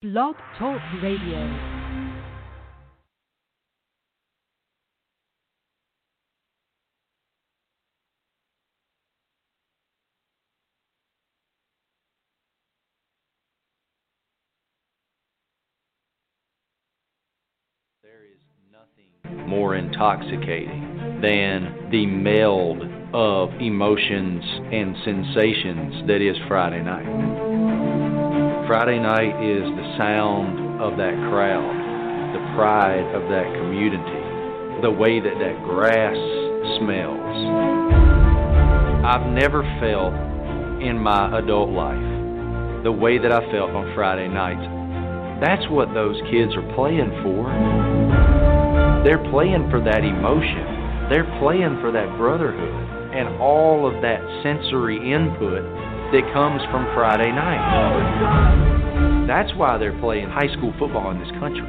Blog Talk Radio. There is nothing more intoxicating than the meld of emotions and sensations that is Friday night. Friday night is the sound of that crowd, the pride of that community, the way that that grass smells. I've never felt in my adult life the way that I felt on Friday nights. That's what those kids are playing for. They're playing for that emotion. They're playing for that brotherhood and all of that sensory input that comes from Friday night. That's why they're playing high school football in this country.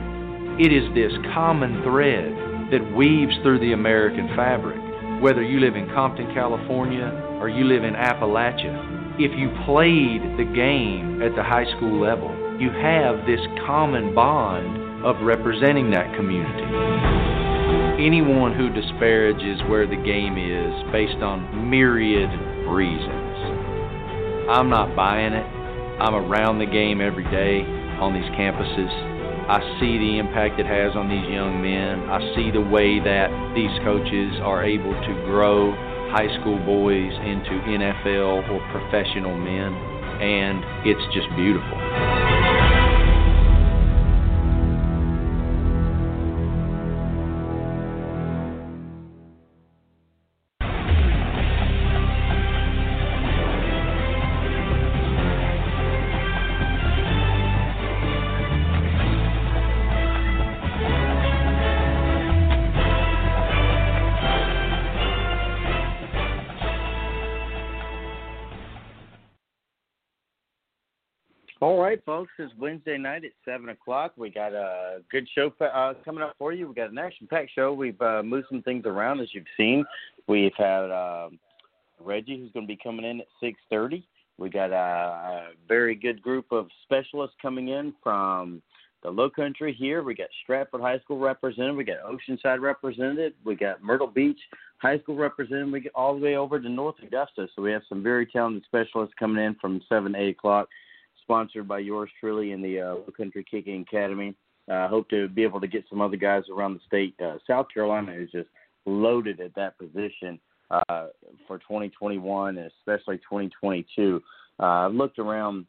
It is this common thread that weaves through the American fabric. Whether you live in Compton, California, or you live in Appalachia, if you played the game at the high school level, you have this common bond of representing that community. Anyone who disparages where the game is based on myriad reasons, I'm not buying it. I'm around the game every day on these campuses. I see the impact it has on these young men. I see the way that these coaches are able to grow high school boys into NFL or professional men, and it's just beautiful. Right, folks. It's Wednesday night at seven o'clock. We got a good show uh, coming up for you. We got an action-packed show. We've uh, moved some things around, as you've seen. We've had uh, Reggie, who's going to be coming in at six thirty. We got a, a very good group of specialists coming in from the Low Country here. We got Stratford High School represented. We got Oceanside represented. We got Myrtle Beach High School represented. We get all the way over to North Augusta. So we have some very talented specialists coming in from seven eight o'clock sponsored by yours truly in the uh, Low Country Kicking Academy. I uh, hope to be able to get some other guys around the state. Uh, South Carolina is just loaded at that position uh, for 2021 and especially 2022. Uh, I've looked around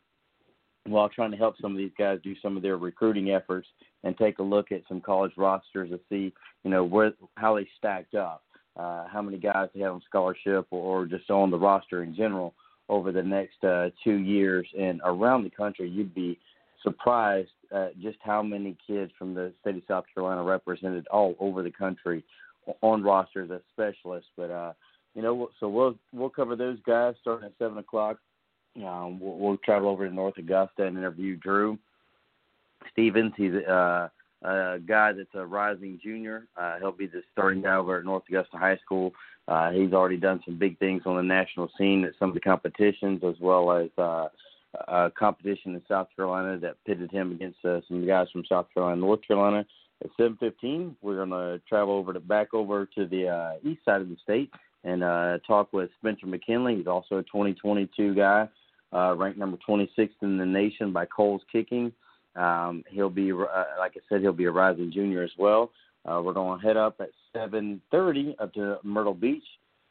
while trying to help some of these guys do some of their recruiting efforts and take a look at some college rosters to see, you know, where how they stacked up, uh, how many guys they have on scholarship or, or just on the roster in general over the next uh, two years and around the country, you'd be surprised at just how many kids from the state of South Carolina represented all over the country on rosters as specialists. But uh, you know, so we'll we'll cover those guys starting at seven o'clock. Um, we'll, we'll travel over to North Augusta and interview Drew Stevens. He's uh, a guy that's a rising junior. Uh, he'll be the starting guy over at North Augusta High School. Uh, he's already done some big things on the national scene at some of the competitions, as well as uh, a competition in South Carolina that pitted him against uh, some guys from South Carolina, North Carolina. At 7:15, we're going to travel over to back over to the uh, east side of the state and uh, talk with Spencer McKinley. He's also a 2022 guy, uh, ranked number 26th in the nation by Kohl's Kicking. Um, he'll be, uh, like I said, he'll be a rising junior as well. Uh, we're going to head up at 7:30 up to Myrtle Beach,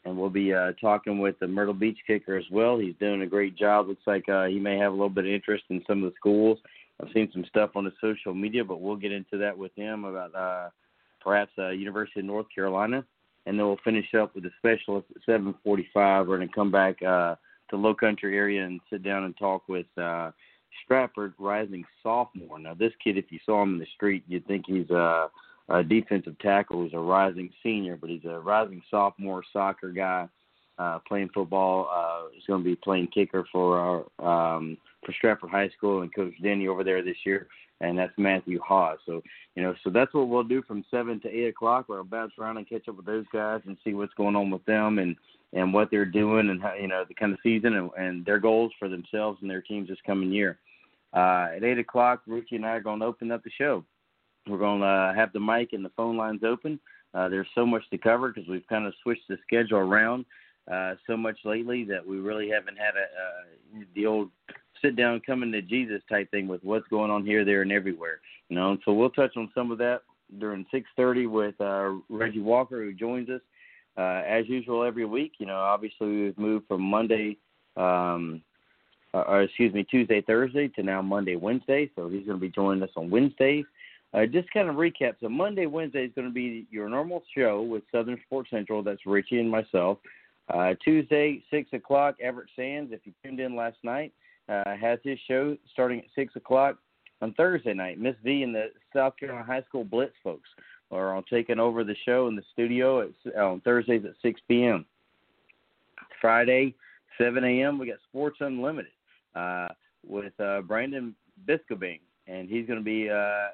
and we'll be uh, talking with the Myrtle Beach kicker as well. He's doing a great job. Looks like uh, he may have a little bit of interest in some of the schools. I've seen some stuff on his social media, but we'll get into that with him about uh, perhaps uh, University of North Carolina, and then we'll finish up with the specialist at 7:45. We're going to come back uh, to Low Country area and sit down and talk with. Uh, Stratford, rising sophomore. Now, this kid, if you saw him in the street, you'd think he's a, a defensive tackle who's a rising senior, but he's a rising sophomore soccer guy uh, playing football. Uh, he's going to be playing kicker for our um, for Stratford High School and Coach Denny over there this year, and that's Matthew Haas. So you know, so that's what we'll do from seven to eight o'clock. We'll bounce around and catch up with those guys and see what's going on with them and and what they're doing and how you know the kind of season and, and their goals for themselves and their teams this coming year. Uh, at eight o'clock, Richie and I are going to open up the show. We're going to have the mic and the phone lines open. Uh, there's so much to cover because we've kind of switched the schedule around uh, so much lately that we really haven't had a uh, the old sit down, coming to Jesus type thing with what's going on here, there, and everywhere. You know, so we'll touch on some of that during 6:30 with uh, Reggie Walker, who joins us uh, as usual every week. You know, obviously we've moved from Monday, um, or excuse me, Tuesday, Thursday to now Monday, Wednesday. So he's going to be joining us on Wednesdays. Uh, just kind of recap. So Monday, Wednesday is going to be your normal show with Southern Sports Central. That's Richie and myself. Uh, Tuesday, six o'clock. Everett Sands, if you tuned in last night, uh, has his show starting at six o'clock on Thursday night. Miss V and the South Carolina High School Blitz folks are taking over the show in the studio at, on Thursdays at 6 p.m. Friday, 7 a.m. We got Sports Unlimited uh, with uh, Brandon Biscobing, and he's going to be uh,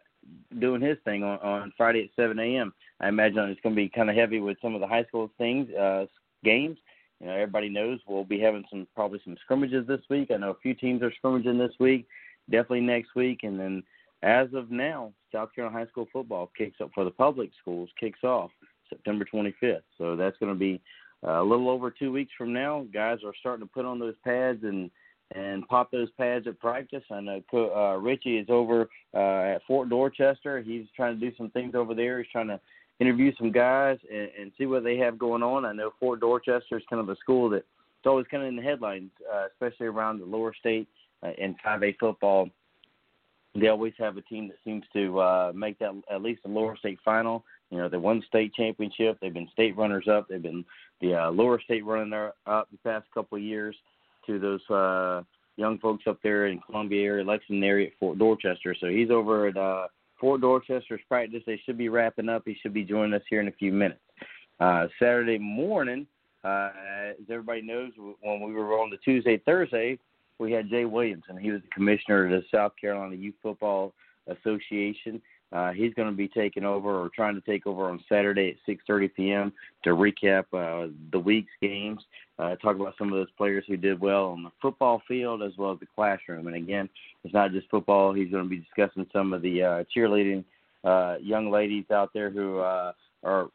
doing his thing on, on Friday at 7 a.m. I imagine it's going to be kind of heavy with some of the high school things, uh, games. You know, everybody knows we'll be having some probably some scrimmages this week. I know a few teams are scrimmaging this week, definitely next week, and then as of now, South Carolina high school football kicks up for the public schools kicks off September 25th. So that's going to be uh, a little over two weeks from now. Guys are starting to put on those pads and and pop those pads at practice. I know uh, Richie is over uh, at Fort Dorchester. He's trying to do some things over there. He's trying to interview some guys and, and see what they have going on. I know Fort Dorchester is kind of a school that it's always kind of in the headlines, uh, especially around the lower state uh, in 5A football. They always have a team that seems to uh, make that at least a lower state final. You know, they won state championship. They've been state runners up. They've been the uh, lower state runner up the past couple of years to those uh, young folks up there in Columbia area, Lexington area at Fort Dorchester. So he's over at uh, Fort Dorchester's practice. They should be wrapping up. He should be joining us here in a few minutes. Uh, Saturday morning, uh, as everybody knows, when we were on the Tuesday, Thursday, we had Jay Williams, and He was the commissioner of the South Carolina Youth Football Association. Uh, he's going to be taking over or trying to take over on Saturday at 6:30 p.m. to recap uh, the week's games, uh, talk about some of those players who did well on the football field as well as the classroom. And again, it's not just football. He's going to be discussing some of the uh, cheerleading uh, young ladies out there who uh, are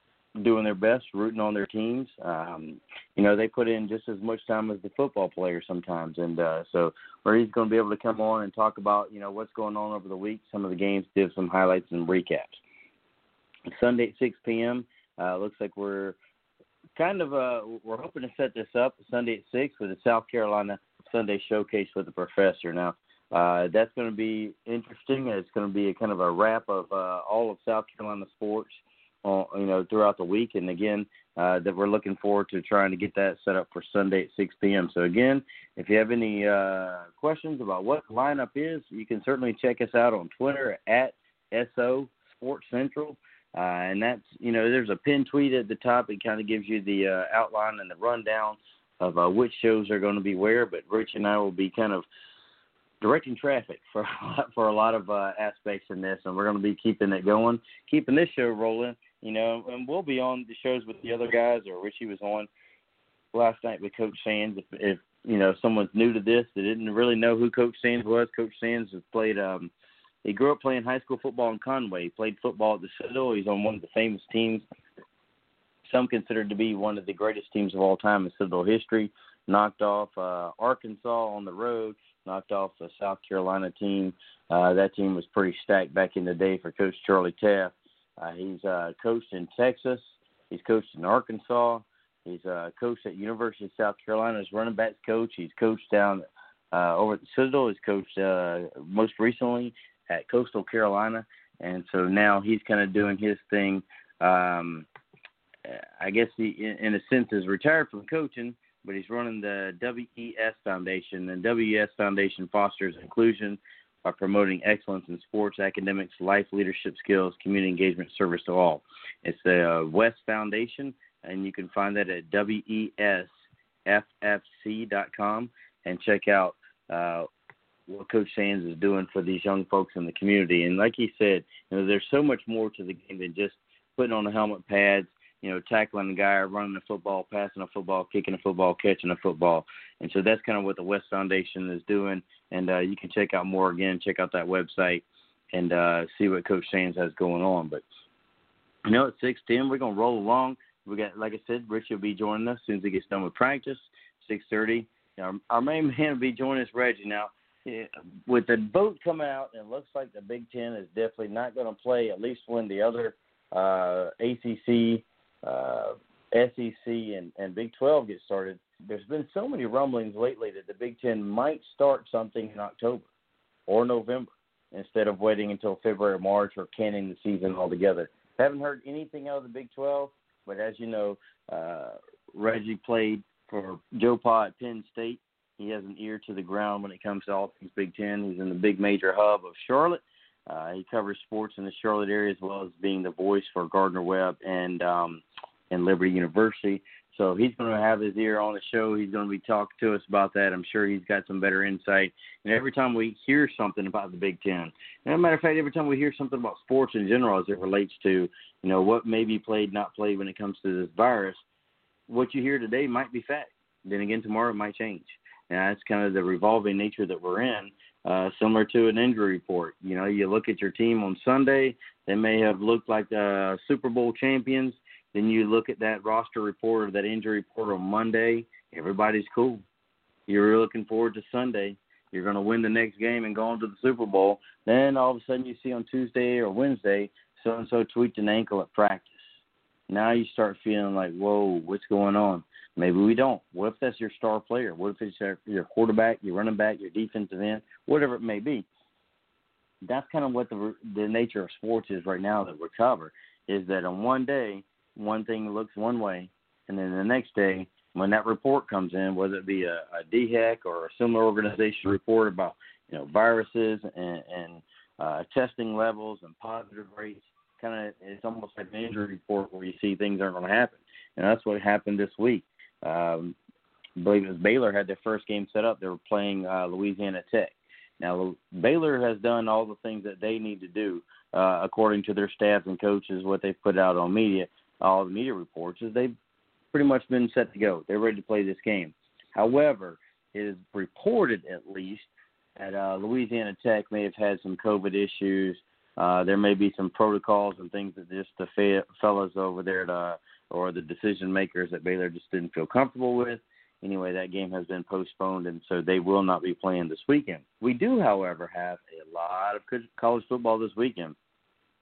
doing their best, rooting on their teams. Um, you know, they put in just as much time as the football players sometimes, and uh, so where he's going to be able to come on and talk about you know what's going on over the week, some of the games, give some highlights and recaps. Sunday at 6 p.m. Uh, looks like we're kind of uh, we're hoping to set this up Sunday at six with the South Carolina Sunday Showcase with the Professor. Now uh, that's going to be interesting. It's going to be a kind of a wrap of uh, all of South Carolina sports uh, you know, throughout the week. And again, uh, that we're looking forward to trying to get that set up for Sunday at 6 p.m. So again, if you have any uh, questions about what lineup is, you can certainly check us out on Twitter at SO Sports Central. Uh, and that's, you know, there's a pin tweet at the top. It kind of gives you the uh, outline and the rundown of uh, which shows are going to be where. But Rich and I will be kind of directing traffic for for a lot of uh, aspects in this, and we're going to be keeping it going, keeping this show rolling you know, and we'll be on the shows with the other guys, or Richie was on last night with Coach Sands. If, if you know someone's new to this that didn't really know who Coach Sands was, Coach Sands has played. um He grew up playing high school football in Conway. He played football at the Citadel. He's on one of the famous teams. Some considered to be one of the greatest teams of all time in Citadel history. Knocked off uh, Arkansas on the road. Knocked off the South Carolina team. Uh, that team was pretty stacked back in the day for Coach Charlie Taaffe. Uh, he's uh, coached in Texas. He's coached in Arkansas. He's uh, coached at University of South Carolina as running backs coach. He's coached down uh, over at the Citadel. He's coached uh, most recently at Coastal Carolina, and so now he's kind of doing his thing. Um, I guess he, in, in a sense, is retired from coaching, but he's running the WES Foundation, and WES Foundation fosters inclusion by promoting excellence in sports, academics, life leadership skills, community engagement, service to all. It's the uh, West Foundation, and you can find that at wesffc.com and check out uh, what Coach Sands is doing for these young folks in the community. And like he said, you know, there's so much more to the game than just putting on the helmet pads, you know, tackling a guy, running a football, passing a football, kicking a football, catching a football. And so that's kind of what the West Foundation is doing and uh, you can check out more again. Check out that website and uh, see what Coach Sands has going on. But you know, at six ten, we're gonna roll along. We got, like I said, Richie will be joining us as soon as he gets done with practice. Six thirty. Our, our main man will be joining us, Reggie. Now, with the vote coming out, it looks like the Big Ten is definitely not going to play at least when the other uh, ACC, uh, SEC, and, and Big 12 get started. There's been so many rumblings lately that the Big Ten might start something in October or November instead of waiting until February or March or canning the season altogether. Haven't heard anything out of the Big 12, but as you know, uh, Reggie played for Joe Pa at Penn State. He has an ear to the ground when it comes to all things Big Ten. He's in the big major hub of Charlotte. Uh, he covers sports in the Charlotte area as well as being the voice for Gardner Webb and um, and Liberty University. So he's going to have his ear on the show. He's going to be talking to us about that. I'm sure he's got some better insight. And every time we hear something about the Big Ten, and a matter of fact, every time we hear something about sports in general as it relates to, you know, what may be played, not played when it comes to this virus, what you hear today might be fact. Then again, tomorrow it might change. And that's kind of the revolving nature that we're in, uh, similar to an injury report. You know, you look at your team on Sunday, they may have looked like uh, Super Bowl champions. Then you look at that roster report or that injury report on Monday, everybody's cool. You're looking forward to Sunday. You're going to win the next game and go on to the Super Bowl. Then all of a sudden you see on Tuesday or Wednesday, so and so tweaked an ankle at practice. Now you start feeling like, whoa, what's going on? Maybe we don't. What if that's your star player? What if it's your, quarterback, your running back, your defensive end, whatever it may be? That's kind of what the the nature of sports is right now that we're cover. Is that on one day one thing looks one way, and then the next day when that report comes in, whether it be a, a DHEC or a similar organization report about you know viruses and, and uh, testing levels and positive rates, kind of it's almost like an injury report where you see things aren't going to happen, and that's what happened this week. Um, I believe it was Baylor had their first game set up. They were playing uh, Louisiana Tech. Now Baylor has done all the things that they need to do uh, according to their staff and coaches, what they've put out on media all the media reports is they've pretty much been set to go. They're ready to play this game. However, it is reported at least that uh, Louisiana Tech may have had some COVID issues. Uh, there may be some protocols and things that just the fe- fellows over there to, or the decision makers at Baylor just didn't feel comfortable with. Anyway, that game has been postponed, and so they will not be playing this weekend. We do, however, have a lot of college football this weekend.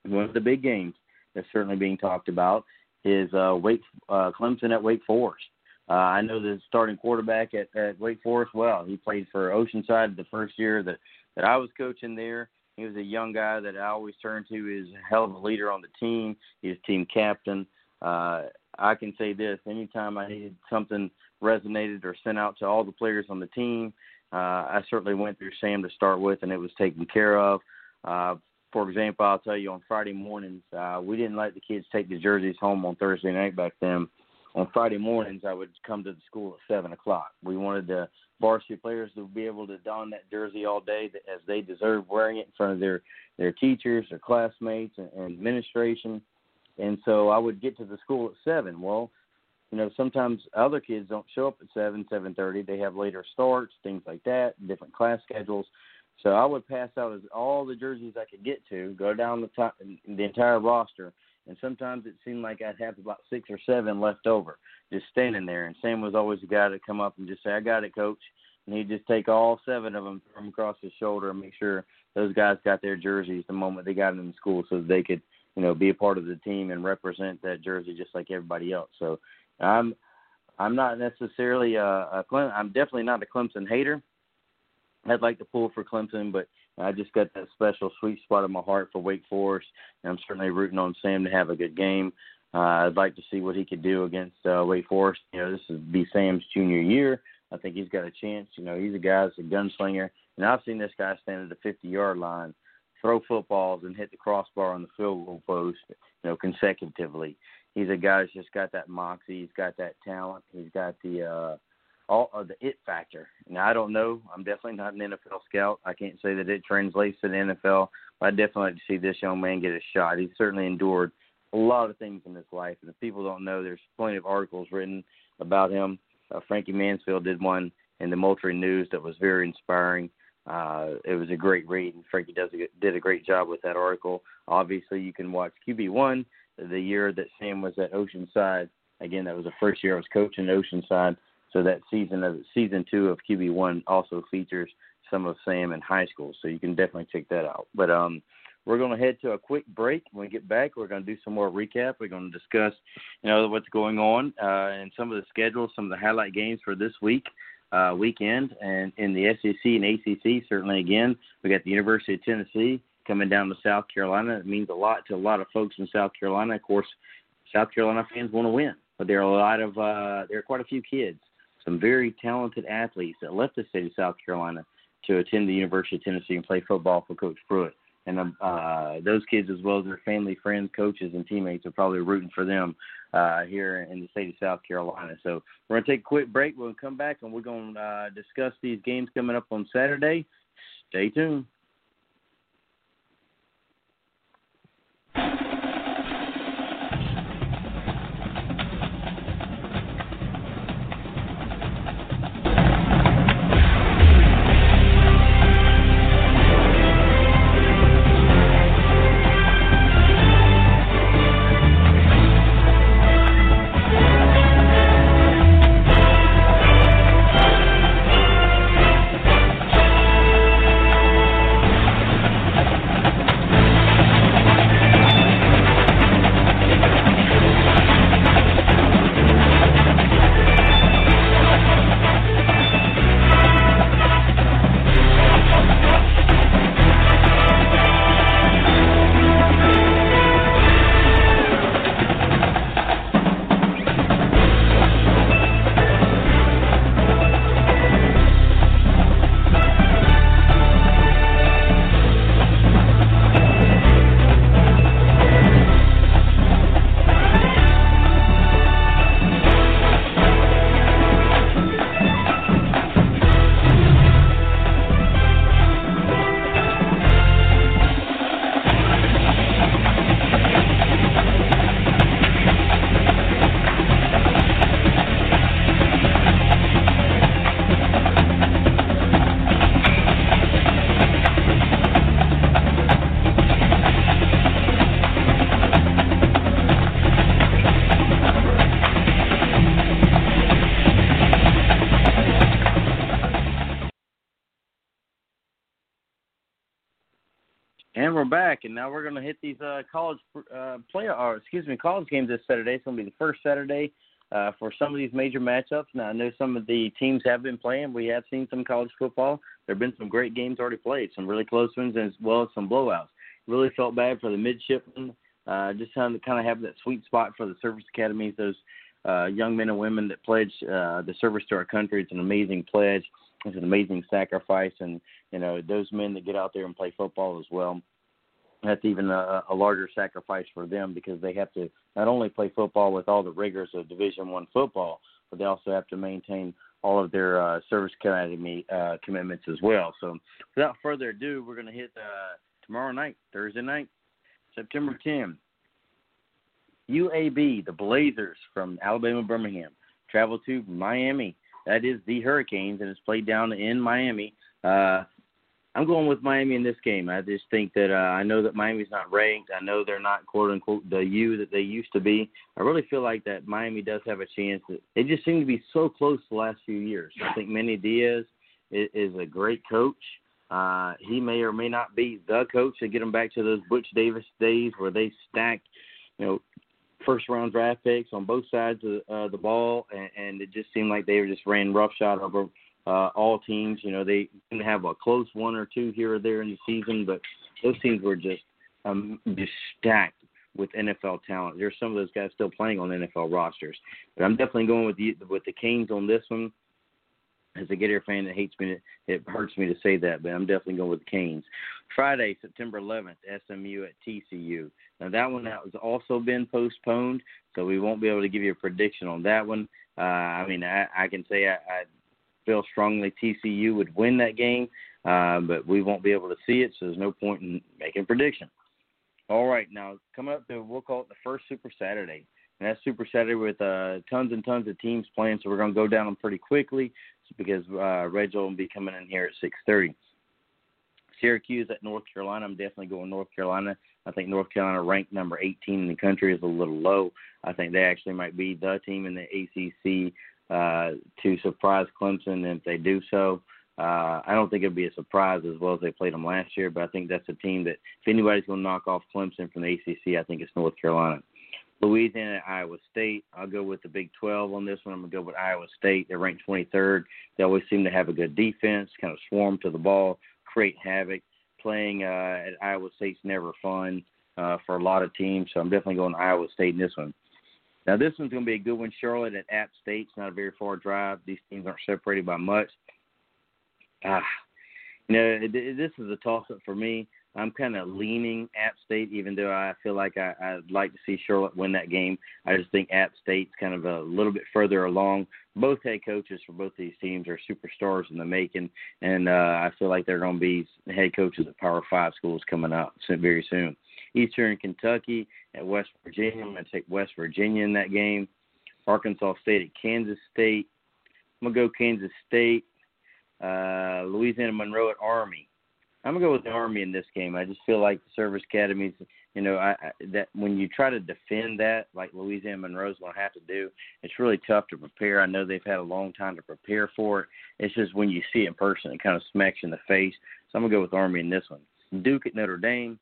One of the big games that's certainly being talked about is uh, Wake uh, Clemson at Wake Forest. Uh, I know the starting quarterback at, at Wake Forest well. He played for Oceanside the first year that that I was coaching there. He was a young guy that I always turned to. He's a hell of a leader on the team. He's team captain. Uh, I can say this: anytime I needed something resonated or sent out to all the players on the team, uh, I certainly went through Sam to start with, and it was taken care of. Uh, for example, I'll tell you on Friday mornings, uh, we didn't let the kids take the jerseys home on Thursday night back then. On Friday mornings, I would come to the school at seven o'clock. We wanted the varsity players to be able to don that jersey all day as they deserve wearing it in front of their their teachers, their classmates, and, and administration. And so I would get to the school at seven. Well, you know, sometimes other kids don't show up at seven, seven thirty. They have later starts, things like that, different class schedules. So I would pass out as all the jerseys I could get to, go down the top, the entire roster, and sometimes it seemed like I'd have about six or seven left over, just standing there. And Sam was always the guy to come up and just say, "I got it, coach," and he'd just take all seven of them from across his shoulder and make sure those guys got their jerseys the moment they got into school, so they could, you know, be a part of the team and represent that jersey just like everybody else. So I'm, I'm not necessarily a, a Clem- I'm definitely not a Clemson hater. I'd like to pull for Clemson, but I just got that special sweet spot in my heart for Wake Forest, and I'm certainly rooting on Sam to have a good game. Uh, I'd like to see what he could do against uh, Wake Forest. You know, this would be Sam's junior year. I think he's got a chance. You know, he's a guy that's a gunslinger, and I've seen this guy stand at the 50-yard line, throw footballs, and hit the crossbar on the field goal post. You know, consecutively. He's a guy that's just got that moxie. He's got that talent. He's got the uh, all of the it factor. Now I don't know. I'm definitely not an NFL scout. I can't say that it translates to the NFL. But I definitely like to see this young man get a shot. He's certainly endured a lot of things in his life, and if people don't know, there's plenty of articles written about him. Uh, Frankie Mansfield did one in the Moultrie News that was very inspiring. uh, it was a great read, and Frankie does a, did a great job with that article. Obviously, you can watch QB1 the year that Sam was at Oceanside. Again, that was the first year I was coaching Oceanside. So that season of season two of QB1 also features some of Sam in high school. So you can definitely check that out. But um, we're going to head to a quick break. When we get back, we're going to do some more recap. We're going to discuss, you know, what's going on uh, and some of the schedules, some of the highlight games for this week, uh, weekend, and in the SEC and ACC. Certainly, again, we got the University of Tennessee coming down to South Carolina. It means a lot to a lot of folks in South Carolina. Of course, South Carolina fans want to win, but there are a lot of uh, there are quite a few kids, some very talented athletes that left the state of South Carolina to attend the University of Tennessee and play football for Coach Pruitt and um, uh, those kids, as well as their family, friends, coaches, and teammates, are probably rooting for them uh, here in the state of South Carolina. So we're going to take a quick break. We'll come back and we're going to uh, discuss these games coming up on Saturday. Stay tuned. Now we're going to hit these uh, college uh, play, or excuse me, college games this Saturday. It's going to be the first Saturday uh, for some of these major matchups. Now I know some of the teams have been playing. We have seen some college football. There have been some great games already played, some really close ones, as well as some blowouts. Really felt bad for the midshipmen. Uh, just trying to kind of have that sweet spot for the service academies, those uh, young men and women that pledge uh, the service to our country. It's an amazing pledge. It's an amazing sacrifice, and you know those men that get out there and play football as well. That's even a, a larger sacrifice for them because they have to not only play football with all the rigors of Division One football, but they also have to maintain all of their uh, service academy uh, commitments as well. So, without further ado, we're going to hit uh, tomorrow night, Thursday night, September 10. UAB, the Blazers from Alabama Birmingham, travel to Miami that is the Hurricanes, and it's played down in Miami. Uh, I'm going with Miami in this game. I just think that uh, I know that Miami's not ranked. I know they're not quote unquote the U that they used to be. I really feel like that Miami does have a chance. They just seem to be so close the last few years. I think Manny Diaz is, is a great coach. Uh, he may or may not be the coach to get them back to those Butch Davis days where they stacked, you know, first round draft picks on both sides of uh, the ball, and, and it just seemed like they were just ran roughshod over uh, all teams. You know, they didn't have a close one or two here or there in the season, but those teams were just um, just stacked with NFL talent. There's some of those guys still playing on NFL rosters, but I'm definitely going with the with the Canes on this one. As a Gator fan, it hates me. It hurts me to say that, but I'm definitely going with the Canes. Friday, September 11th, SMU at TCU. Now that one has also been postponed, so we won't be able to give you a prediction on that one. Uh, I mean, I, I can say I, I feel strongly TCU would win that game, uh, but we won't be able to see it, so there's no point in making prediction. All right, now coming up to we'll call it the first Super Saturday, and that's Super Saturday with uh, tons and tons of teams playing. So we're going to go down them pretty quickly because uh, will be coming in here at 6:30. Syracuse at North Carolina. I'm definitely going North Carolina. I think North Carolina ranked number 18 in the country is a little low. I think they actually might be the team in the ACC uh, to surprise Clemson. If they do so, uh, I don't think it'd be a surprise as well as they played them last year. But I think that's a team that if anybody's going to knock off Clemson from the ACC, I think it's North Carolina. Louisiana, Iowa State. I'll go with the Big 12 on this one. I'm going to go with Iowa State. They're ranked 23rd. They always seem to have a good defense, kind of swarm to the ball, create havoc. Playing uh, at Iowa State's never fun uh, for a lot of teams, so I'm definitely going Iowa State in this one. Now, this one's going to be a good one. Charlotte at App State. It's not a very far drive. These teams aren't separated by much. Ah, you know, this is a toss-up for me. I'm kind of leaning App State, even though I feel like I, I'd like to see Charlotte win that game. I just think App State's kind of a little bit further along. Both head coaches for both these teams are superstars in the making, and uh, I feel like they're going to be head coaches at Power Five schools coming up very soon. Eastern Kentucky at West Virginia. I'm going to take West Virginia in that game. Arkansas State at Kansas State. I'm going to go Kansas State. Uh, Louisiana Monroe at Army. I'm gonna go with the Army in this game. I just feel like the service academies, you know, I, I that when you try to defend that, like Louisiana Monroe's gonna have to do, it's really tough to prepare. I know they've had a long time to prepare for it. It's just when you see it in person, it kind of smacks you in the face. So I'm gonna go with Army in this one. Duke at Notre Dame.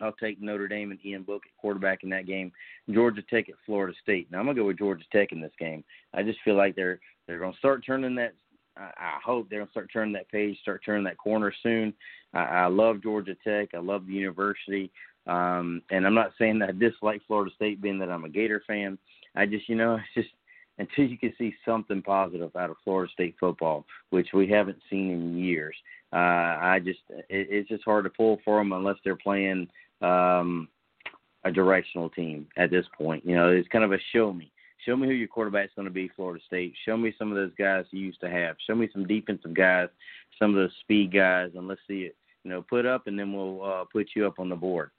I'll take Notre Dame and Ian Book at quarterback in that game. Georgia Tech at Florida State. Now I'm gonna go with Georgia Tech in this game. I just feel like they're they're gonna start turning that I, hope they're gonna start turning that page, start turning that corner soon. I, I love Georgia Tech. I love the university. Um, and I'm not saying that I dislike Florida State, being that I'm a Gator fan. I just, you know, it's just until you can see something positive out of Florida State football, which we haven't seen in years. Uh, I just, it, it's just hard to pull for them unless they're playing um, a directional team at this point. You know, it's kind of a show me. Show me who your quarterback's going to be, Florida State. Show me some of those guys you used to have. Show me some defensive guys, some of those speed guys, and let's see it. You know, put up, and then we'll uh, put you up on the board.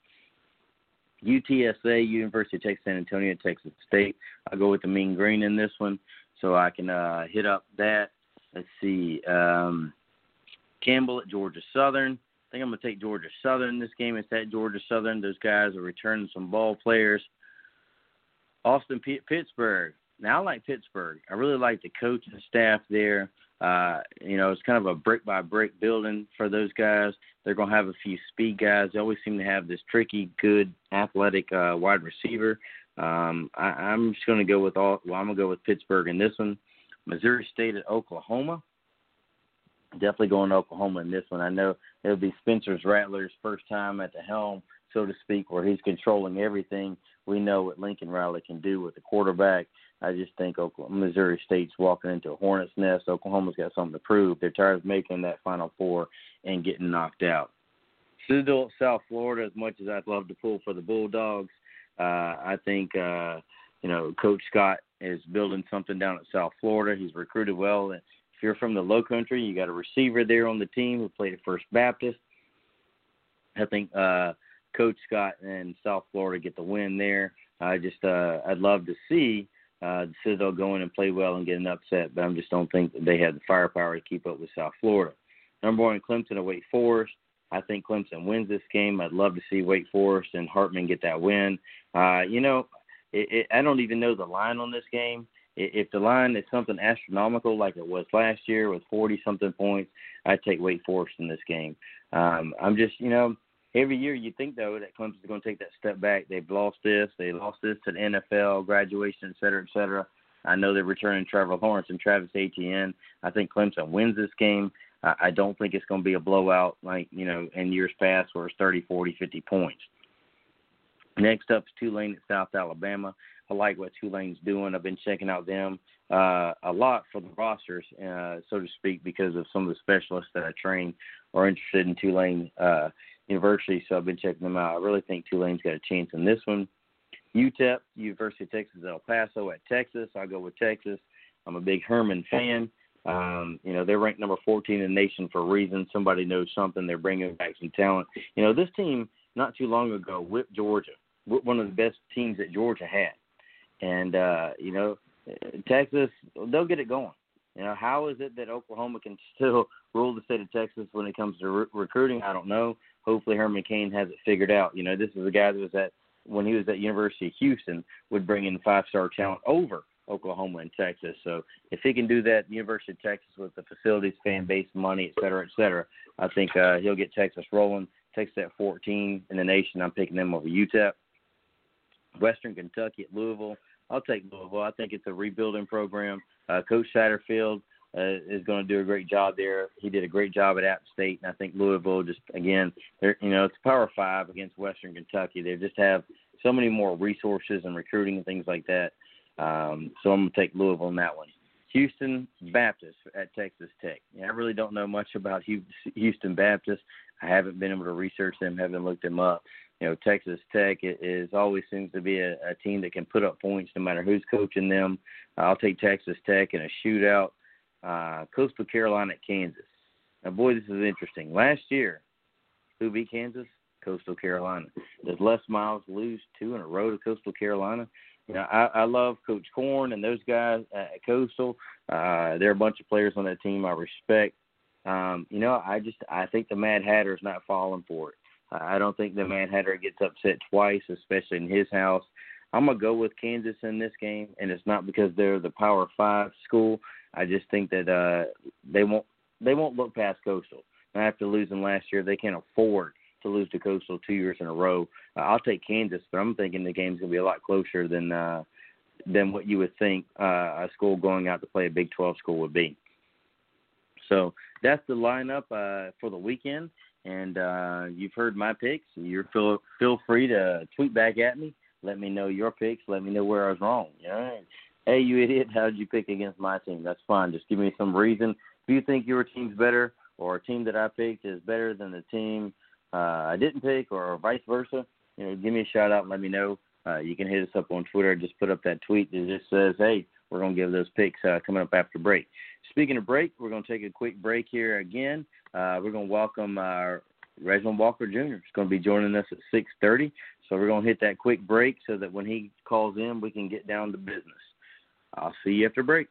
UTSA, University of Texas San Antonio, Texas State. I'll go with the Mean Green in this one, so I can uh, hit up that. Let's see. Um, Campbell at Georgia Southern. I think I'm going to take Georgia Southern this game. It's at Georgia Southern. Those guys are returning some ball players. Austin P- Pittsburgh. Now I like Pittsburgh. I really like the coach and staff there. Uh, you know, it's kind of a brick by brick building for those guys. They're going to have a few speed guys. They always seem to have this tricky, good, athletic uh, wide receiver. Um, I, I'm just going to go with all. Well, I'm going to go with Pittsburgh in this one. Missouri State at Oklahoma. Definitely going to Oklahoma in this one. I know it'll be Spencer's Rattler's first time at the helm, so to speak, where he's controlling everything we know what Lincoln Riley can do with the quarterback. I just think Oklahoma, Missouri State's walking into a hornet's nest. Oklahoma's got something to prove. They're tired of making that Final Four and getting knocked out. Citadel, South Florida, as much as I'd love to pull for the Bulldogs, uh, I think uh, you know Coach Scott is building something down at South Florida. He's recruited well. If you're from the Low Country, you got a receiver there on the team who played at First Baptist. I think uh, Coach Scott and South Florida get the win there. I just uh, I'd love to see uh, the Citadel go in and play well and get an upset, but I just don't think that they have the firepower to keep up with South Florida. Number one, Clemson at Wake Forest. I think Clemson wins this game. I'd love to see Wake Forest and Hartman get that win. Uh, you know, it, it, I don't even know the line on this game. If the line is something astronomical like it was last year with 40 something points, I'd take Wake Forest in this game. Um, I'm just, you know, every year you think though that Clemson's going to take that step back. They've lost this, they lost this to the NFL, graduation, et cetera, et cetera. I know they're returning Trevor Lawrence and Travis Etienne. I think Clemson wins this game. I don't think it's going to be a blowout like you know in years past where it's 30, 40, 50 points. Next up is Tulane at South Alabama. I like what Tulane's doing. I've been checking out them uh, a lot for the rosters, uh, so to speak, because of some of the specialists that I train are interested in Tulane. Uh, University, so I've been checking them out. I really think Tulane's got a chance in this one. UTEP, University of Texas at El Paso at Texas. I'll go with Texas. I'm a big Herman fan. Um, you know, they're ranked number 14 in the nation for a reason. Somebody knows something. They're bringing back some talent. You know, this team not too long ago whipped Georgia, one of the best teams that Georgia had. And, uh, you know, Texas, they'll get it going. You know, how is it that Oklahoma can still rule the state of Texas when it comes to re- recruiting? I don't know. Hopefully, Herman Cain has it figured out. You know, this is a guy that was at when he was at University of Houston would bring in five-star talent over Oklahoma and Texas. So if he can do that, University of Texas with the facilities, fan base, money, et cetera, et cetera, I think uh, he'll get Texas rolling. Texas at 14 in the nation. I'm picking them over UTEP. Western Kentucky at Louisville. I'll take Louisville. I think it's a rebuilding program. Uh, Coach Satterfield uh, is going to do a great job there. He did a great job at App State, and I think Louisville just again, they're you know it's Power Five against Western Kentucky. They just have so many more resources and recruiting and things like that. Um, so I'm going to take Louisville in that one. Houston Baptist at Texas Tech. Yeah, I really don't know much about Houston Baptist. I haven't been able to research them, haven't looked them up. You know, Texas Tech is always seems to be a, a team that can put up points no matter who's coaching them. I'll take Texas Tech in a shootout. Uh, Coastal Carolina at Kansas. Now, boy, this is interesting. Last year, who beat Kansas? Coastal Carolina. Does Les Miles lose two in a row to Coastal Carolina? You know, I, I love Coach Corn and those guys at Coastal. Uh, they're a bunch of players on that team I respect. Um, you know, I just I think the Mad Hatter is not falling for it. I don't think the Mad Hatter gets upset twice, especially in his house. I'm gonna go with Kansas in this game, and it's not because they're the Power Five school. I just think that uh, they won't they won't look past Coastal. And after losing last year, they can't afford to lose to Coastal two years in a row. Uh, I'll take Kansas, but I'm thinking the game's gonna be a lot closer than uh, than what you would think uh, a school going out to play a Big 12 school would be. So that's the lineup uh, for the weekend. And uh, you've heard my picks. You feel feel free to tweet back at me. Let me know your picks. Let me know where I was wrong. Hey, you idiot! How did you pick against my team? That's fine. Just give me some reason. If you think your team's better, or a team that I picked is better than the team uh, I didn't pick, or vice versa, you know, give me a shout out and let me know. Uh, you can hit us up on Twitter. Just put up that tweet that just says, "Hey, we're going to give those picks uh, coming up after break." Speaking of break, we're going to take a quick break here again. Uh, we're going to welcome uh, Reginald Walker Jr. is going to be joining us at 6:30. So we're going to hit that quick break so that when he calls in, we can get down to business. I'll see you after break.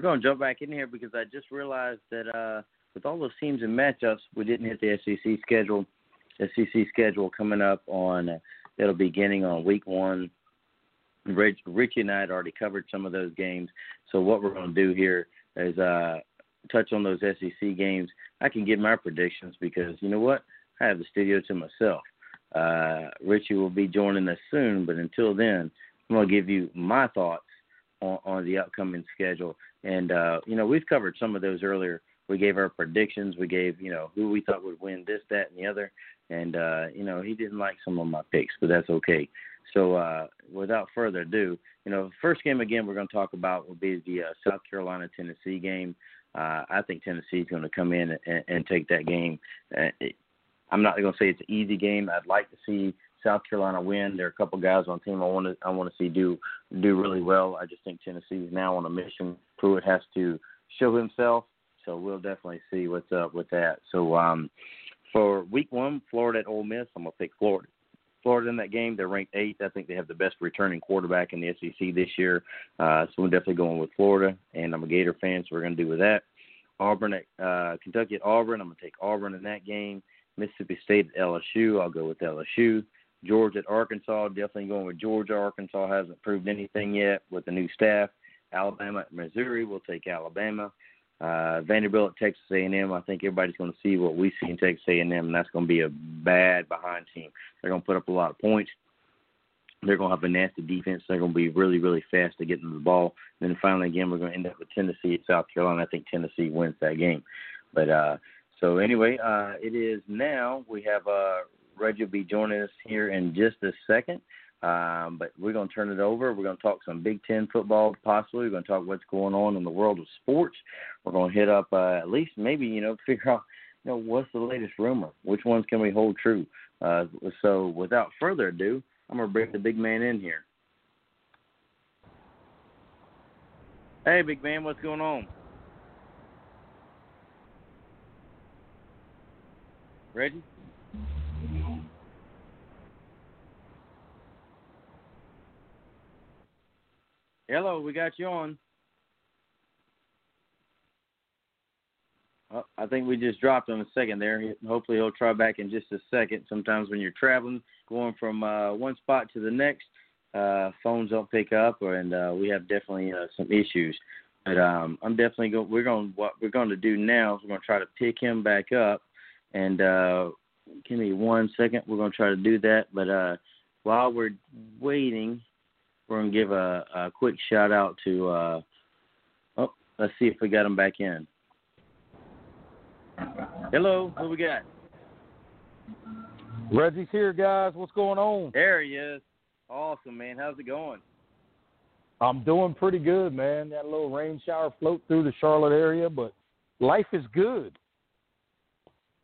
We're going to jump back in here because I just realized that uh, with all those teams and matchups, we didn't hit the SEC schedule. SEC schedule coming up on uh, it'll be beginning on week one. Rich, Richie and I had already covered some of those games, so what we're going to do here is uh, touch on those SEC games. I can give my predictions because you know what, I have the studio to myself. Uh, Richie will be joining us soon, but until then, I'm going to give you my thoughts on, on the upcoming schedule. And uh, you know, we've covered some of those earlier. We gave our predictions. We gave you know who we thought would win this, that, and the other. And uh, you know, he didn't like some of my picks, but that's okay. So uh, without further ado, you know, first game again we're going to talk about will be the uh, South Carolina Tennessee game. Uh, I think Tennessee is going to come in and, and take that game. Uh, it, I'm not going to say it's an easy game. I'd like to see South Carolina win. There are a couple guys on team I want to I want to see do do really well. I just think Tennessee is now on a mission. Pruitt has to show himself. So we'll definitely see what's up with that. So um, for week one, Florida at Ole Miss, I'm gonna pick Florida. Florida in that game, they're ranked eighth. I think they have the best returning quarterback in the SEC this year. Uh, so we're definitely going with Florida, and I'm a Gator fan, so we're going to do with that. Auburn at uh, Kentucky at Auburn. I'm going to take Auburn in that game. Mississippi State at LSU. I'll go with LSU. Georgia at Arkansas. Definitely going with Georgia. Arkansas hasn't proved anything yet with the new staff. Alabama at Missouri. We'll take Alabama. Uh, Vanderbilt, Texas A&M. I think everybody's going to see what we see in Texas A&M, and that's going to be a bad behind team. They're going to put up a lot of points. They're going to have a nasty defense. They're going to be really, really fast to get the ball. And then finally, again, we're going to end up with Tennessee at South Carolina. I think Tennessee wins that game. But uh, so anyway, uh, it is now. We have uh, Reggie will be joining us here in just a second. Um, but we're going to turn it over. We're going to talk some Big Ten football, possibly. We're going to talk what's going on in the world of sports. We're going to hit up uh, at least maybe you know figure out you know what's the latest rumor. Which ones can we hold true? Uh, so without further ado, I'm going to bring the big man in here. Hey, big man, what's going on? Reggie? Hello, we got you on. Oh, I think we just dropped on a second there. Hopefully, he'll try back in just a second. Sometimes when you're traveling, going from uh, one spot to the next, uh, phones don't pick up, or, and uh, we have definitely uh, some issues. But um, I'm definitely going. We're going. What we're going to do now is we're going to try to pick him back up. And uh, give me one second. We're going to try to do that. But uh, while we're waiting, we're gonna give a, a quick shout out to. Uh, oh, let's see if we got him back in. Hello, who we got? Reggie's here, guys. What's going on? There he is. Awesome, man. How's it going? I'm doing pretty good, man. That little rain shower float through the Charlotte area, but life is good.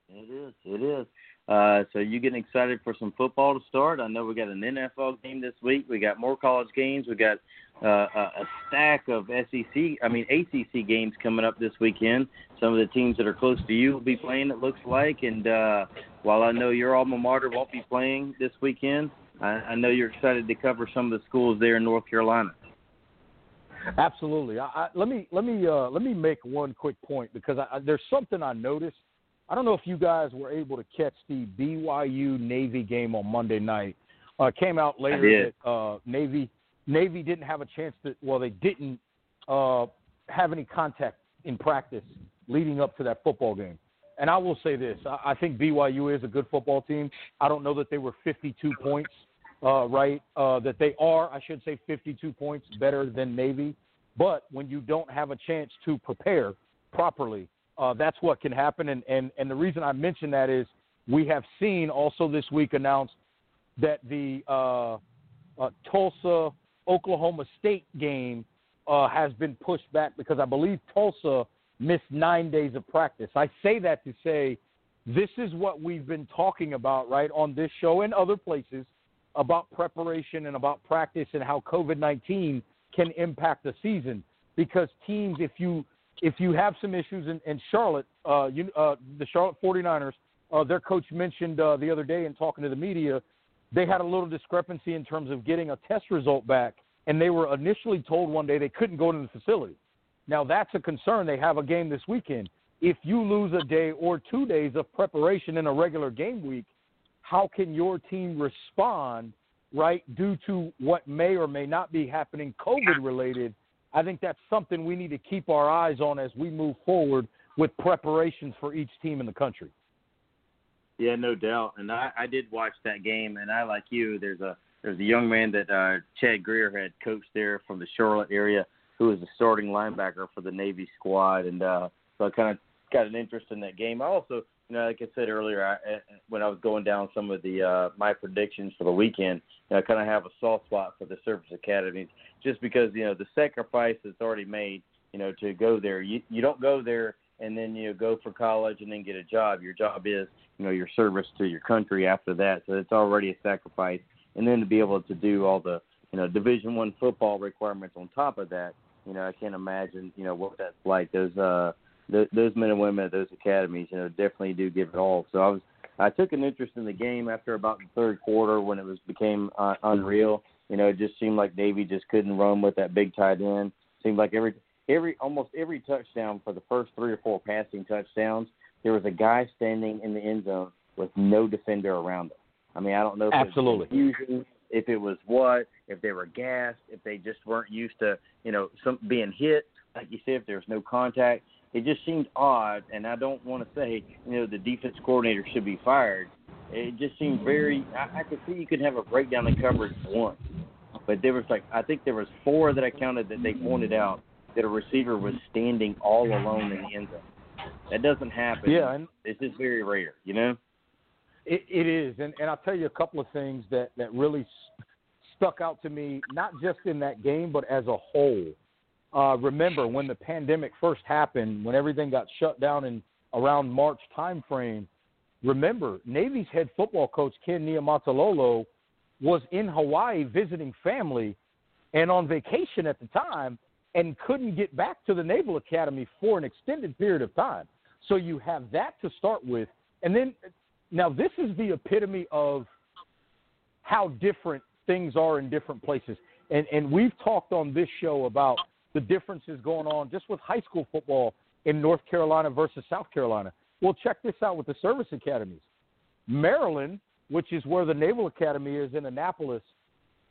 It is. It is. Uh, so you getting excited for some football to start? I know we got an NFL game this week. We got more college games. We got uh, a stack of SEC, I mean ACC games coming up this weekend. Some of the teams that are close to you will be playing. It looks like, and uh, while I know your alma mater won't be playing this weekend, I, I know you're excited to cover some of the schools there in North Carolina. Absolutely. I, I, let me let me uh, let me make one quick point because I, there's something I noticed I don't know if you guys were able to catch the BYU Navy game on Monday night. Uh, came out later that uh, Navy Navy didn't have a chance to. Well, they didn't uh, have any contact in practice leading up to that football game. And I will say this: I, I think BYU is a good football team. I don't know that they were 52 points, uh, right? Uh, that they are, I should say, 52 points better than Navy. But when you don't have a chance to prepare properly, uh, that's what can happen. And, and, and the reason I mention that is we have seen also this week announced that the uh, uh, Tulsa Oklahoma State game uh, has been pushed back because I believe Tulsa missed nine days of practice. I say that to say this is what we've been talking about, right, on this show and other places about preparation and about practice and how COVID 19 can impact the season. Because teams, if you if you have some issues in, in Charlotte, uh, you, uh, the Charlotte 49ers, uh, their coach mentioned uh, the other day in talking to the media, they had a little discrepancy in terms of getting a test result back, and they were initially told one day they couldn't go to the facility. Now that's a concern. They have a game this weekend. If you lose a day or two days of preparation in a regular game week, how can your team respond, right, due to what may or may not be happening COVID related? I think that's something we need to keep our eyes on as we move forward with preparations for each team in the country. Yeah, no doubt. And I, I did watch that game, and I like you. There's a there's a young man that uh, Chad Greer had coached there from the Charlotte area, who was the starting linebacker for the Navy squad, and uh, so I kind of got an interest in that game. I also you know, like I said earlier, I, when I was going down some of the uh, my predictions for the weekend, you know, I kind of have a soft spot for the service academies, just because you know the sacrifice that's already made, you know, to go there. You you don't go there and then you know, go for college and then get a job. Your job is you know your service to your country after that, so it's already a sacrifice. And then to be able to do all the you know Division One football requirements on top of that, you know, I can't imagine you know what that's like. Those uh th- those men and women at those academies, you know, definitely do give it all. So I was I took an interest in the game after about the third quarter when it was became uh, unreal. You know, it just seemed like Navy just couldn't run with that big tight end. Seemed like every every almost every touchdown for the first three or four passing touchdowns, there was a guy standing in the end zone with no defender around him. I mean, I don't know if Absolutely. it was confusion, if it was what, if they were gassed, if they just weren't used to, you know, some being hit. Like you said, if there was no contact, it just seemed odd. And I don't want to say, you know, the defense coordinator should be fired. It just seemed very. I, I could see you could have a breakdown in coverage once, but there was like I think there was four that I counted that they pointed out that a receiver was standing all alone in the end zone. That doesn't happen. Yeah, and it's just very rare, you know. It, it is, and and I'll tell you a couple of things that that really stuck out to me, not just in that game, but as a whole. Uh, remember when the pandemic first happened, when everything got shut down in around March timeframe. Remember, Navy's head football coach Ken Niumatalolo was in Hawaii visiting family and on vacation at the time, and couldn't get back to the Naval Academy for an extended period of time. So you have that to start with, and then now this is the epitome of how different things are in different places. And and we've talked on this show about the differences going on just with high school football in North Carolina versus South Carolina. Well, check this out with the service academies. Maryland, which is where the Naval Academy is in Annapolis,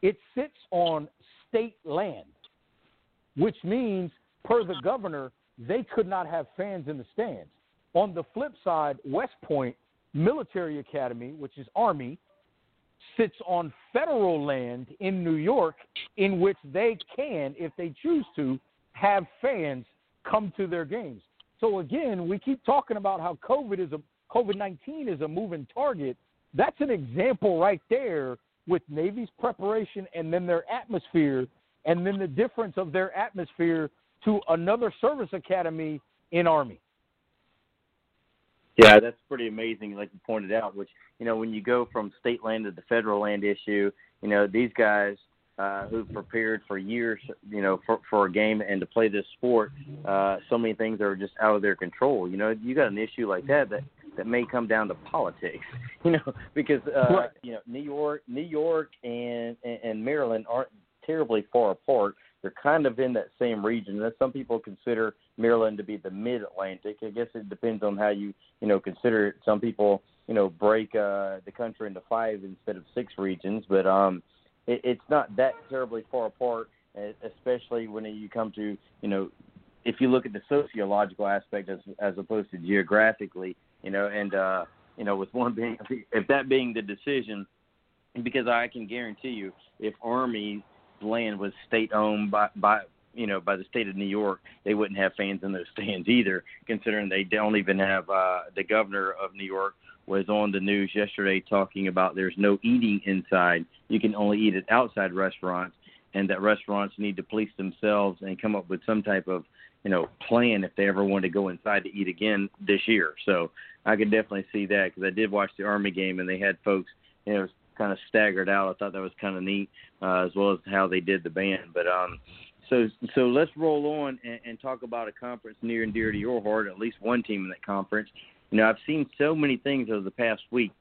it sits on state land, which means, per the governor, they could not have fans in the stands. On the flip side, West Point Military Academy, which is Army, sits on federal land in New York in which they can, if they choose to, have fans come to their games. So again, we keep talking about how COVID is a COVID nineteen is a moving target. That's an example right there with Navy's preparation and then their atmosphere, and then the difference of their atmosphere to another service academy in Army. Yeah, that's pretty amazing, like you pointed out. Which you know, when you go from state land to the federal land issue, you know, these guys uh, who've prepared for years, you know, for for a game and to play this sport, uh, so many things are just out of their control. You know, you got an issue like that that that may come down to politics, you know, because uh, you know New York, New York, and and Maryland aren't terribly far apart. They're kind of in that same region. And some people consider Maryland to be the Mid Atlantic. I guess it depends on how you you know consider it. Some people you know break uh, the country into five instead of six regions, but um, it, it's not that terribly far apart. Especially when you come to you know if you look at the sociological aspect as as opposed to geographically, you know, and uh, you know, with one being if that being the decision, because I can guarantee you, if Army land was state owned by by you know by the state of New York, they wouldn't have fans in those stands either. Considering they don't even have uh, the governor of New York was on the news yesterday talking about there's no eating inside. You can only eat at outside restaurants, and that restaurants need to police themselves and come up with some type of you know plan if they ever want to go inside to eat again this year. So I could definitely see that because I did watch the Army game and they had folks you know kind of staggered out. I thought that was kind of neat, uh, as well as how they did the band. But um, so so let's roll on and, and talk about a conference near and dear to your heart. At least one team in that conference. You know, I've seen so many things over the past week.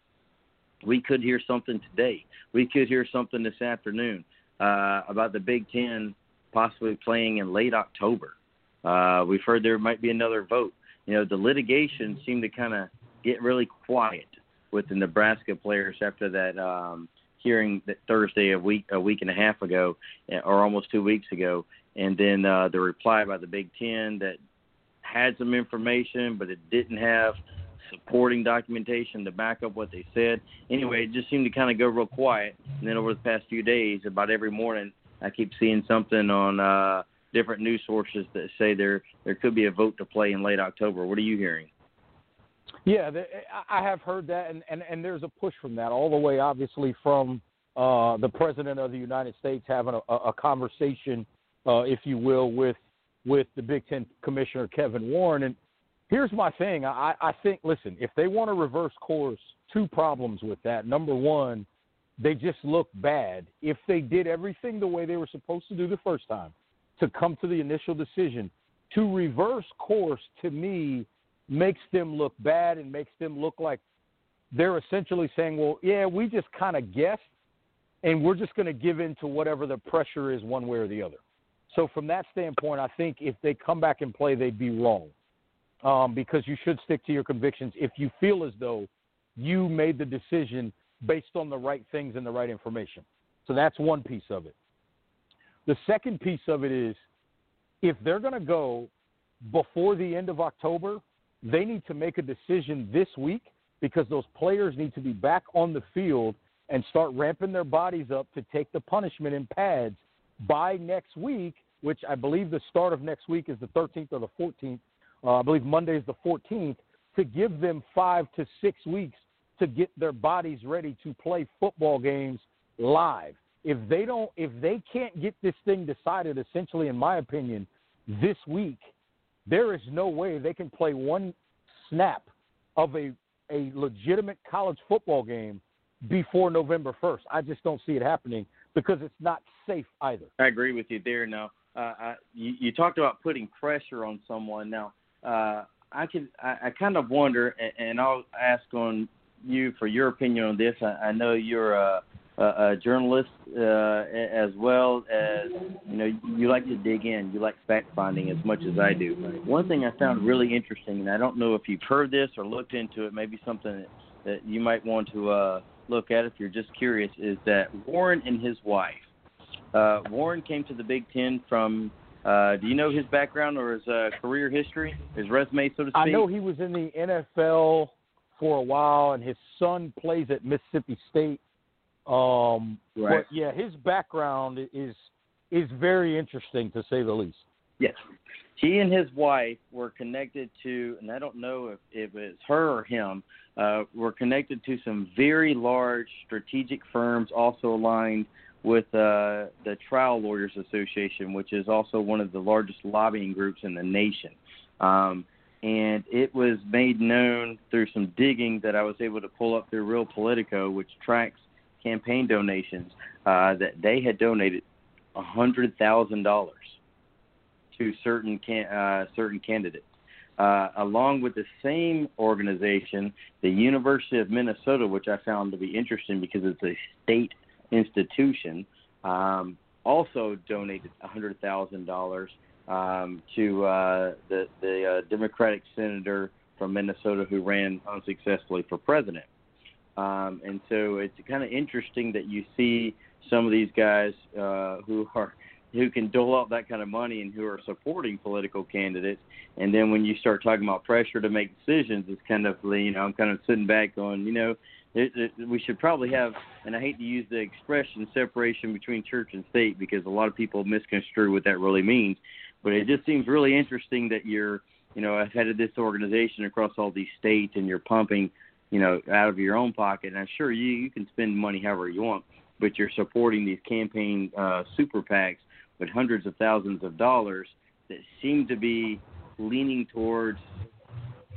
We could hear something today. We could hear something this afternoon uh, about the Big Ten possibly playing in late October. Uh, we've heard there might be another vote. You know, the litigation seemed to kind of get really quiet with the Nebraska players after that um, hearing that Thursday a week a week and a half ago, eh, or almost two weeks ago, and then uh, the reply by the Big Ten that had some information, but it didn't have supporting documentation to back up what they said. Anyway, it just seemed to kind of go real quiet. And then over the past few days, about every morning, I keep seeing something on uh, different news sources that say there there could be a vote to play in late October. What are you hearing? Yeah, I have heard that, and, and, and there's a push from that all the way, obviously, from uh, the president of the United States having a, a conversation, uh, if you will, with with the Big Ten commissioner Kevin Warren. And here's my thing: I, I think, listen, if they want to reverse course, two problems with that. Number one, they just look bad. If they did everything the way they were supposed to do the first time, to come to the initial decision, to reverse course, to me makes them look bad and makes them look like they're essentially saying, well, yeah, we just kind of guessed, and we're just going to give in to whatever the pressure is one way or the other. So, from that standpoint, I think if they come back and play, they'd be wrong um, because you should stick to your convictions if you feel as though you made the decision based on the right things and the right information. So, that's one piece of it. The second piece of it is if they're going to go before the end of October, they need to make a decision this week because those players need to be back on the field and start ramping their bodies up to take the punishment in pads by next week, which I believe the start of next week is the 13th or the 14th. Uh, I believe Monday is the 14th, to give them five to six weeks to get their bodies ready to play football games live. If they don't, if they can't get this thing decided, essentially, in my opinion, this week, there is no way they can play one snap of a a legitimate college football game before November 1st. I just don't see it happening because it's not safe either. I agree with you there. Now, uh, I, you, you talked about putting pressure on someone. Now, uh, I can I, I kind of wonder, and, and I'll ask on you for your opinion on this. I, I know you're a a, a journalist uh, as well as you know you like to dig in. You like fact finding as much as I do. One thing I found really interesting, and I don't know if you've heard this or looked into it, maybe something that, that you might want to uh, look at if you're just curious, is that Warren and his wife. Uh, Warren came to the Big Ten from. Uh, do you know his background or his uh, career history, his resume, so to speak? I know he was in the NFL for a while, and his son plays at Mississippi State um, right. But yeah, his background is is very interesting to say the least. Yes. He and his wife were connected to, and I don't know if, if it's her or him, uh, were connected to some very large strategic firms also aligned with uh, the Trial Lawyers Association, which is also one of the largest lobbying groups in the nation. Um, and it was made known through some digging that I was able to pull up through Real Politico, which tracks campaign donations uh, that they had donated hundred thousand dollars to certain can, uh, certain candidates. Uh, along with the same organization, the University of Minnesota, which I found to be interesting because it's a state institution, um, also donated hundred thousand dollars um, to uh, the the uh, Democratic senator from Minnesota who ran unsuccessfully for president. Um, and so it's kind of interesting that you see some of these guys uh, who are who can dole out that kind of money and who are supporting political candidates. And then when you start talking about pressure to make decisions, it's kind of you know I'm kind of sitting back going, you know, it, it, we should probably have, and I hate to use the expression separation between church and state because a lot of people misconstrue what that really means. But it just seems really interesting that you're, you know, head of this organization across all these states and you're pumping you know, out of your own pocket. And sure you you can spend money however you want, but you're supporting these campaign uh, super PACs with hundreds of thousands of dollars that seem to be leaning towards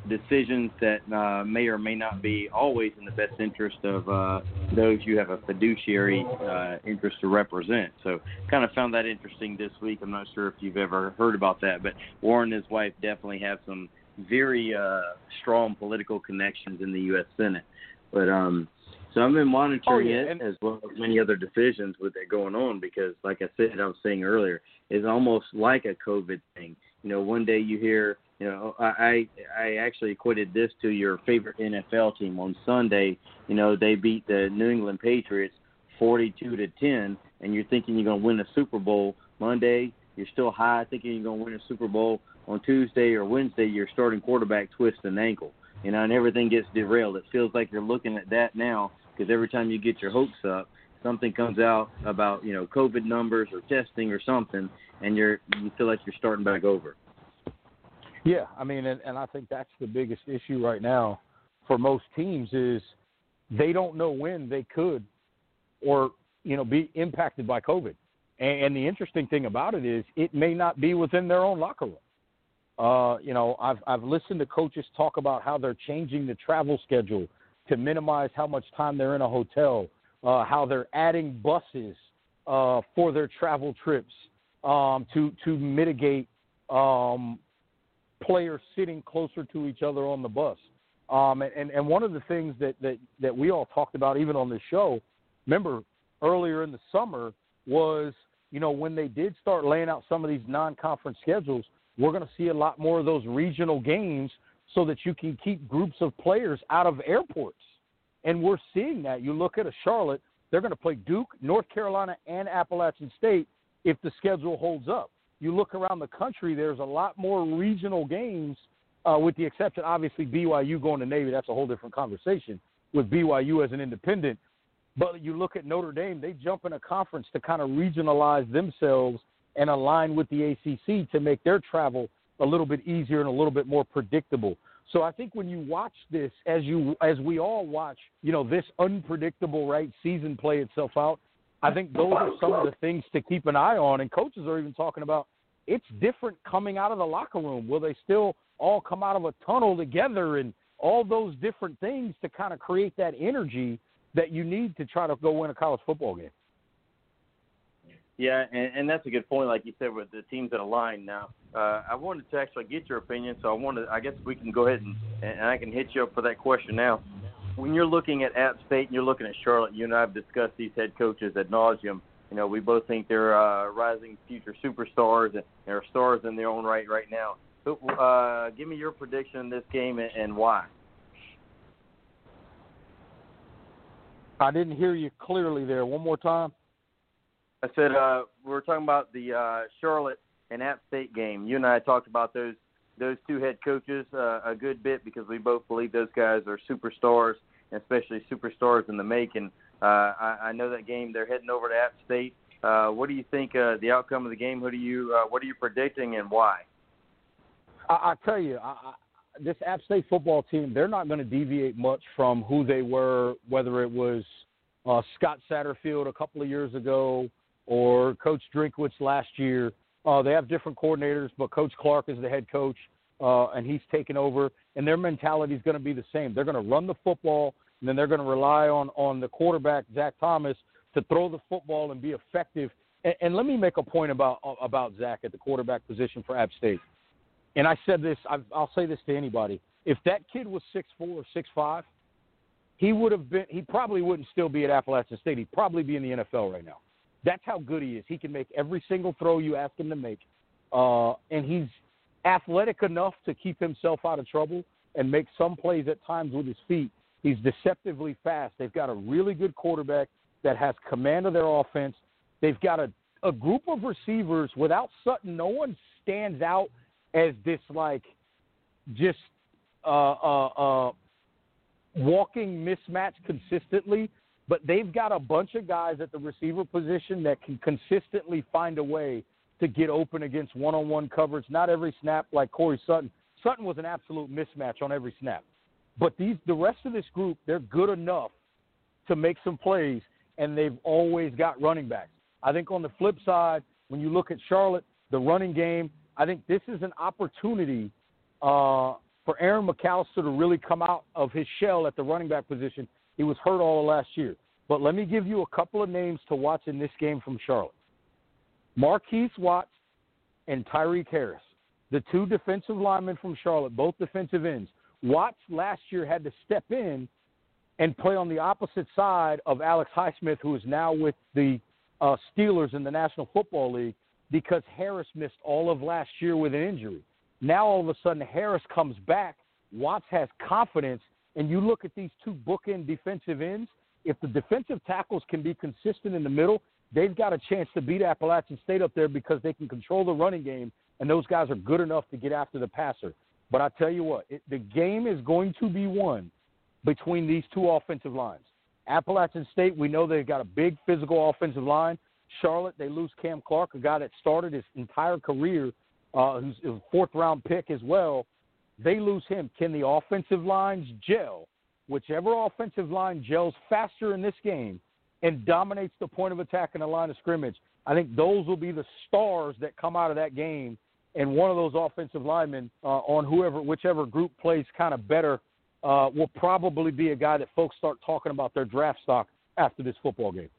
decisions that uh, may or may not be always in the best interest of uh, those you have a fiduciary uh, interest to represent. So, kind of found that interesting this week. I'm not sure if you've ever heard about that, but Warren and his wife definitely have some very uh, strong political connections in the U.S. Senate. But um, so I've been monitoring oh, yeah. it and, as well as many other decisions with it going on because, like I said, I was saying earlier, it's almost like a COVID thing. You know, one day you hear, you know, I I actually equated this to your favorite NFL team on Sunday. You know, they beat the New England Patriots 42 to 10, and you're thinking you're going to win a Super Bowl. Monday, you're still high thinking you're going to win a Super Bowl on Tuesday or Wednesday your starting quarterback twists an ankle, you know, and everything gets derailed. It feels like you're looking at that now because every time you get your hopes up, something comes out about you know COVID numbers or testing or something, and you're you feel like you're starting back over. Yeah, I mean, and, and I think that's the biggest issue right now. for most teams is they don't know when they could or you know be impacted by COVID. And, and the interesting thing about it is it may not be within their own locker room. Uh, you know, I've I've listened to coaches talk about how they're changing the travel schedule to minimize how much time they're in a hotel, uh, how they're adding buses uh, for their travel trips um, to to mitigate um, players sitting closer to each other on the bus. Um, and, and one of the things that, that, that we all talked about even on this show, remember earlier in the summer was, you know, when they did start laying out some of these non-conference schedules, we're going to see a lot more of those regional games so that you can keep groups of players out of airports. And we're seeing that. You look at a Charlotte, they're going to play Duke, North Carolina, and Appalachian State if the schedule holds up. You look around the country, there's a lot more regional games, uh, with the exception, obviously, BYU going to Navy. That's a whole different conversation with BYU as an independent. But you look at Notre Dame, they jump in a conference to kind of regionalize themselves and align with the ACC to make their travel a little bit easier and a little bit more predictable. So I think when you watch this, as you as we all watch, you know, this unpredictable right season play itself out, I think those are some of the things to keep an eye on. And coaches are even talking about it's different coming out of the locker room. Will they still all come out of a tunnel together and all those different things to kind of create that energy that you need to try to go win a college football game? Yeah, and, and that's a good point, like you said, with the teams that align. Now, uh, I wanted to actually get your opinion, so I wanted, I guess we can go ahead and, and I can hit you up for that question now. When you're looking at App State and you're looking at Charlotte, you and I have discussed these head coaches ad nauseum. You know, we both think they're uh, rising future superstars and they're stars in their own right right now. But uh, give me your prediction in this game and, and why. I didn't hear you clearly there. One more time. I said uh, we were talking about the uh, Charlotte and App State game. You and I talked about those those two head coaches uh, a good bit because we both believe those guys are superstars, especially superstars in the making. Uh, I, I know that game. They're heading over to App State. Uh, what do you think uh, the outcome of the game? Who do you uh, what are you predicting and why? I, I tell you, I, I, this App State football team, they're not going to deviate much from who they were, whether it was uh, Scott Satterfield a couple of years ago or Coach Drinkwitz last year. Uh, they have different coordinators, but Coach Clark is the head coach, uh, and he's taken over. And their mentality is going to be the same. They're going to run the football, and then they're going to rely on on the quarterback Zach Thomas to throw the football and be effective. And, and let me make a point about about Zach at the quarterback position for App State. And I said this, I've, I'll say this to anybody: if that kid was six four or six five, he would have been. He probably wouldn't still be at Appalachian State. He'd probably be in the NFL right now. That's how good he is. He can make every single throw you ask him to make, uh, and he's athletic enough to keep himself out of trouble and make some plays at times with his feet. He's deceptively fast. They've got a really good quarterback that has command of their offense. They've got a, a group of receivers without Sutton. No one stands out as this like just uh, uh, uh, walking mismatch consistently, but they've got a bunch of guys at the receiver position that can consistently find a way to get open against one-on-one coverage. Not every snap like Corey Sutton. Sutton was an absolute mismatch on every snap. But these the rest of this group, they're good enough to make some plays, and they've always got running backs. I think on the flip side, when you look at Charlotte, the running game, I think this is an opportunity uh, for Aaron McAllister to really come out of his shell at the running back position. He was hurt all of last year. But let me give you a couple of names to watch in this game from Charlotte. Markees Watts and Tyreek Harris, the two defensive linemen from Charlotte, both defensive ends. Watts last year had to step in and play on the opposite side of Alex Highsmith, who is now with the uh, Steelers in the National Football League because Harris missed all of last year with an injury. Now all of a sudden Harris comes back. Watts has confidence, and you look at these two bookend defensive ends. If the defensive tackles can be consistent in the middle, they've got a chance to beat Appalachian State up there because they can control the running game, and those guys are good enough to get after the passer. But I tell you what, it, the game is going to be won between these two offensive lines. Appalachian State, we know they've got a big physical offensive line. Charlotte, they lose Cam Clark, a guy that started his entire career, uh, who's a fourth round pick as well. They lose him. Can the offensive lines gel? whichever offensive line gels faster in this game and dominates the point of attack in the line of scrimmage, I think those will be the stars that come out of that game. And one of those offensive linemen uh, on whoever, whichever group plays kind of better, uh, will probably be a guy that folks start talking about their draft stock after this football game.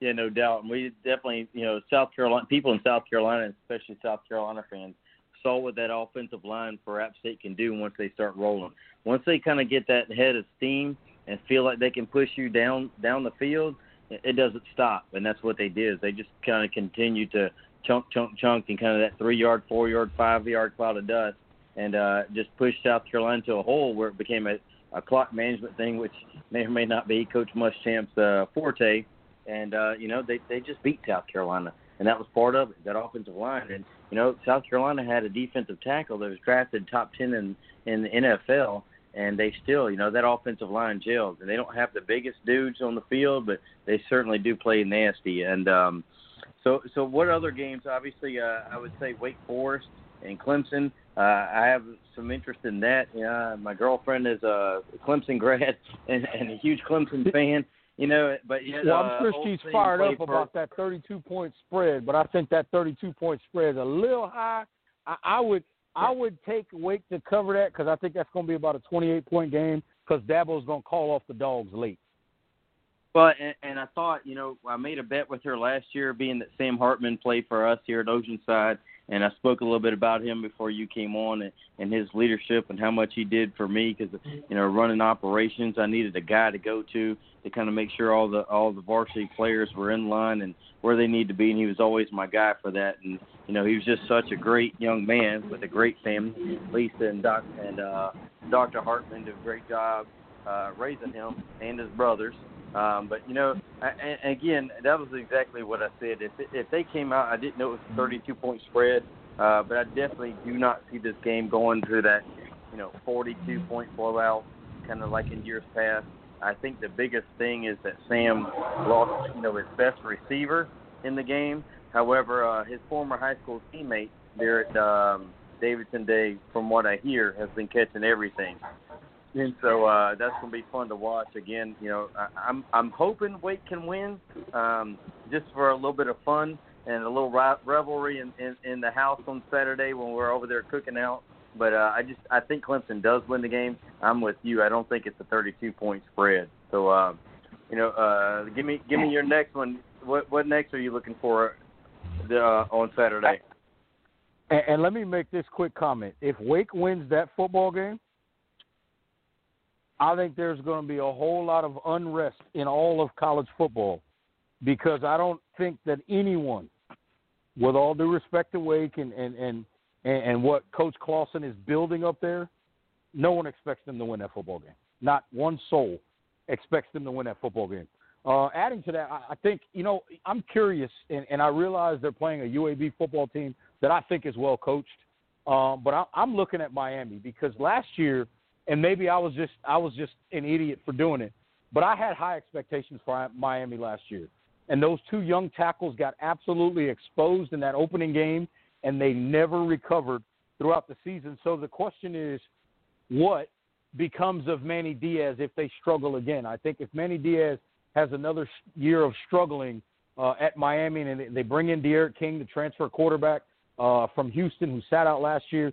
Yeah, no doubt. And we definitely, you know, South Carolina people in South Carolina, especially South Carolina fans, saw what that offensive line for App State can do once they start rolling. Once they kind of get that head of steam and feel like they can push you down down the field, it doesn't stop. And that's what they did. They just kind of continue to chunk, chunk, chunk, and kind of that three yard, four yard, five yard cloud of dust, and uh, just pushed South Carolina to a hole where it became a, a clock management thing, which may or may not be Coach Muschamp's uh, forte. And uh, you know, they they just beat South Carolina, and that was part of it. That offensive line, and you know, South Carolina had a defensive tackle that was drafted top ten in in the NFL, and they still, you know, that offensive line gels. And they don't have the biggest dudes on the field, but they certainly do play nasty. And um, so, so what other games? Obviously, uh, I would say Wake Forest and Clemson. Uh, I have some interest in that. Yeah, my girlfriend is a Clemson grad and, and a huge Clemson fan. You know, but yet, well, I'm uh, sure she's fired up for, about that 32 point spread, but I think that 32 point spread is a little high. I, I would I would take Wake to cover that because I think that's going to be about a 28 point game because Dabo's going to call off the dogs late. Well, and, and I thought, you know, I made a bet with her last year, being that Sam Hartman played for us here at Oceanside, and I spoke a little bit about him before you came on and, and his leadership and how much he did for me because you know running operations I needed a guy to go to to kind of make sure all the all the varsity players were in line and where they need to be and he was always my guy for that and you know he was just such a great young man with a great family Lisa and Doc and uh Dr. Hartman did a great job uh raising him and his brothers um, but you know, and again, that was exactly what I said. If if they came out, I didn't know it was a 32 point spread, uh, but I definitely do not see this game going to that, you know, 42 point blowout, kind of like in years past. I think the biggest thing is that Sam lost, you know, his best receiver in the game. However, uh, his former high school teammate there at um, Davidson Day, from what I hear, has been catching everything and so uh, that's going to be fun to watch. Again, you know, I, I'm I'm hoping Wake can win, um, just for a little bit of fun and a little revelry in, in in the house on Saturday when we're over there cooking out. But uh, I just I think Clemson does win the game. I'm with you. I don't think it's a 32 point spread. So, uh, you know, uh, give me give me your next one. What what next are you looking for the, uh, on Saturday? And, and let me make this quick comment. If Wake wins that football game, I think there's going to be a whole lot of unrest in all of college football because I don't think that anyone, with all due respect to Wake and and and and what Coach Clawson is building up there, no one expects them to win that football game. Not one soul expects them to win that football game. Uh, adding to that, I, I think you know I'm curious, and, and I realize they're playing a UAB football team that I think is well coached. Um, but I, I'm looking at Miami because last year and maybe I was just I was just an idiot for doing it. But I had high expectations for Miami last year, and those two young tackles got absolutely exposed in that opening game, and they never recovered throughout the season. So the question is, what becomes of Manny Diaz if they struggle again? I think if Manny Diaz has another year of struggling uh, at Miami, and they bring in D'Eriq King, the transfer quarterback uh, from Houston, who sat out last year,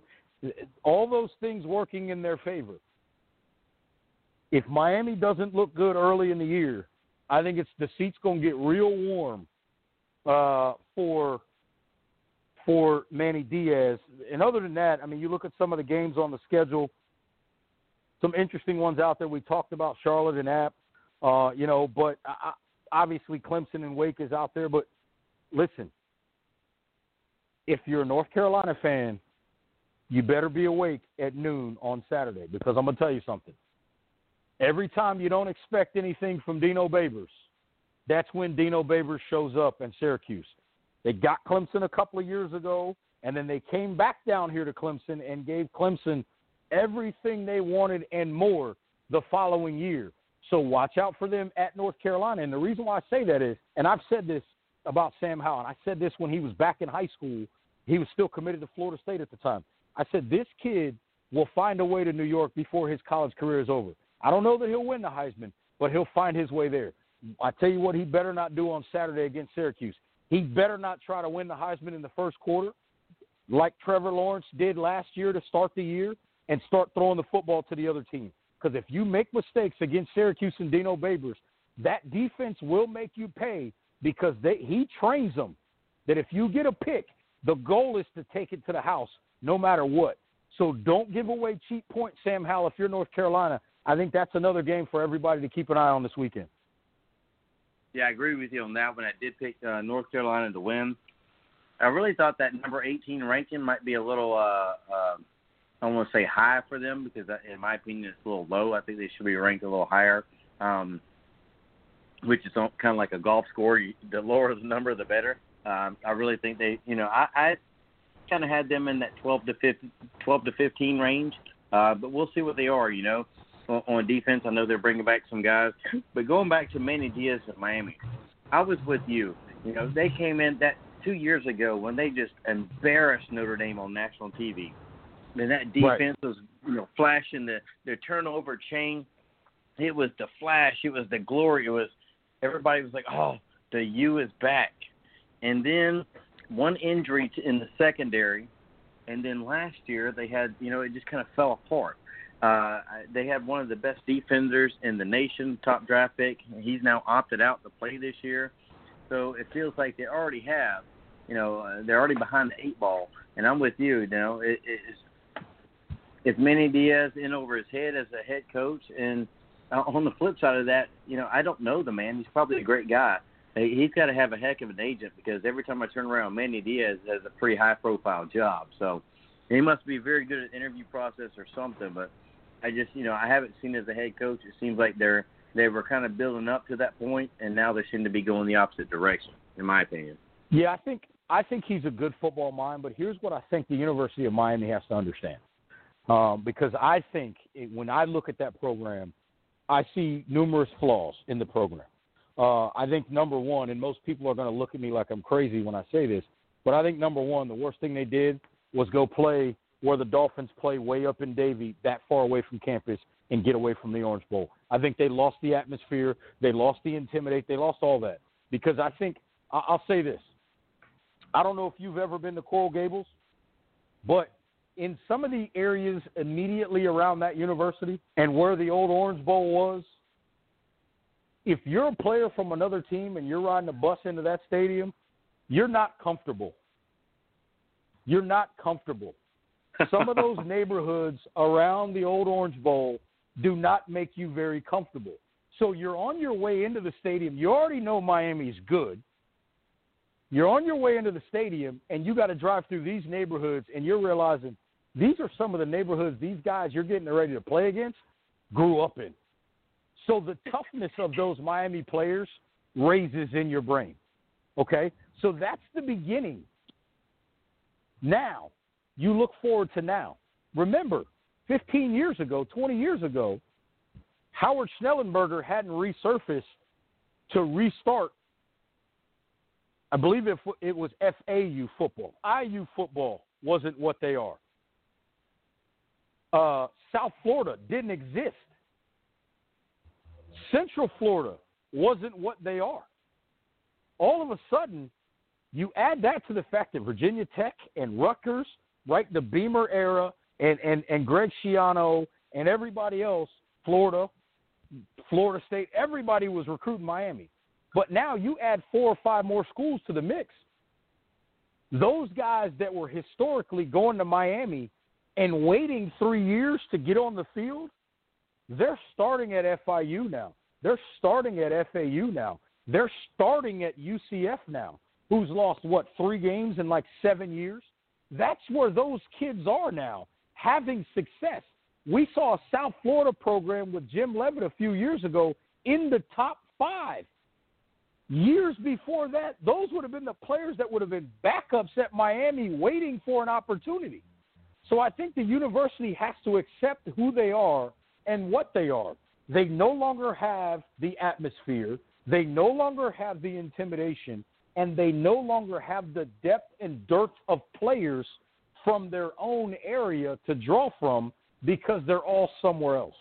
all those things working in their favor if Miami doesn't look good early in the year, I think it's the seats going to get real warm uh, for for Manny Diaz. And other than that, I mean, you look at some of the games on the schedule. Some interesting ones out there. We talked about Charlotte and App, uh, you know, but I, obviously Clemson and Wake is out there. But listen, if you're a North Carolina fan, you better be awake at noon on Saturday because I'm going to tell you something. Every time you don't expect anything from Dino Babers, that's when Dino Babers shows up in Syracuse. They got Clemson a couple of years ago, and then they came back down here to Clemson and gave Clemson everything they wanted and more the following year. So watch out for them at North Carolina. And the reason why I say that is, and I've said this about Sam Howell, and I said this when he was back in high school. He was still committed to Florida State at the time. I said, this kid will find a way to New York before his college career is over. I don't know that he'll win the Heisman, but he'll find his way there. I tell you what, he better not do on Saturday against Syracuse. He better not try to win the Heisman in the first quarter, like Trevor Lawrence did last year to start the year, and start throwing the football to the other team. Because if you make mistakes against Syracuse and Dino Babers, that defense will make you pay because they, he trains them that if you get a pick, the goal is to take it to the house no matter what. So don't give away cheap points, Sam Howell, if you're North Carolina. I think that's another game for everybody to keep an eye on this weekend. Yeah, I agree with you on that one. I did pick uh, North Carolina to win. I really thought that number 18 ranking might be a little, uh, uh, I want to say high for them because, uh, in my opinion, it's a little low. I think they should be ranked a little higher, um, which is kind of like a golf score. The lower the number, the better. Um, I really think they, you know, I, I kind of had them in that 12 to 15, 12 to 15 range, uh, but we'll see what they are. You know, on, on defense, I know they're bringing back some guys, but going back to Manny Diaz at Miami, I was with you. You know, they came in that two years ago when they just embarrassed Notre Dame on national TV. And that defense right. was, you know, flashing the the turnover chain. It was the flash. It was the glory. It was everybody was like, "Oh, the U is back." and then one injury to, in the secondary, and then last year they had you know it just kind of fell apart. Uh, they had one of the best defenders in the nation, top draft pick. He's now opted out to play this year, so it feels like they already have, you know, uh, they're already behind the eight ball. And I'm with you. You know, it, it's it's Manny Diaz in over his head as a head coach, and uh, on the flip side of that, you know, I don't know the man. He's probably a great guy, he's got to have a heck of an agent because every time I turn around, Manny Diaz has a pretty high profile job. So he must be very good at interview process or something. But I just, you know, I haven't seen as a head coach. It seems like they're they were kind of building up to that point, and now they seem to be going the opposite direction, in my opinion. Yeah, I think I think he's a good football mind, but here's what I think the University of Miami has to understand. Um, because I think it, when I look at that program, I see numerous flaws in the program. Uh, I think number one, and most people are going to look at me like I'm crazy when I say this, but I think number one, the worst thing they did was go play where the Dolphins play way up in Davie, that far away from campus, and get away from the Orange Bowl. I think they lost the atmosphere, they lost the intimidate, they lost all that. Because I think I'll say this: I don't know if you've ever been to Coral Gables, but in some of the areas immediately around that university and where the old Orange Bowl was, if you're a player from another team and you're riding a bus into that stadium, you're not comfortable. You're not comfortable. Some of those neighborhoods around the old Orange Bowl do not make you very comfortable. So you're on your way into the stadium. You already know Miami's good. You're on your way into the stadium and you got to drive through these neighborhoods and you're realizing these are some of the neighborhoods these guys you're getting ready to play against grew up in. So the toughness of those Miami players raises in your brain. Okay? So that's the beginning. Now, you look forward to now. Remember, 15 years ago, 20 years ago, Howard Schnellenberger hadn't resurfaced to restart. I believe it, it was FAU football. FIU football wasn't what they are. Uh, South Florida didn't exist. Central Florida wasn't what they are. All of a sudden, you add that to the fact that Virginia Tech and Rutgers, right, the Beamer era, and, and, and Greg Schiano and everybody else, Florida, Florida State, everybody was recruiting Miami. But now you add four or five more schools to the mix. Those guys that were historically going to Miami and waiting three years to get on the field they're starting at FIU now. They're starting at FAU now. They're starting at UCF now, who's lost, what, three games in like seven years? That's where those kids are now, having success. We saw a South Florida program with Jim Leavitt a few years ago in the top five. Years before that, those would have been the players that would have been backups at Miami waiting for an opportunity. So I think the university has to accept who they are and what they are. They no longer have the atmosphere, they no longer have the intimidation, and they no longer have the depth and dearth of players from their own area to draw from because they're all somewhere else.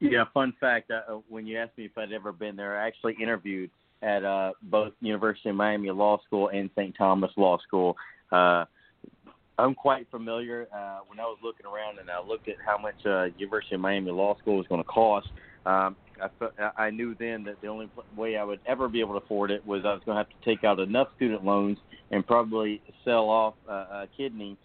Yeah, fun fact. Uh, when you asked me if I'd ever been there, I actually interviewed at uh, both University of Miami Law School and St. Thomas Law School. Uh, I'm quite familiar. Uh, when I was looking around and I looked at how much uh, University of Miami Law School was going to cost, um, I, I knew then that the only way I would ever be able to afford it was I was going to have to take out enough student loans and probably sell off uh, a kidney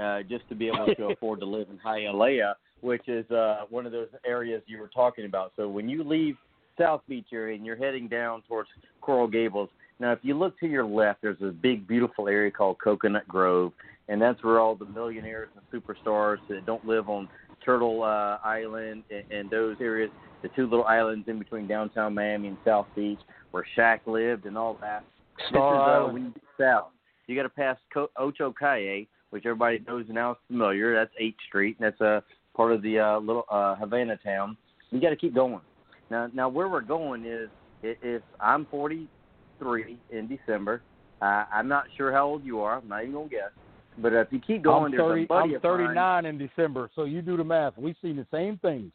uh, just to be able to afford to live in Hialeah, which is uh, one of those areas you were talking about. So when you leave South Beach area and you're heading down towards Coral Gables, now if you look to your left, there's a big, beautiful area called Coconut Grove, and that's where all the millionaires and superstars that don't live on Turtle uh, Island and, and those areas, the two little islands in between downtown Miami and South Beach, where Shaq lived and all that. Star this is, uh, when you get south. You got to pass Co- Ocho Calle, which everybody knows now is familiar. That's 8th Street. And that's a part of the uh, little uh, Havana town. You got to keep going. Now, now where we're going is if I'm 43 in December. Uh, I'm not sure how old you are. I'm not even gonna guess. But if you keep going, I'm there's 30. a buddy I'm of mine- 39 in December, so you do the math. We've seen the same things.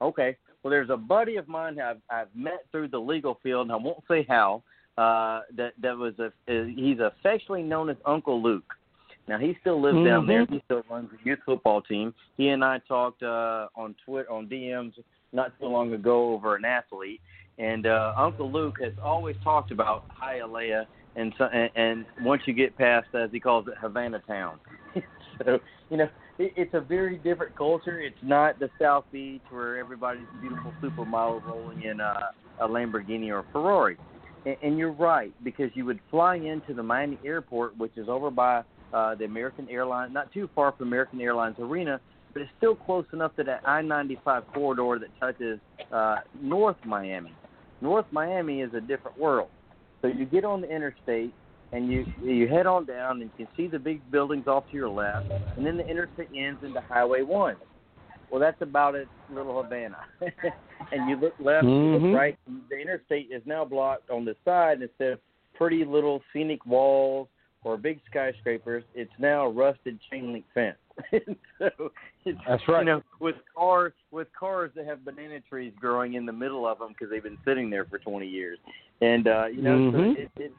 Okay. Well, there's a buddy of mine I've I've met through the legal field, and I won't say how. Uh, that that was a uh, he's affectionately known as Uncle Luke. Now he still lives down Mhm. there. He still runs the youth football team. He and I talked uh, on Twitter on DMs not too long ago over an athlete, and uh, Uncle Luke has always talked about Hialeah and so, and, and once you get past as he calls it Havana Town. so you know it, it's a very different culture. It's not the South Beach where everybody's beautiful supermodel rolling in a, a Lamborghini or a Ferrari. And, and you're right because you would fly into the Miami airport, which is over by uh, the American Airlines, not too far from American Airlines Arena, but it's still close enough to that I-95 corridor that touches uh, North Miami. North Miami is a different world. So you get on the interstate and you you head on down and you can see the big buildings off to your left, and then the interstate ends into Highway One. Well, that's about it, Little Havana. and you look left, you Mhm. look right. The interstate is now blocked on the side and instead of pretty little scenic walls or big skyscrapers. It's now a rusted chain link fence. so it's, That's right. You know, with cars with cars that have banana trees growing in the middle of them because they've been sitting there for 20 years, and uh, you know, Mhm. so it, it,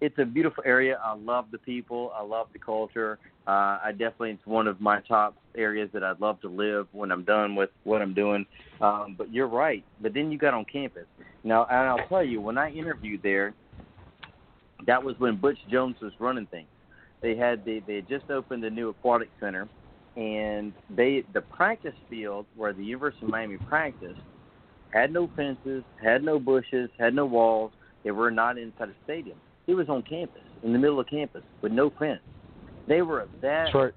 it's a beautiful area. I love the people. I love the culture. Uh, I definitely it's one of my top areas that I'd love to live when I'm done with what I'm doing. Um, but you're right. But then you got on campus now, and I'll tell you when I interviewed there, that was when Butch Jones was running things. They had the they had just opened a new aquatic center, and they the practice field where the University of Miami practiced had no fences, had no bushes, had no walls. They were not inside a stadium. It was on campus, in the middle of campus, with no fence. They were that right.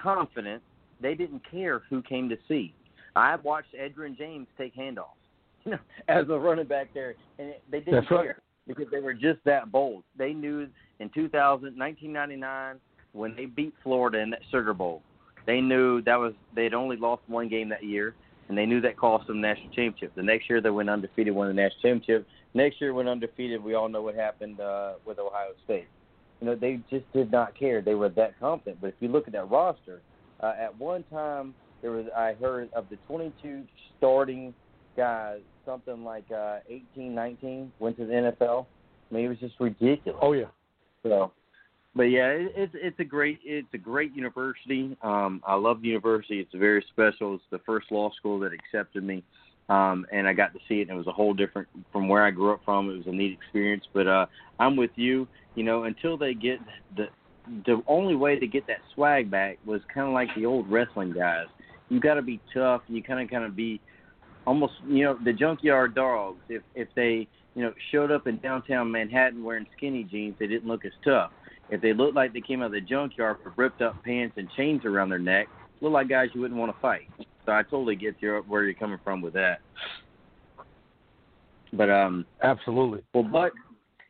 confident they didn't care who came to see. I watched Edgerrin James take handoffs, you know, as a running back there, and they didn't That's care right. because they were just that bold. They knew in 2000, 1999, when they beat Florida in that Sugar Bowl, they knew that was they'd only lost one game that year, and they knew that cost them the national championship. The next year they went undefeated, won the national championship. Next year went undefeated. We all know what happened uh, with Ohio State. You know, they just did not care. They were that confident. But if you look at that roster, uh, at one time there was I heard of the 22 starting guys, something like uh, 18, 19 went to the NFL. I mean, it was just ridiculous. Oh yeah. So, but yeah, it, it's it's a great it's a great university. Um, I love the university. It's very special. It's the first law school that accepted me, um, and I got to see it. And it was a whole different from where I grew up from. It was a neat experience. But uh, I'm with you. You know, until they get the the only way to get that swag back was kind of like the old wrestling guys. You got to be tough. You kind of kind of be almost you know the junkyard dogs. If if they you know showed up in downtown Manhattan wearing skinny jeans, they didn't look as tough. If they looked like they came out of the junkyard with ripped up pants and chains around their neck, look like guys you wouldn't want to fight. So I totally get your where you're coming from with that. But um, Absolutely. well, but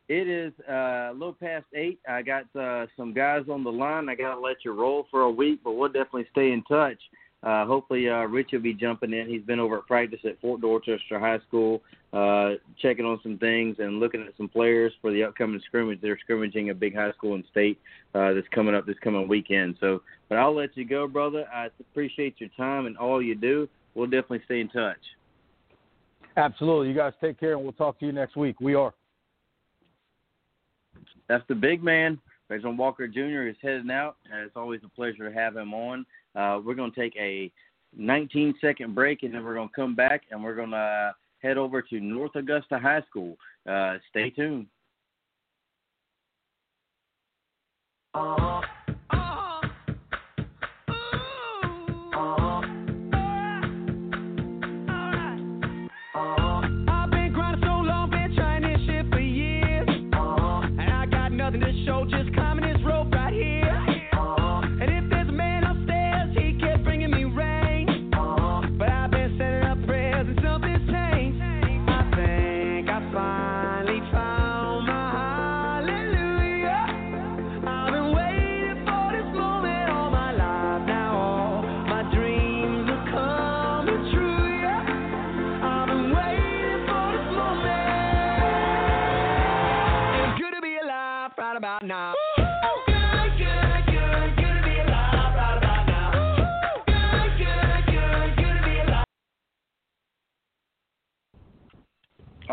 it is uh, a little past eight. I got uh, some guys on the line. I got to let you roll for a week, but we'll definitely stay in touch. Uh, hopefully, uh, Rich will be jumping in. He's been over at practice at Fort Dorchester High School, uh, checking on some things and looking at some players for the upcoming scrimmage. They're scrimmaging a big high school in state uh, that's coming up this coming weekend. So, but I'll let you go, brother. I appreciate your time and all you do. we'll definitely stay in touch. Absolutely. You guys take care, and we'll talk to you next week. We are. That's the big man. Reginald Walker Jr. is heading out, and it's always a pleasure to have him on. Uh, we're going to take a 19 second break, and then we're going to come back, and we're going to head over to North Augusta High School. Uh, stay tuned. Uh-huh.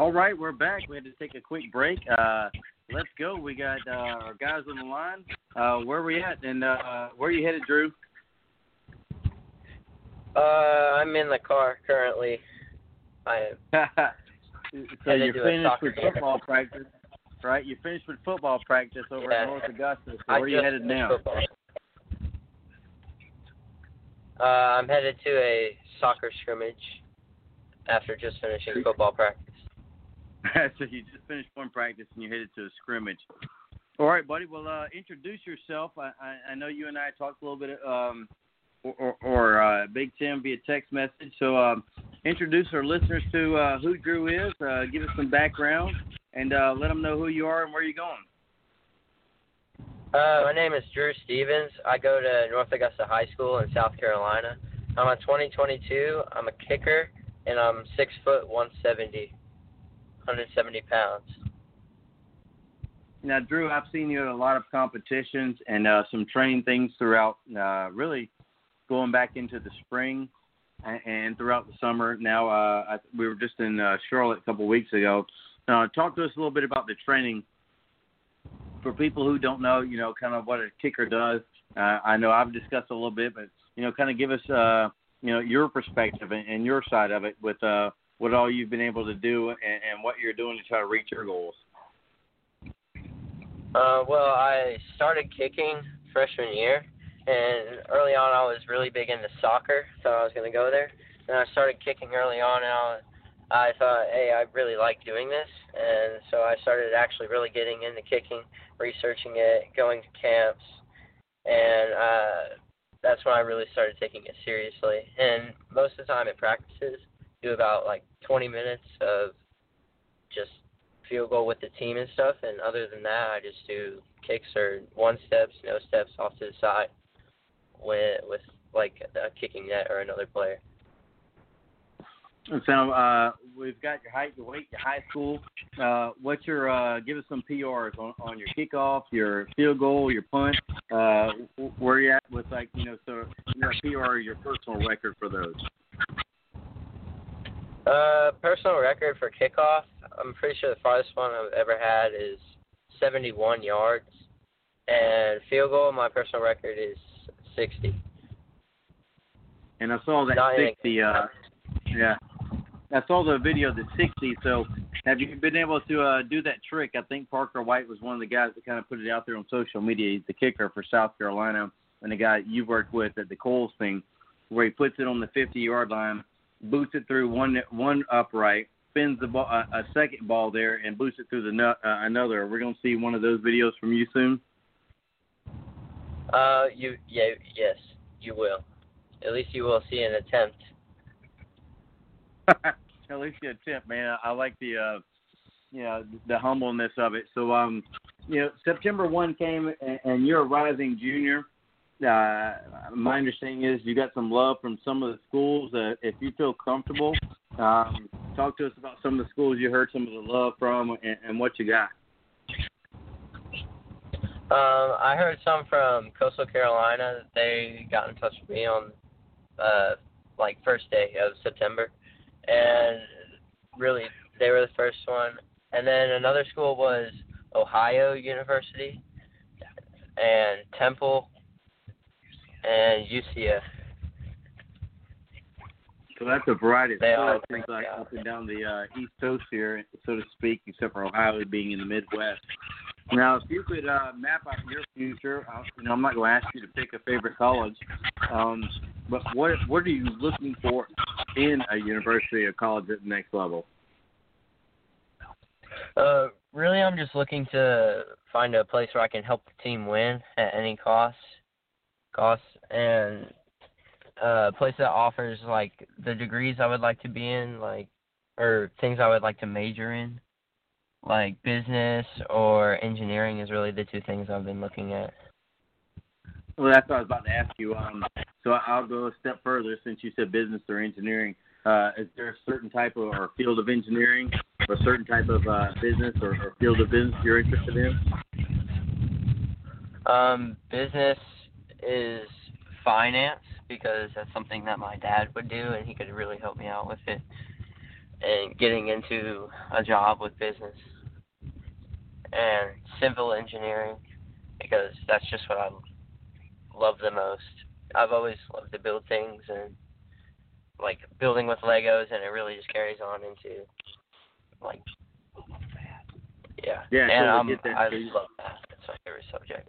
All right, we're back. We had to take a quick break. Uh, let's go. We got uh, our guys on the line. Uh, where are we at? And uh, where are you headed, Drew? Uh, I'm in the car currently. I am. so you're finished with game. football practice, right? You finished with football practice over yeah. at North Augusta. So where are you headed now? Uh, I'm headed to a soccer scrimmage after just finishing football practice. so you just finished one practice and you headed to a scrimmage. All right, buddy. Well, uh, introduce yourself. I, I, I know you and I talked a little bit, um, or, or, uh, Big Tim via text message. So um, introduce our listeners to uh, who Drew is. Uh, give us some background and uh, let them know who you are and where you're going. Uh, my name is Drew Stevens. I go to North Augusta High School in South Carolina. I'm a 2022. I'm a kicker, and I'm six foot 170. 170 pounds. Now, Drew, I've seen you at a lot of competitions and uh, some training things throughout, uh, really going back into the spring and throughout the summer. Now, uh, I, we were just in uh, Charlotte a couple weeks ago. Uh, talk to us a little bit about the training for people who don't know, you know, kind of what a kicker does. Uh, I know I've discussed a little bit, but you know, kind of give us, uh, you know, your perspective and, and your side of it with uh, what all you've been able to do and, and what you're doing to try to reach your goals. Uh, well, I started kicking freshman year, and early on I was really big into soccer, thought I was going to go there. And I started kicking early on, and I, I thought, hey, I really like doing this, and so I started actually really getting into kicking, researching it, going to camps, and uh, that's when I really started taking it seriously. And most of the time at practices, do about like 20 minutes of just field goal with the team and stuff, and other than that, I just do kicks or one steps, no steps off to the side with with like a kicking net or another player. So uh, we've got your height, your weight, your high school. Uh, what's your uh, give us some PRs on, on your kickoff, your field goal, your punt. Uh, where you at with like you know so your PR, your personal record for those. Uh, personal record for kickoff. I'm pretty sure the farthest one I've ever had is 71 yards, and field goal. My personal record is 60. And I saw that Not 60. Uh, yeah, I saw the video of the 60. So, have you been able to uh, do that trick? I think Parker White was one of the guys that kind of put it out there on social media. He's the kicker for South Carolina, and the guy you worked with at the Kohl's thing, where he puts it on the 50 yard line boosts it through one one upright, spins the ball, a, a second ball there, and boosts it through the nut, uh, another. We're gonna see one of those videos from you soon. Uh, you yeah yes you will. At least you will see an attempt. At least you attempt, man. I, I like the uh, you know, the humbleness of it. So um, you know, September one came, and, and you're a rising junior uh, my understanding is you got some love from some of the schools. If you feel comfortable, um, talk to us about some of the schools you heard some of the love from and, and what you got. Um, I heard some from Coastal Carolina. They got in touch with me on uh, like first day of September, and really they were the first one. And then another school was Ohio University and Temple and UCF. So that's a variety of They all things like up and down the uh, East Coast here, so to speak, except for Ohio being in the Midwest. Now, if you could uh, map out your future, uh, you know, I'm not going to ask you to pick a favorite college, um, but what what are you looking for in a university or college at the next level? Uh, really, I'm just looking to find a place where I can help the team win at any cost, cost, and uh, a place that offers like the degrees I would like to be in, like or things I would like to major in, like business or engineering is really the two things I've been looking at. Well, that's what I was about to ask you. Um, so I'll go a step further since you said business or engineering. Uh, is there a certain type of or field of engineering or a certain type of uh, business or, or field of business you're interested in? Um, business is finance because that's something that my dad would do, and he could really help me out with it. And getting into a job with business and civil engineering because that's just what I love the most. I've always loved to build things and like building with Legos, and it really just carries on into like yeah. Yeah, and totally um, get that. I love that. That's my favorite subject.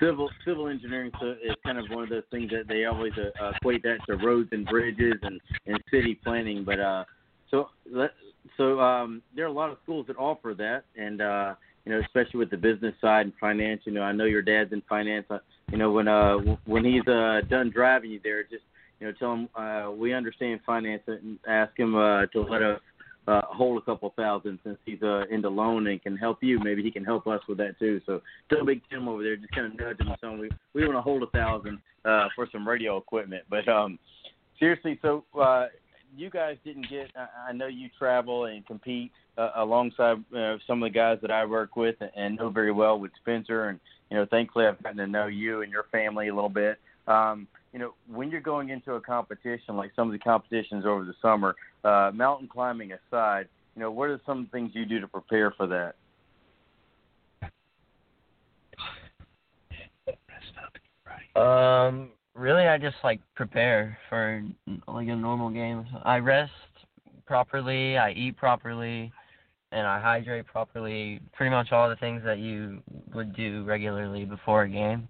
Civil civil engineering so is kind of one of those things that they always uh, equate that to roads and bridges and, and city planning. But uh, so let so um, there are a lot of schools that offer that, and uh, you know, especially with the business side and finance. You know, I know your dad's in finance. Uh, you know, when uh when he's uh done driving you there, just you know, tell him uh, we understand finance and ask him uh, to let us uh, hold a couple thousand since he's uh, into loan and can help you. Maybe he can help us with that too. So tell Big Tim over there, just kind of nudge him and him we we want to hold a thousand uh, for some radio equipment. But um, seriously, so uh, you guys didn't get. I I know you travel and compete uh, alongside uh, some of the guys that I work with and know very well with Spencer, and you know, thankfully I've gotten to know you and your family a little bit. Um, you know, when you're going into a competition like some of the competitions over the summer, uh, mountain climbing aside, you know, what are some things you do to prepare for that? Um, really, I just like prepare for like a normal game. I rest properly, I eat properly, and I hydrate properly. Pretty much all the things that you would do regularly before a game.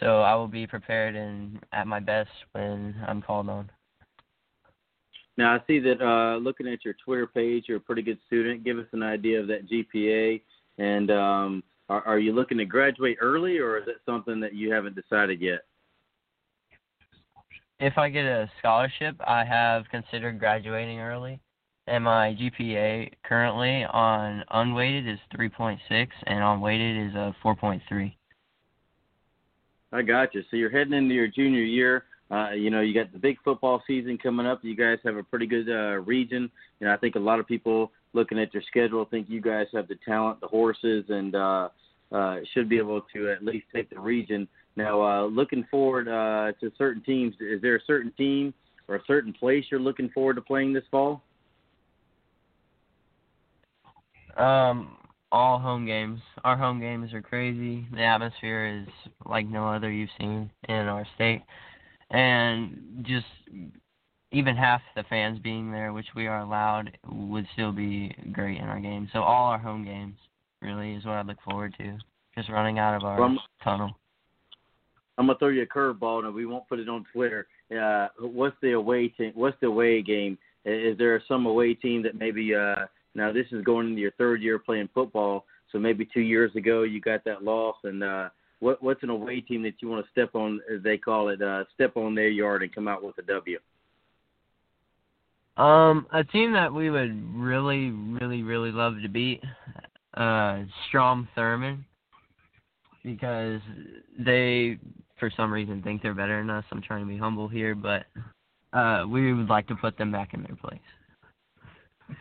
So I will be prepared and at my best when I'm called on. Now I see that uh, looking at your Twitter page, you're a pretty good student. Give us an idea of that GPA, and um, are, are you looking to graduate early, or is that something that you haven't decided yet? If I get a scholarship, I have considered graduating early. And my GPA currently on unweighted is 3.6 and on weighted is a 4.3. I got you. So you're heading into your junior year. Uh, you know, you got the big football season coming up. You guys have a pretty good uh, region. You know, I think a lot of people looking at your schedule think you guys have the talent, the horses, and uh, uh, should be able to at least take the region. Now, uh, looking forward uh, to certain teams, is there a certain team or a certain place you're looking forward to playing this fall? Um, all home games. Our home games are crazy. The atmosphere is like no other you've seen in our state, and just even half the fans being there, which we are allowed, would still be great in our game. So all our home games really is what I look forward to. Just running out of our Well, I'm- tunnel. I'm gonna throw you a curveball, and we won't put it on Twitter. Uh, what's the away team? What's the away game? Is there some away team that maybe uh, now this is going into your third year playing football? So maybe two years ago you got that loss, and uh, what what's an away team that you want to step on, as they call it, uh, step on their yard and come out with a W? Um, a team that we would really, really, really love to beat, uh, Strom Thurmond, because they, for some reason, think they're better than us. I'm trying to be humble here, but uh, we would like to put them back in their place.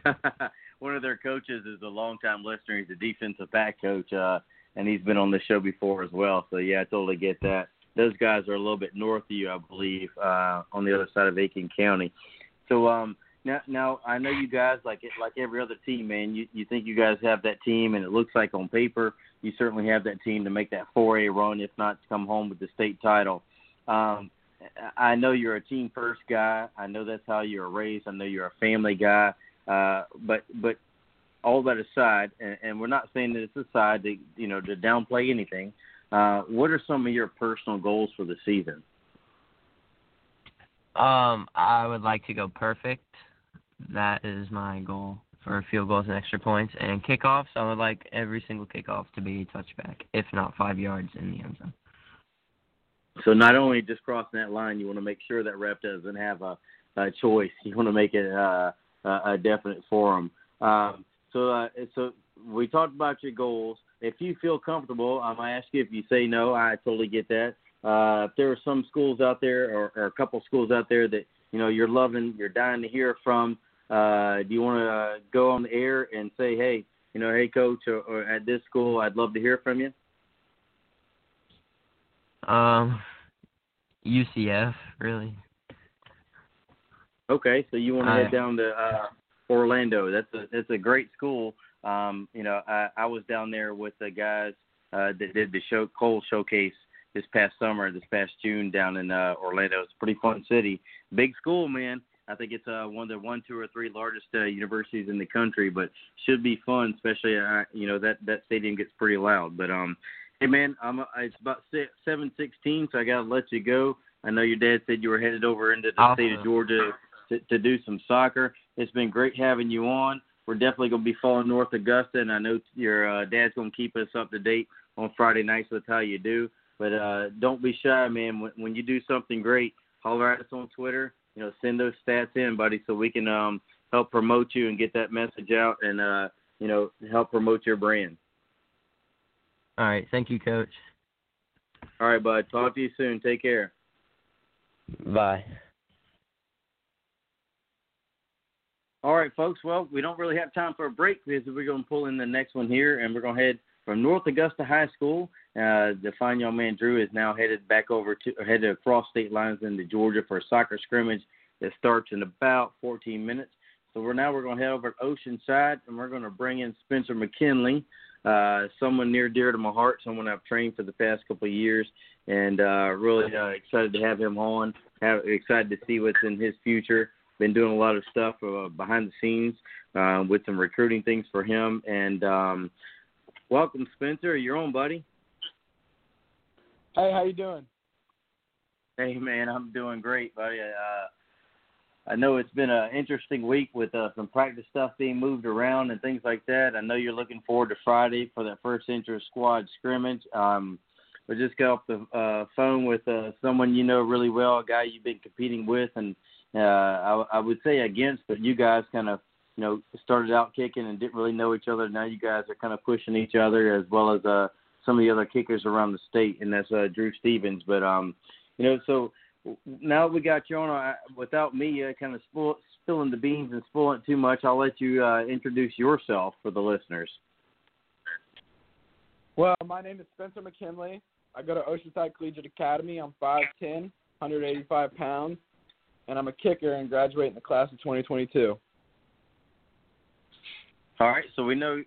One of their coaches is a longtime listener. He's a defensive back coach, uh, and he's been on the show before as well. So yeah, I totally get that. those guys are a little bit north of you, I believe, uh, on the other side of Aiken County. So um, now, now I know you guys like it, like every other team, man. You you think you guys have that team, and it looks like on paper you certainly have that team to make that 4A run, if not to come home with the state title. Um, I know you're a team first guy. I know that's how you're raised. I know you're a family guy. Uh, but but all that aside, and, and we're not saying that it's aside to you know to downplay anything. Uh, what are some of your personal goals for the season? Um, I would like to go perfect. That is my goal for field goals and extra points. And kickoffs, I would like every single kickoff to be a touchback, if not five yards in the end zone. So not only just crossing that line, you want to make sure that rep doesn't have a, a choice. You want to make it uh, a definite forum. Um, so, uh, so we talked about your goals. If you feel comfortable, I'm gonna ask you. If you say no, I totally get that. Uh, if there are some schools out there, or, or a couple schools out there that you know you're loving, you're dying to hear from, uh, do you want to uh, go on the air and say, hey, you know, hey, coach, or, or at this school, I'd love to hear from you? Um, UCF, really. Okay, so you want to head down to uh, Orlando? That's a that's a great school. Um, you know, I, I was down there with the guys uh, that did the show Cole Showcase this past summer, this past June down in uh, Orlando. It's a pretty fun city, big school, man. I think it's uh, one of the one, two, or three largest uh, universities in the country, but should be fun, especially uh, you know that that stadium gets pretty loud. But um, hey man, I'm uh, it's about seven sixteen, so I gotta let you go. I know your dad said you were headed over into the awesome. state of Georgia to, to do some soccer. It's been great having you on. We're definitely gonna be following North Augusta, and I know your uh, dad's gonna keep us up to date on Friday nights with how you do. But uh, don't be shy, man. When, when you do something great, holler at us on Twitter you know, send those stats in, buddy, so we can um, help promote you and get that message out and uh, you know help promote your brand. All right, thank you, Coach. All right, bud. Talk to you soon. Take care. Bye. All right, folks. Well, we don't really have time for a break because we're going to pull in the next one here, and we're going to head from North Augusta High School. Uh, the fine young man Drew is now headed back over to headed across state lines into Georgia for a soccer scrimmage that starts in about 14 minutes. So we're now we're going to head over to Oceanside and we're going to bring in Spencer McKinley, uh, someone near dear to my heart, someone I've trained for the past couple of years, and uh, really uh, excited to have him on. Have, excited to see what's in his future. Been doing a lot of stuff uh, behind the scenes uh, with some recruiting things for him, and um, Welcome, Spencer. You're on, buddy. Hey, how you doing? Hey, man, I'm doing great, buddy. Uh, I know it's been an interesting week with uh, some practice stuff being moved around and things like that. I know you're looking forward to Friday for that first inter squad scrimmage. Um, we just got off the uh, phone with uh, someone you know really well, a guy you've been competing with, and uh, I, I would say against, but you guys kind of you know, started out kicking and didn't really know each other. Now you guys are kind of pushing each other as well as uh, some of the other kickers around the state, and that's uh, Drew Stevens. But um, you know, so now we got you on. Uh, without me uh, kind of spoil, spilling the beans and spoiling too much, I'll let you uh, introduce yourself for the listeners. Well, my name is Spencer McKinley. I go to Oceanside Collegiate Academy. I'm 5'10", 185 pounds, and I'm a kicker and graduate in the class of 2022. All right, so we know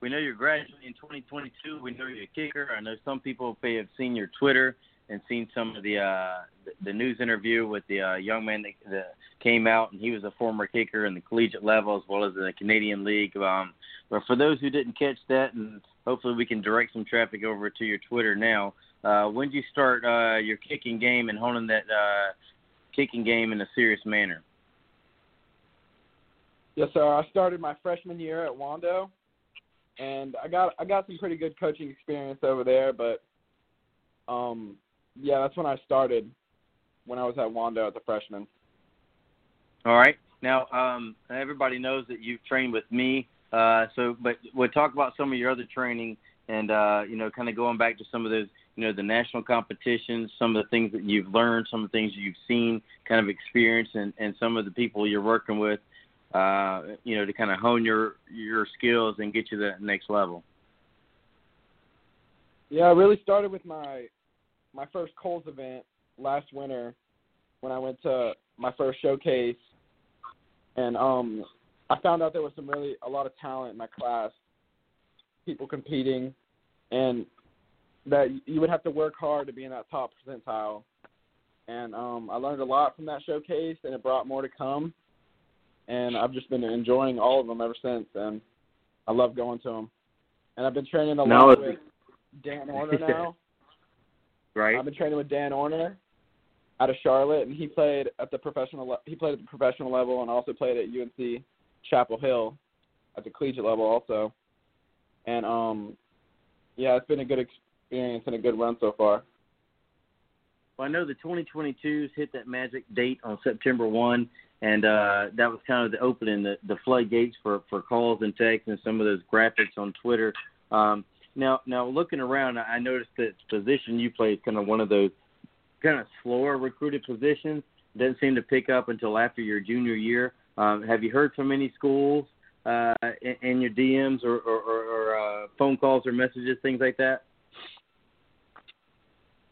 we know you're graduating in 2022. We know you're a kicker. I know some people may have seen your Twitter and seen some of the uh, the, news interview with the uh, young man that, that came out, and he was a former kicker in the collegiate level as well as in the Canadian League. Um, but for those who didn't catch that, and hopefully we can direct some traffic over to your Twitter now. Uh, when did you start uh, your kicking game and honing that uh, kicking game in a serious manner? Yes, sir. I started my freshman year at Wando, and I got I got some pretty good coaching experience over there. But um, yeah, that's when I started when I was at Wando as a freshman. All right. Now, um, everybody knows that you've trained with me. Uh, so, but we'll talk about some of your other training, and uh, you know, kind of going back to some of those, you know, the national competitions, some of the things that you've learned, some of the things you've seen, kind of experience, and and some of the people you're working with uh, you know, to kind of hone your your skills and get you to that next level? Yeah, I really started with my my first Kohl's event last winter when I went to my first showcase, and um, I found out there was some really a lot of talent in my class, people competing, and that you would have to work hard to be in that top percentile. And um, I learned a lot from that showcase, and it brought more to come. And I've just been enjoying all of them ever since, and I love going to them. And I've been training a lot with Dan Orner now. Right. I've been training with Dan Orner out of Charlotte, and he played at the professional. le- He played at the professional level, and also played at UNC Chapel Hill at the collegiate level, also. And um, yeah, it's been a good experience and a good run so far. Well, I know the 2022s hit that magic date on September 1, and uh, that was kind of the opening, the, the floodgates for, for calls and texts and some of those graphics on Twitter. Um, now, now looking around, I noticed that position you play is kind of one of those kind of slower recruited positions. Doesn't seem to pick up until after your junior year. Um, have you heard from any schools uh, in, in your DMs or, or, or, or uh, phone calls or messages, things like that?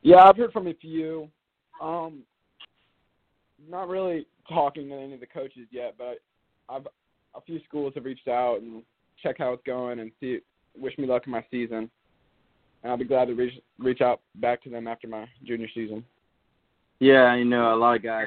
Yeah, I've heard from a few. Um, not really talking to any of the coaches yet, but I've a few schools have reached out and check how it's going and see wish me luck in my season. And I'll be glad to reach reach out back to them after my junior season. Yeah, I know a lot of guys,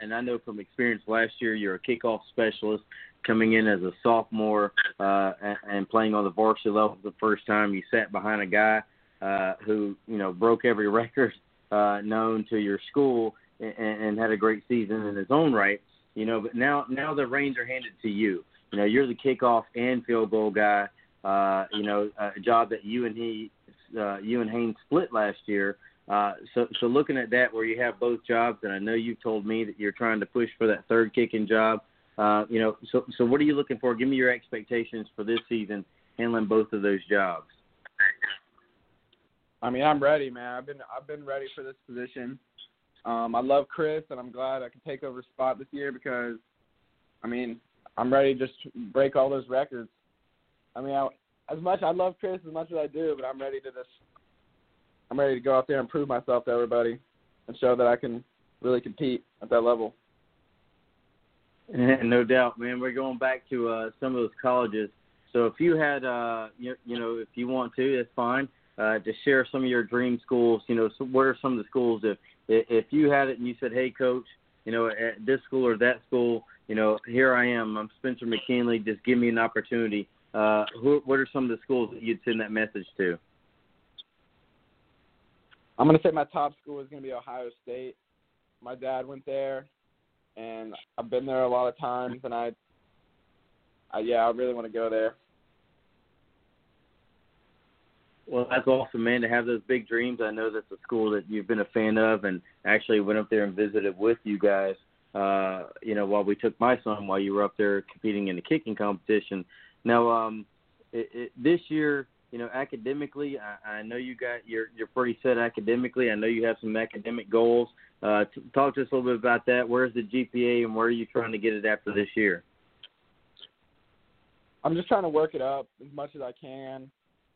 and I know from experience last year, you're a kickoff specialist coming in as a sophomore uh, and, and playing on the varsity level for the first time. You sat behind a guy uh, who, you know, broke every record uh, known to your school and, and had a great season in his own right. You know, but now now the reins are handed to you. You know, you're the kickoff and field goal guy. Uh, you know, a job that you and he, uh, you and Haynes split last year. Uh, so, so looking at that, where you have both jobs, and I know you've told me that you're trying to push for that third kicking job. Uh, you know, so, so what are you looking for? Give me your expectations for this season, handling both of those jobs. I mean, I'm ready, man. I've been I've been ready for this position. Um, I love Chris, and I'm glad I can take over spot this year because, I mean, I'm ready to just break all those records. I mean, I, as much I love Chris as much as I do, but I'm ready to just I'm ready to go out there and prove myself to everybody and show that I can really compete at that level. no doubt, man. We're going back to uh, some of those colleges. So if you had, uh, you, you know, if you want to, that's fine. Uh, to share some of your dream schools, you know, so what are some of the schools if if you had it and you said, hey, coach, you know, at this school or that school, you know, here I am. I'm Spencer McKinley. Just give me an opportunity. Uh, who, what are some of the schools that you'd send that message to? I'm gonna say my top school is gonna be Ohio State. My dad went there, and I've been there a lot of times, and I, I yeah, I really want to go there. Well, that's awesome, man, to have those big dreams. I know that's a school that you've been a fan of and actually went up there and visited with you guys, uh, you know, while we took my son while you were up there competing in the kicking competition. Now, um, it, it, this year, you know, academically, I, I know you got you're you're pretty set academically. I know you have some academic goals. Uh, t- talk to us a little bit about that. Where's the GPA and where are you trying to get it after this year? I'm just trying to work it up as much as I can.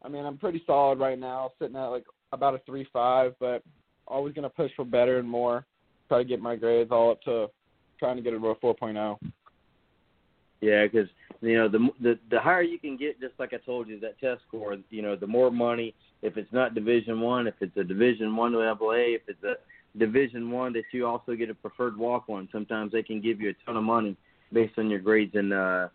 I mean, I'm pretty solid right now, sitting at like about a three five, but always gonna push for better and more. Try to get my grades all up to trying to get it to a 4.0. Yeah, because you know the the the higher you can get, just like I told you, that test score. You know, the more money. If it's not Division One, if it's a Division One level A, if it's a Division One, that you also get a preferred walk on. Sometimes they can give you a ton of money based on your grades and uh,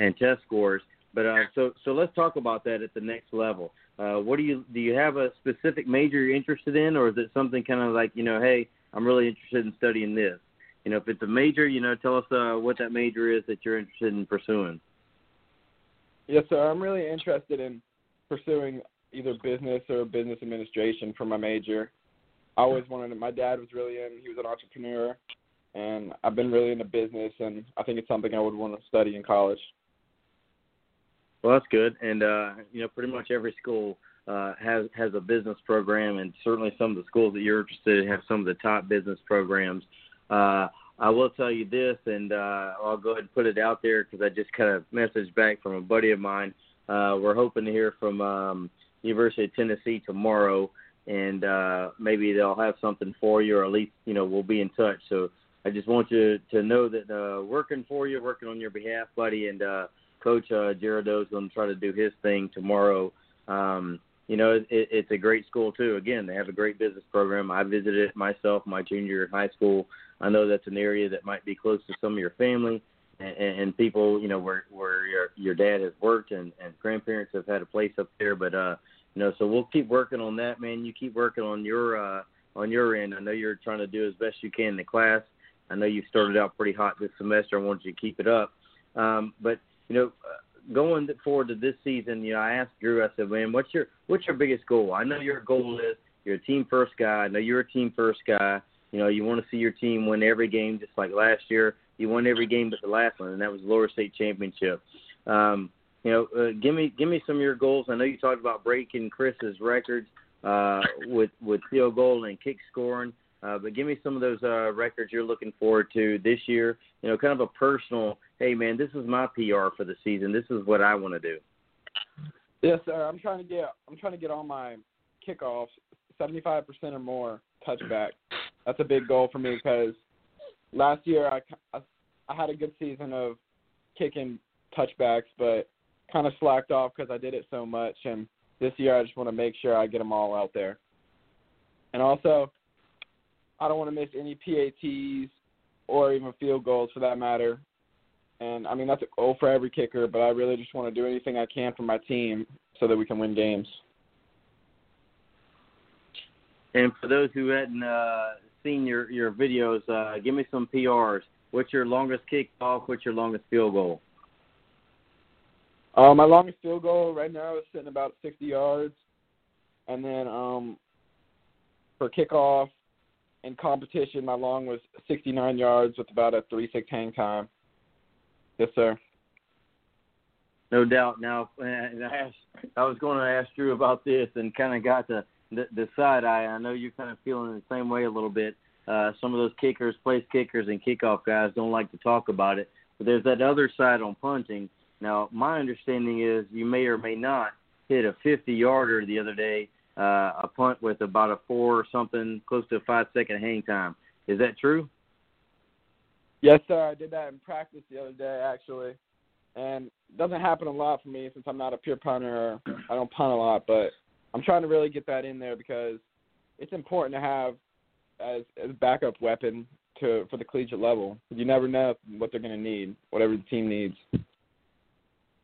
and test scores. But uh, so so let's talk about that at the next level. Uh, what do you do? You have a specific major you're interested in, or is it something kind of like you know, hey, I'm really interested in studying this. You know, if it's a major, you know, tell us uh, what that major is that you're interested in pursuing. Yes, sir. I'm really interested in pursuing either business or business administration for my major. I always wanted. My dad was really in. He was an entrepreneur, and I've been really into business, and I think it's something I would want to study in college. Well, that's good, and uh, you know, pretty much every school uh, has has a business program, and certainly some of the schools that you're interested in have some of the top business programs. Uh, I will tell you this, and uh, I'll go ahead and put it out there because I just kind of messaged back from a buddy of mine. Uh, we're hoping to hear from um, University of Tennessee tomorrow, and uh, maybe they'll have something for you, or at least you know we'll be in touch. So I just want you to know that uh, working for you, working on your behalf, buddy, and uh, Coach uh, Gerardo is going to try to do his thing tomorrow. Um, you know, it, it's a great school too. Again, they have a great business program. I visited it myself, my junior in high school. I know that's an area that might be close to some of your family and, and people, you know, where where your your dad has worked and and grandparents have had a place up there. But uh, you know, so we'll keep working on that, man. You keep working on your uh, on your end. I know you're trying to do as best you can in the class. I know you started out pretty hot this semester. I want you to keep it up. Um, but you know, uh, going forward to this season, you know, I asked Drew. I said, "Man, what's your what's your biggest goal?" I know your goal is you're a team first guy. I know you're a team first guy. You know, you want to see your team win every game, just like last year. You won every game but the last one, and that was Lower State Championship. Um, you know, uh, give me give me some of your goals. I know you talked about breaking Chris's records uh, with with field goal and kick scoring, uh, but give me some of those uh, records you're looking forward to this year. You know, kind of a personal. Hey, man, this is my PR for the season. This is what I want to do. Yes, sir. I'm trying to get I'm trying to get all my kickoffs 75% or more touchback. That's a big goal for me because last year I, I I had a good season of kicking touchbacks, but kind of slacked off because I did it so much. And this year I just want to make sure I get them all out there. And also, I don't want to miss any PATs or even field goals for that matter. And I mean that's a goal for every kicker, but I really just want to do anything I can for my team so that we can win games. And for those who hadn't uh, seen your your videos, uh, give me some PRs. What's your longest kickoff? What's your longest field goal? Uh, my longest field goal right now is sitting about 60 yards, and then um, for kickoff in competition, my long was 69 yards with about a three six hang time. Yes, sir. No doubt. Now, and I, asked, I was going to ask Drew about this, and kind of got the, the the side eye. I know you're kind of feeling the same way a little bit. Uh, some of those kickers, place kickers, and kickoff guys don't like to talk about it. But there's that other side on punting. Now, my understanding is you may or may not hit a 50 yarder the other day, uh, a punt with about a four or something, close to a five second hang time. Is that true? Yes, sir. I did that in practice the other day, actually, and it doesn't happen a lot for me since I'm not a pure punter. I don't punt a lot, but I'm trying to really get that in there because it's important to have as as a backup weapon to for the collegiate level. You never know what they're going to need, whatever the team needs.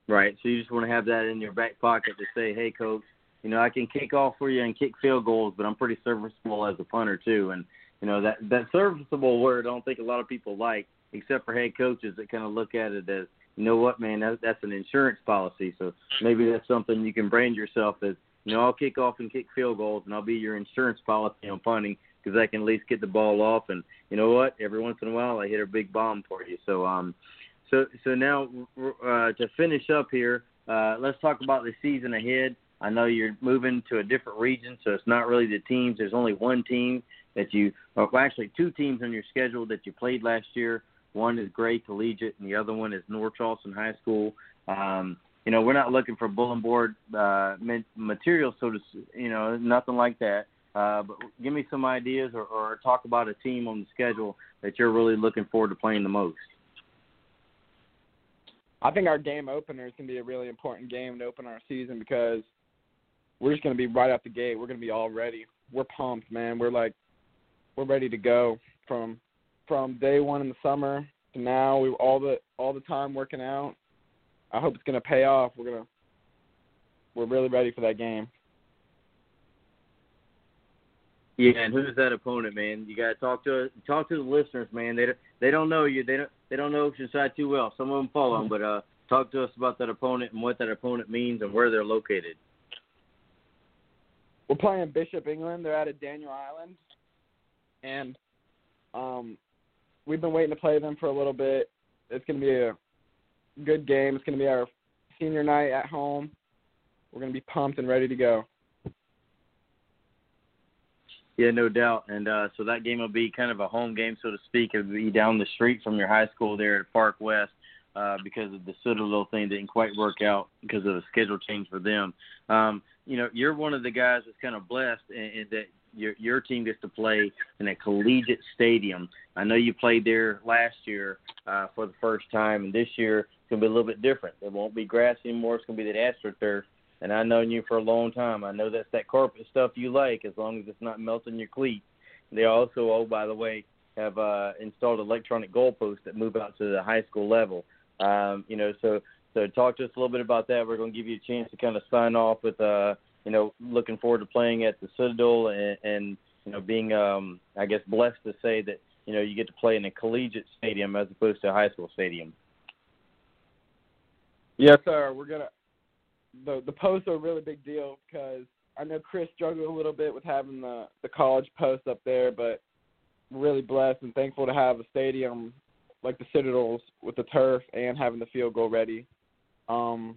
Right. So you just want to have that in your back pocket to say, "Hey, coach, you know I can kick off for you and kick field goals, but I'm pretty serviceable as a punter too." And you know that that serviceable word I don't think a lot of people like, except for head coaches that kind of look at it as, you know what, man, that, that's an insurance policy. So maybe that's something you can brand yourself as, you know, I'll kick off and kick field goals, and I'll be your insurance policy on punting because I can at least get the ball off. And you know what? Every once in a while, I hit a big bomb for you. So um, so so now uh, to finish up here, uh, let's talk about the season ahead. I know you're moving to a different region, so it's not really the teams. There's only one team that you, well, actually two teams on your schedule that you played last year. One is Gray Collegiate, and the other one is North Charleston High School. Um, you know, we're not looking for bulletin board uh, material, so to, you know, nothing like that. Uh, but give me some ideas or, or talk about a team on the schedule that you're really looking forward to playing the most. I think our game opener is going to be a really important game to open our season because we're just going to be right out the gate. We're going to be all ready. We're pumped, man. We're like, we're ready to go from from day one in the summer to now. We all the all the time working out. I hope it's going to pay off. We're gonna we're really ready for that game. Yeah, and who's that opponent, man? You got to talk to talk to the listeners, man. They they don't know you. They don't they don't know Oceanside too well. Some of them follow them, but uh, talk to us about that opponent and what that opponent means and where they're located. We're playing Bishop England. They're out of Daniel Island, and um, we've been waiting to play them for a little bit. It's going to be a good game. It's going to be our senior night at home. We're going to be pumped and ready to go. Yeah, no doubt. And uh, so that game will be kind of a home game, so to speak. It'll be down the street from your high school there at Park West. Uh, because of the Citadel thing didn't quite work out because of the schedule change for them. Um, you know, you're one of the guys that's kind of blessed in, in that your your team gets to play in a collegiate stadium. I know you played there last year uh, for the first time, and this year it's gonna be a little bit different. It won't be grass anymore. It's gonna be that astroturf. And I've known you for a long time. I know that's that carpet stuff you like, as long as it's not melting your cleats. They also, oh by the way, have uh, installed electronic goalposts that move out to the high school level. Um, you know, so so talk to us a little bit about that. We're going to give you a chance to kind of sign off with, uh, you know, looking forward to playing at the Citadel and, and you know being, um, I guess, blessed to say that you know you get to play in a collegiate stadium as opposed to a high school stadium. Yes, sir. We're gonna. The the posts are a really big deal because I know Chris struggled a little bit with having the the college post up there, but really blessed and thankful to have a stadium like the Citadels with the turf and having the field goal ready. Um,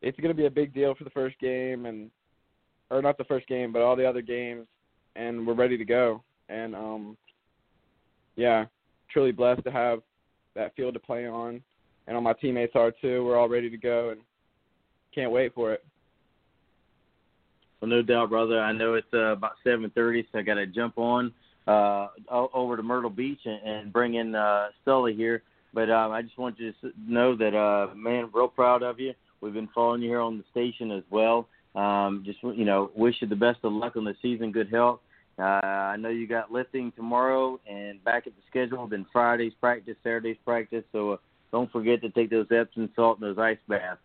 it's going to be a big deal for the first game and or not the first game, but all the other games, and we're ready to go. And um, yeah, truly blessed to have that field to play on, and all my teammates are too. We're all ready to go and can't wait for it. Well, no doubt, brother. I know it's uh, about 7:30, so I got to jump on uh, over to Myrtle Beach and, and bring in uh, Sully here. But um, I just want you to know that, uh, man, real proud of you. We've been following you here on the station as well. Um, just you know, wish you the best of luck on the season, good health. Uh, I know you got lifting tomorrow and back at the schedule. Then Friday's practice, Saturday's practice. So uh, don't forget to take those Epsom salt and those ice baths.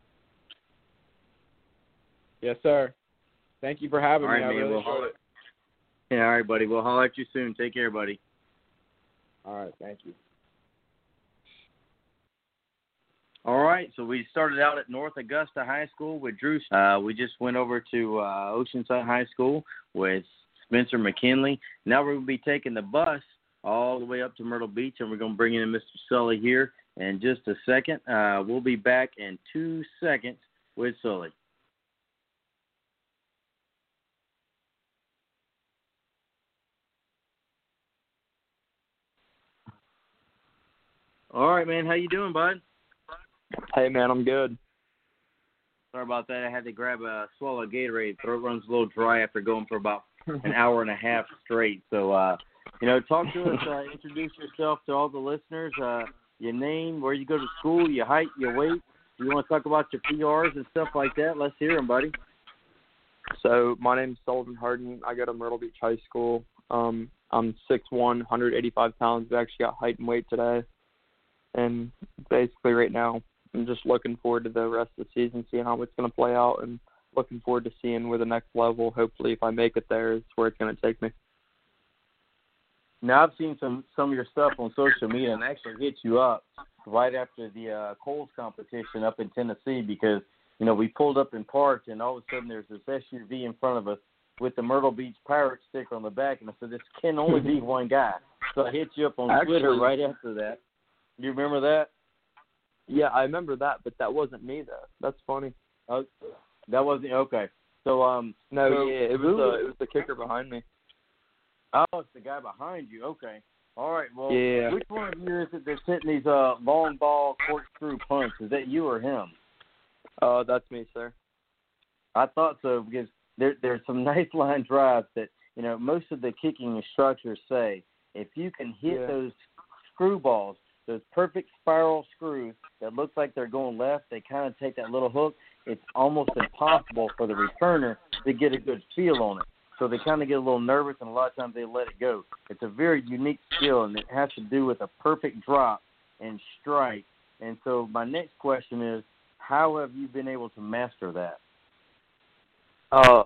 Yes, sir. Thank you for having all right, me. I man, really we'll enjoyed it. Yeah, all right, buddy. We'll holler at you soon. Take care, buddy. All right, thank you. All right, so we started out at North Augusta High School with Drew. Uh, we just went over to uh, Oceanside High School with Spencer McKinley. Now we're going to be taking the bus all the way up to Myrtle Beach, and we're going to bring in Mr. Sully here in just a second. Uh, we'll be back in two seconds with Sully. All right, man. How you doing, bud? Hey man, I'm good. Sorry about that. I had to grab a swallow of Gatorade. Throat runs a little dry after going for about an hour and a half straight. So, uh, you know, talk to us. Uh, introduce yourself to all the listeners. Uh, your name, where you go to school, your height, your weight. You want to talk about your PRs and stuff like that? Let's hear them, buddy. So my name's Sullivan Harden. I go to Myrtle Beach High School. Um, I'm 6'1", 185 pounds. I actually got height and weight today. And basically right now, I'm just looking forward to the rest of the season, seeing how it's going to play out, and looking forward to seeing where the next level, hopefully, if I make it there, is where it's going to take me. Now I've seen some some of your stuff on social media, and actually hit you up right after the uh, Kohl's competition up in Tennessee because you know we pulled up in park, and all of a sudden there's this SUV in front of us with the Myrtle Beach Pirate sticker on the back, and I said this can only be one guy. So I hit you up on Actually- Twitter right after that. Do you remember that? Yeah, I remember that, but that wasn't me though. That's funny. Oh, that wasn't okay. So um, No, So, yeah, it was the it was the kicker behind me. oh, it's the guy behind you. Okay. All right. Well, Yeah. which one of you is it that's hitting these uh long ball corkscrew punts? Is that you or him? Uh, that's me, sir. I thought so because there there's some nice line drives that you know most of the kicking instructors say if you can hit Yeah. those screw balls, those perfect spiral screws that look like they're going left, they kind of take that little hook. It's almost impossible for the returner to get a good feel on it. So they kind of get a little nervous, and a lot of times they let it go. It's a very unique skill, and it has to do with a perfect drop and strike. And so my next question is, how have you been able to master that? Uh,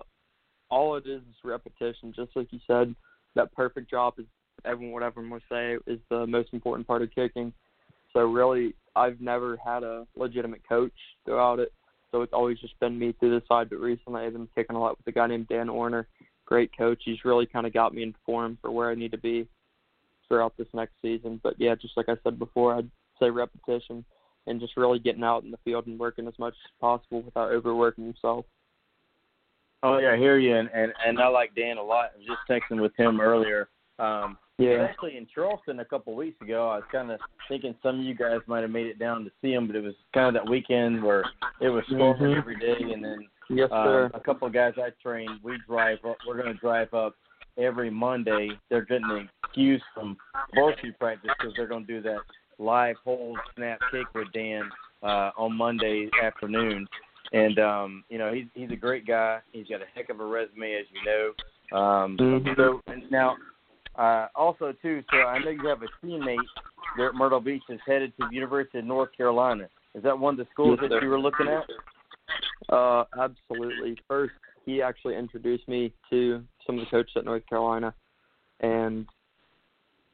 all it is is repetition. Just like you said, that perfect drop is everyone what everyone say is the most important part of kicking. So really, I've never had a legitimate coach throughout it. So it's always just been me through the side. But recently, I've been kicking a lot with a guy named Dan Orner. Great coach. He's really kind of got me in form for where I need to be throughout this next season. But yeah, just like I said before, I'd say repetition and just really getting out in the field and working as much as possible without overworking yourself. Oh yeah, I hear you, and and, and I like Dan a lot. I was just texting with him earlier. Um, Yeah. Actually, in Charleston a couple of weeks ago, I was kind of thinking some of you guys might have made it down to see him, but it was kind of that weekend where it was storming Mhm. every day, and then Yes, um, sir. a couple of guys I trained, we drive up. We're going to drive up every Monday. They're getting an excuse from varsity practice because they're going to do that live hold snap kick with Dan uh, on Monday afternoon. And um, you know, he's he's a great guy. He's got a heck of a resume, as you know. Um, Mhm. So and now, uh, also too. So I know you have a teammate there at Myrtle Beach that's headed to the University of North Carolina. Is that one of the schools Yes, that you were looking at? Uh, absolutely. First, he actually introduced me to some of the coaches at North Carolina, and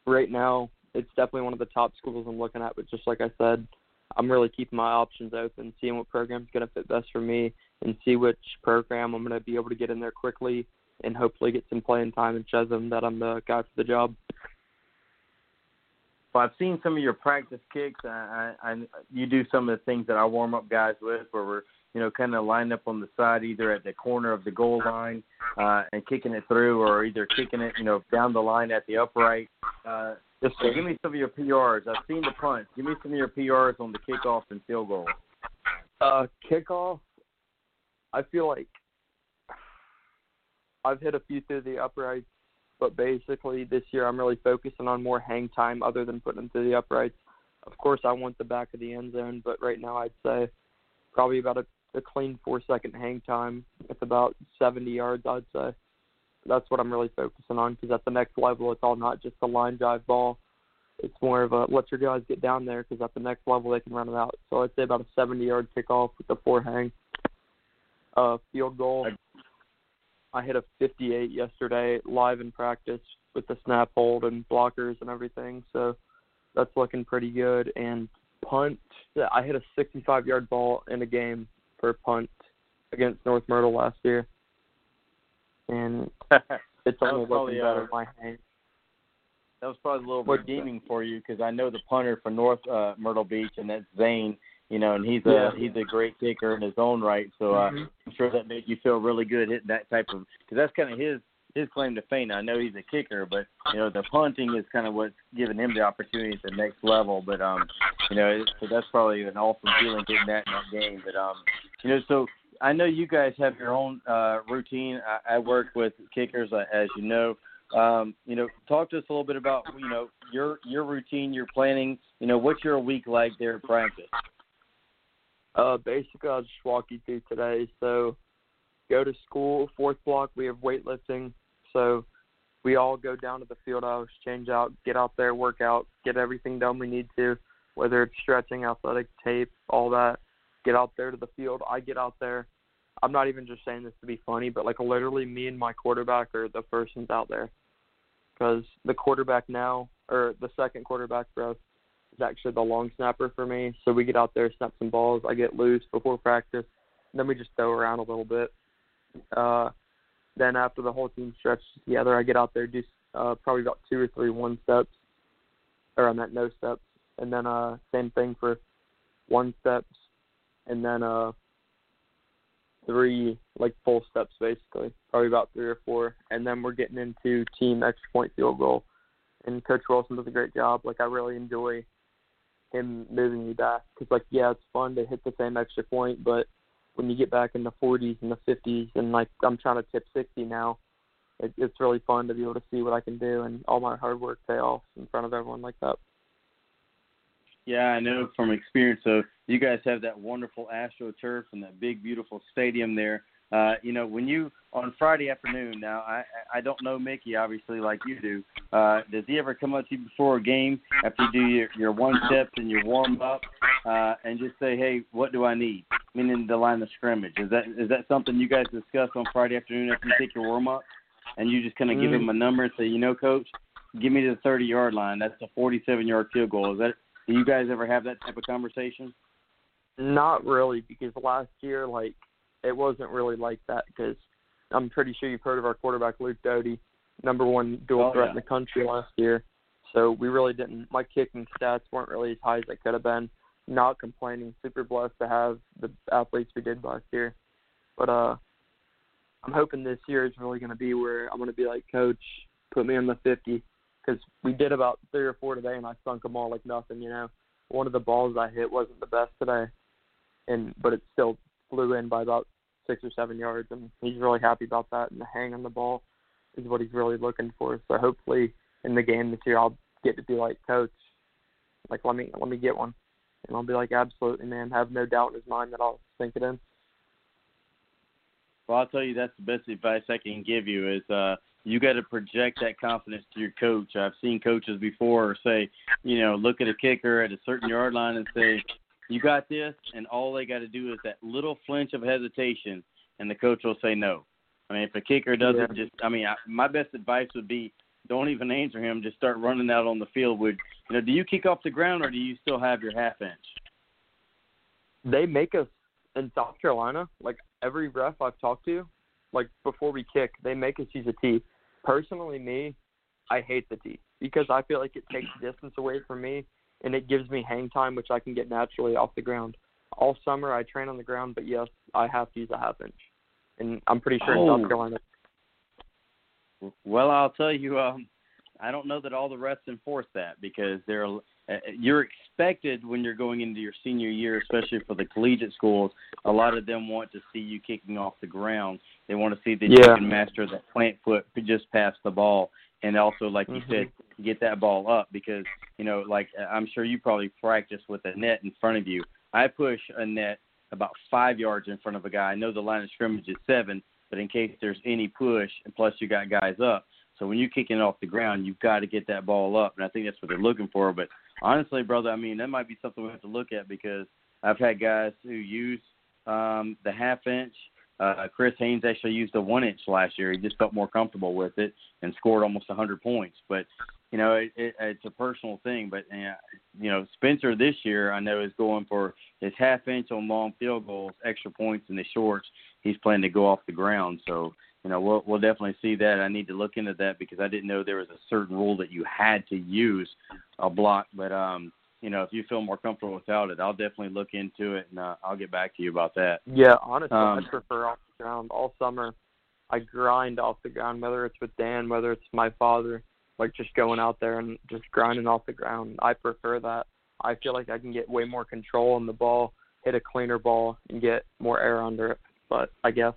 right now it's definitely one of the top schools I'm looking at. But just like I said, I'm really keeping my options open, seeing what program's going to fit best for me, and see which program I'm going to be able to get in there quickly, and hopefully get some playing time and show them that I'm the guy for the job. Well, I've seen some of your practice kicks. I, I, I you do some of the things that I warm up guys with, where we're you know kind of lined up on the side, either at the corner of the goal line uh, and kicking it through, or either kicking it you know down the line at the upright. Uh, Yes, so give me some of your PRs. I've seen the punts. Give me some of your PRs on the kickoff and field goal. Uh, kickoff. I feel like I've hit a few through the uprights, but basically this year I'm really focusing on more hang time other than putting them through the uprights. Of course, I want the back of the end zone, but right now I'd say probably about a, a clean four second hang time. It's about 70 yards, I'd say. That's what I'm really focusing on because at the next level, it's all not just a line drive ball. It's more of a let your guys get down there because at the next level they can run it out. So I'd say about a 70 yard kickoff with the four hang. Uh, field goal. I hit a 58 yesterday live in practice with the snap hold and blockers and everything. So that's looking pretty good. And punt, I hit a 65 yard ball in a game for punt against North Myrtle last year. And it's only looking better uh, in my hang. That was probably a little redeeming for you because I know the punter for North uh, Myrtle Beach, and that's Zane. You know, and he's a Yeah. he's a great kicker in his own right. So uh, Mhm. I'm sure that made you feel really good hitting that type of because that's kind of his his claim to fame. I know he's a kicker, but you know the punting is kind of what's giving him the opportunity at the next level. But um, you know, it- so that's probably an awesome feeling getting that in that game. But um, you know, so I know you guys have your own uh, routine. I, I work with kickers, uh, as you know. Um, you know, talk to us a little bit about you know your your routine, your planning. You know, what's your week like there at practice? Uh, basically, I'll just walk you through today. So, go to school. Fourth block, we have weightlifting. So, we all go down to the field house, change out, get out there, work out, get everything done we need to, whether it's stretching, athletic tape, all that. Get out there to the field. I get out there. I'm not even just saying this to be funny, but like literally, me and my quarterback are the first ones out there. Because the quarterback now, or the second quarterback us, is actually the long snapper for me. So we get out there, snap some balls. I get loose before practice, then we just throw around a little bit. Uh, then after the whole team stretches together, I get out there, do uh, probably about two or three one steps, or I meant no steps, and then uh, same thing for one steps, and then uh, three like full steps basically, probably about three or four, and then we're getting into team extra point field goal. And Coach Wilson does a great job. Like I really enjoy him moving me back because like yeah it's fun to hit the same extra point but when you get back in the 40s and the 50s and like i'm trying to tip 60 now it, it's really fun to be able to see what i can do and all my hard work pay off in front of everyone like that Yeah, I know from experience. So you guys have that wonderful AstroTurf and that big, beautiful stadium there. Uh, you know, when you on Friday afternoon. Now, I I don't know Mickey obviously like you do. Uh, does he ever come up to you before a game after you do your your one steps and your warm up, uh, and just say, hey, what do I need? Meaning the line of scrimmage. Is that is that something you guys discuss on Friday afternoon after you take your warm up, and you just kind of give Mm. him a number and say, you know, coach, give me the 30 yard line. That's a 47 yard field goal. Is that do you guys ever have that type of conversation? Not really, because last year, like, it wasn't really like that. Because I'm pretty sure you've heard of our quarterback Luke Doty, number one dual Oh, threat yeah. in the country last year. So we really didn't. My kicking stats weren't really as high as they could have been. Not complaining. Super blessed to have the athletes we did last year. But uh, I'm hoping this year is really going to be where I'm going to be like, Coach, put me on the 50, because we did about three or four today, and I sunk them all like nothing. You know, one of the balls I hit wasn't the best today, and but it still flew in by about six or seven yards, and he's really happy about that. And the hang on the ball is what he's really looking for. So hopefully in the game this year, I'll get to be like, coach, like let me let me get one, and I'll be like, absolutely, man, have no doubt in his mind that I'll sink it in. Well, I'll tell you that's the best advice I can give you is uh you got to project that confidence to your coach. I've seen coaches before say, you know, look at a kicker at a certain yard line and say, "You got this," and all they got to do is that little flinch of hesitation, and the coach will say no. I mean, if a kicker doesn't Yeah. just, I mean, I, my best advice would be don't even answer him. Just start running out on the field. Would you know? Do you kick off the ground or do you still have your half inch? They make us in South Carolina, like every ref I've talked to, like before we kick, they make us use a tee. Personally, me, I hate the tee because I feel like it takes distance away from me and it gives me hang time, which I can get naturally off the ground. All summer I train on the ground, but yes, I have to use a half inch, and I'm pretty sure in Oh. South Carolina. Well, I'll tell you, um, I don't know that all the refs enforce that because they're uh, you're expected when you're going into your senior year, especially for the collegiate schools. A lot of them want to see you kicking off the ground. They want to see that you can master that plant foot just past the ball, and also, like you Mhm. said, get that ball up because you know, like I'm sure you probably practice with a net in front of you. I push a net about five yards in front of a guy. I know the line of scrimmage is seven, but in case there's any push, and plus you got guys up. So when you're kicking it off the ground, you've got to get that ball up, and I think that's what they're looking for. But honestly, brother, I mean that might be something we have to look at because I've had guys who use um, the half inch. Uh, Chris Haynes actually used a one inch last year. He just felt more comfortable with it and scored almost 100 points. But you know, it, it, it's a personal thing. But you know, Spencer this year I know is going for his half inch on long field goals, extra points in the shorts. He's planning to go off the ground. So you know, we'll we'll definitely see that. I need to look into that because I didn't know there was a certain rule that you had to use a block. But um, you know, if you feel more comfortable without it, I'll definitely look into it and uh, I'll get back to you about that. Yeah, honestly, Um, I prefer off the ground. All summer, I grind off the ground, whether it's with Dan, whether it's my father, like just going out there and just grinding off the ground. I prefer that. I feel like I can get way more control on the ball, hit a cleaner ball, and get more air under it. But I guess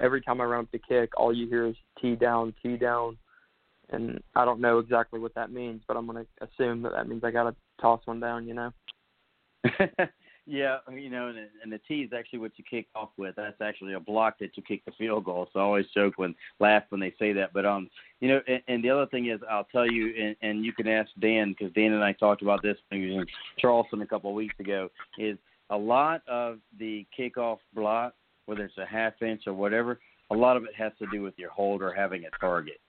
every time I run up to kick, all you hear is tee down, tee down, and I don't know exactly what that means, but I'm gonna assume that that means I gotta toss one down. You know? yeah, you know, and, and the tee is actually what you kick off with. That's actually a block that you kick the field goal. So I always joke when laugh when they say that. But um, you know, and, and the other thing is, I'll tell you, and, and you can ask Dan because Dan and I talked about this in Charleston a couple of weeks ago. Is a lot of the kickoff block, whether it's a half inch or whatever, a lot of it has to do with your holder having a target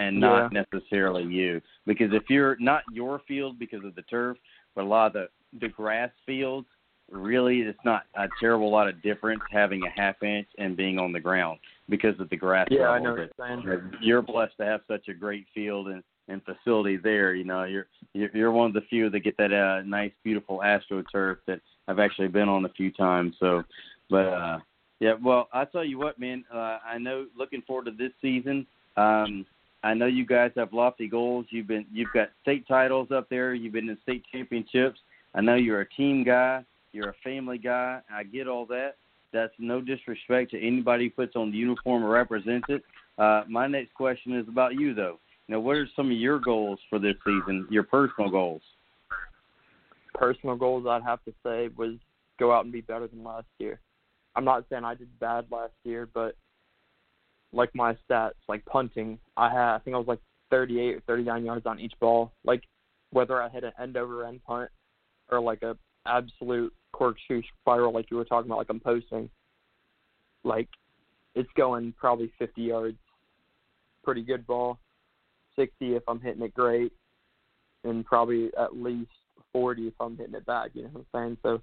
and not necessarily you. Because if you're not your field because of the turf, but a lot of the the grass fields, really it's not a terrible lot of difference having a half inch and being on the ground because of the grass Yeah, I level. know what you're saying. you know, You're blessed to have such a great field and and facility there. You know, you're you're you're one of the few that get that uh, nice, beautiful AstroTurf that I've actually been on a few times. So, but uh, yeah, well, I tell you what, man. Uh, I know. Looking forward to this season. Um, I know you guys have lofty goals. You've been you've got state titles up there. You've been in state championships. I know you're a team guy. You're a family guy. I get all that. That's no disrespect to anybody who puts on the uniform or represents it. Uh, my next question is about you, though. Now, what are some of your goals for this season? Your personal goals. personal goals I'd have to say was go out and be better than last year. I'm not saying I did bad last year, but like my stats, like punting, I had I think I was like 38 or 39 yards on each ball. Like whether I hit an end over end punt or like a absolute corkscrew spiral like you were talking about, like I'm posting, like it's going probably 50 yards. Pretty good ball. 60 if I'm hitting it great, and probably at least 40 if I'm hitting it back. You know what I'm saying? So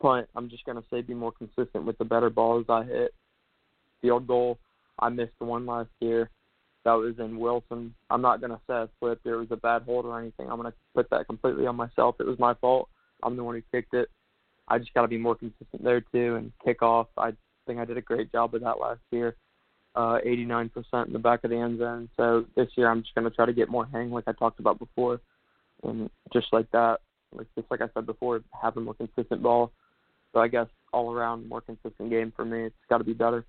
punt, I'm just gonna say be more consistent with the better balls I hit. Field goal, I missed one last year. That was in Wilson. I'm not gonna say I slipped. There was a bad hold or anything. I'm gonna put that completely on myself. It was my fault. I'm the one who kicked it. I just got to be more consistent there too and kick off. I think I did a great job with that last year. uh, 89% in the back of the end zone. So this year I'm just going to try to get more hang, like I talked about before, and just like that, like just like I said before, have a more consistent ball. So I guess all around more consistent game for me. It's got to be better.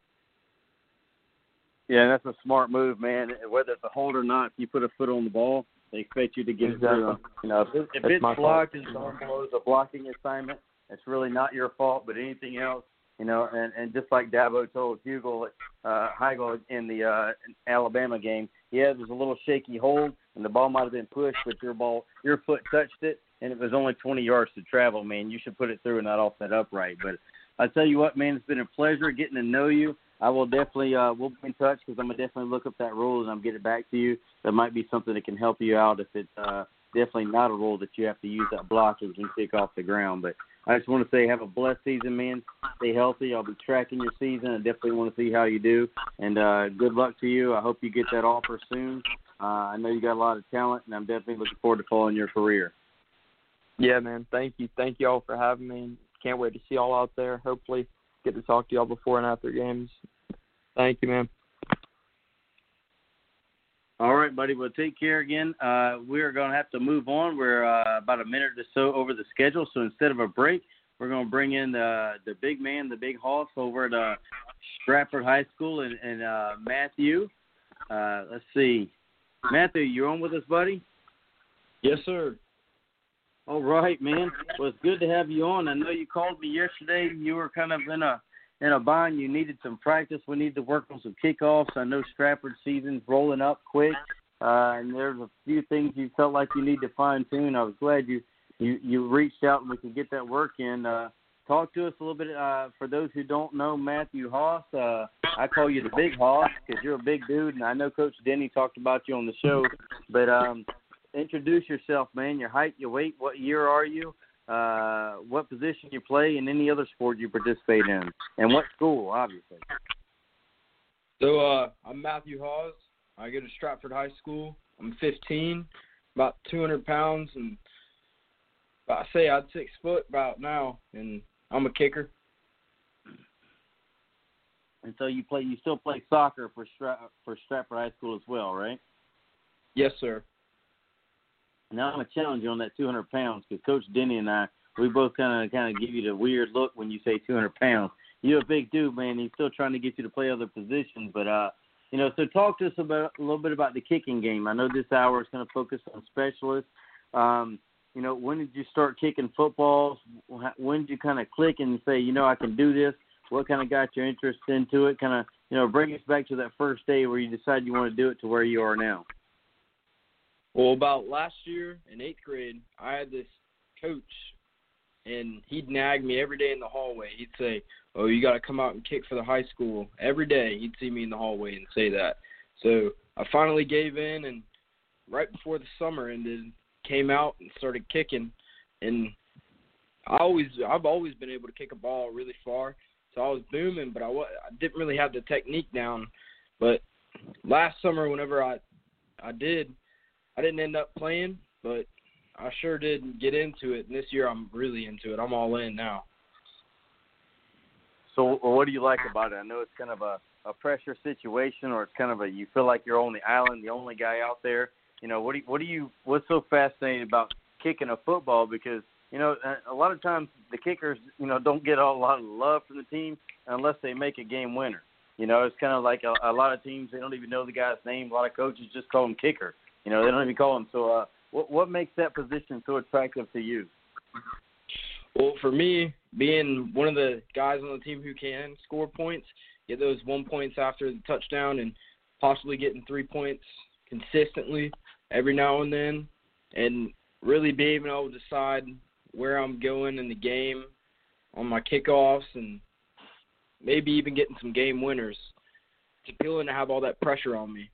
Yeah, that's a smart move, man. Whether it's a hold or not, if you put a foot on the ball, they expect you to get exactly. it through. You know, if, if it's blocked and someone blows a blocking assignment, it's really not your fault. But anything else, you know, and and just like Dabo told Hugo uh, Heigl in the uh, Alabama game, yeah, there's a little shaky hold, and the ball might have been pushed, but your ball, your foot touched it, and it was only 20 yards to travel. Man, you should put it through and not off that upright. But I tell you what, man, it's been a pleasure getting to know you. I will definitely uh, we'll be in touch because I'm gonna definitely look up that rule and I'm get it back to you. That might be something that can help you out if it's uh, definitely not a rule that you have to use that block and kick off the ground. But I just want to say have a blessed season, man. Stay healthy. I'll be tracking your season. I definitely want to see how you do. And uh, good luck to you. I hope you get that offer soon. Uh, I know you got a lot of talent, and I'm definitely looking forward to following your career. Yeah, man. Thank you. Thank you all for having me. Can't wait to see y'all out there. Hopefully, get to talk to y'all before and after games. Thank you, man. All right, buddy. Well, take care again. Uh, we're going to have to move on. We're uh, about a minute or so over the schedule, so instead of a break, we're going to bring in the the big man, the big hoss over at uh, Stratford High School, and, and uh, Matthew. Uh, let's see, Matthew, you're on with us, buddy? Yes, sir. All right, man. Well, it's good to have you on. I know you called me yesterday. You were kind of in a in a bind. You needed some practice. We need to work on some kickoffs. I know Stratford season's rolling up quick, uh, and there's a few things you felt like you need to fine tune. I was glad you you you reached out and we could get that work in. Uh, talk to us a little bit. Uh, for those who don't know Matthew Haas, uh, I call you the Big Haas because you're a big dude, and I know Coach Denny talked about you on the show. But um, introduce yourself, man. Your height, your weight, what year are you? Uh, what position you play, and any other sport you participate in, and what school, obviously. So uh, I'm Matthew Hawes. I go to Stratford High School. I'm 15, about 200 pounds, and I say I'm six foot about now, and I'm a kicker. And so you play, you still play soccer for Stra- for Stratford High School as well, right? Yes, sir. Now I'm gonna challenge you on that 200 pounds because Coach Denny and I, we both kind of kind of give you the weird look when you say 200 pounds. You're a big dude, man. He's still trying to get you to play other positions, but uh, you know. So talk to us about a little bit about the kicking game. I know this hour is going to focus on specialists. Um, you know, when did you start kicking footballs? When did you kind of click and say, you know, I can do this? What kind of got your interest into it? Kind of, you know, bring us back to that first day where you decided you want to do it to where you are now. Well, about last year in eighth grade, I had this coach, and he'd nag me every day in the hallway. He'd say, "Oh, you got to come out and kick for the high school." Every day, he'd see me in the hallway and say that. So I finally gave in, and right before the summer ended, came out and started kicking. And I always, I've always been able to kick a ball really far. So I was booming, but I, I didn't really have the technique down. But last summer, whenever I, I did I didn't end up playing, but I sure did get into it. And this year, I'm really into it. I'm all in now. So, what do you like about it? I know it's kind of a a pressure situation, or it's kind of a you feel like you're on the island, the only guy out there. You know, what do you, what do you what's so fascinating about kicking a football? Because you know, a lot of times the kickers, you know, don't get a lot of love from the team unless they make a game winner. You know, it's kind of like a, a lot of teams they don't even know the guy's name. A lot of coaches just call him kicker. You know, they don't even call him. So, uh, what what makes that position so attractive to you? Well, for me, being one of the guys on the team who can score points, get those one points after the touchdown, and possibly getting three points consistently every now and then, and really being able to decide where I'm going in the game on my kickoffs, and maybe even getting some game winners. It's appealing to have all that pressure on me.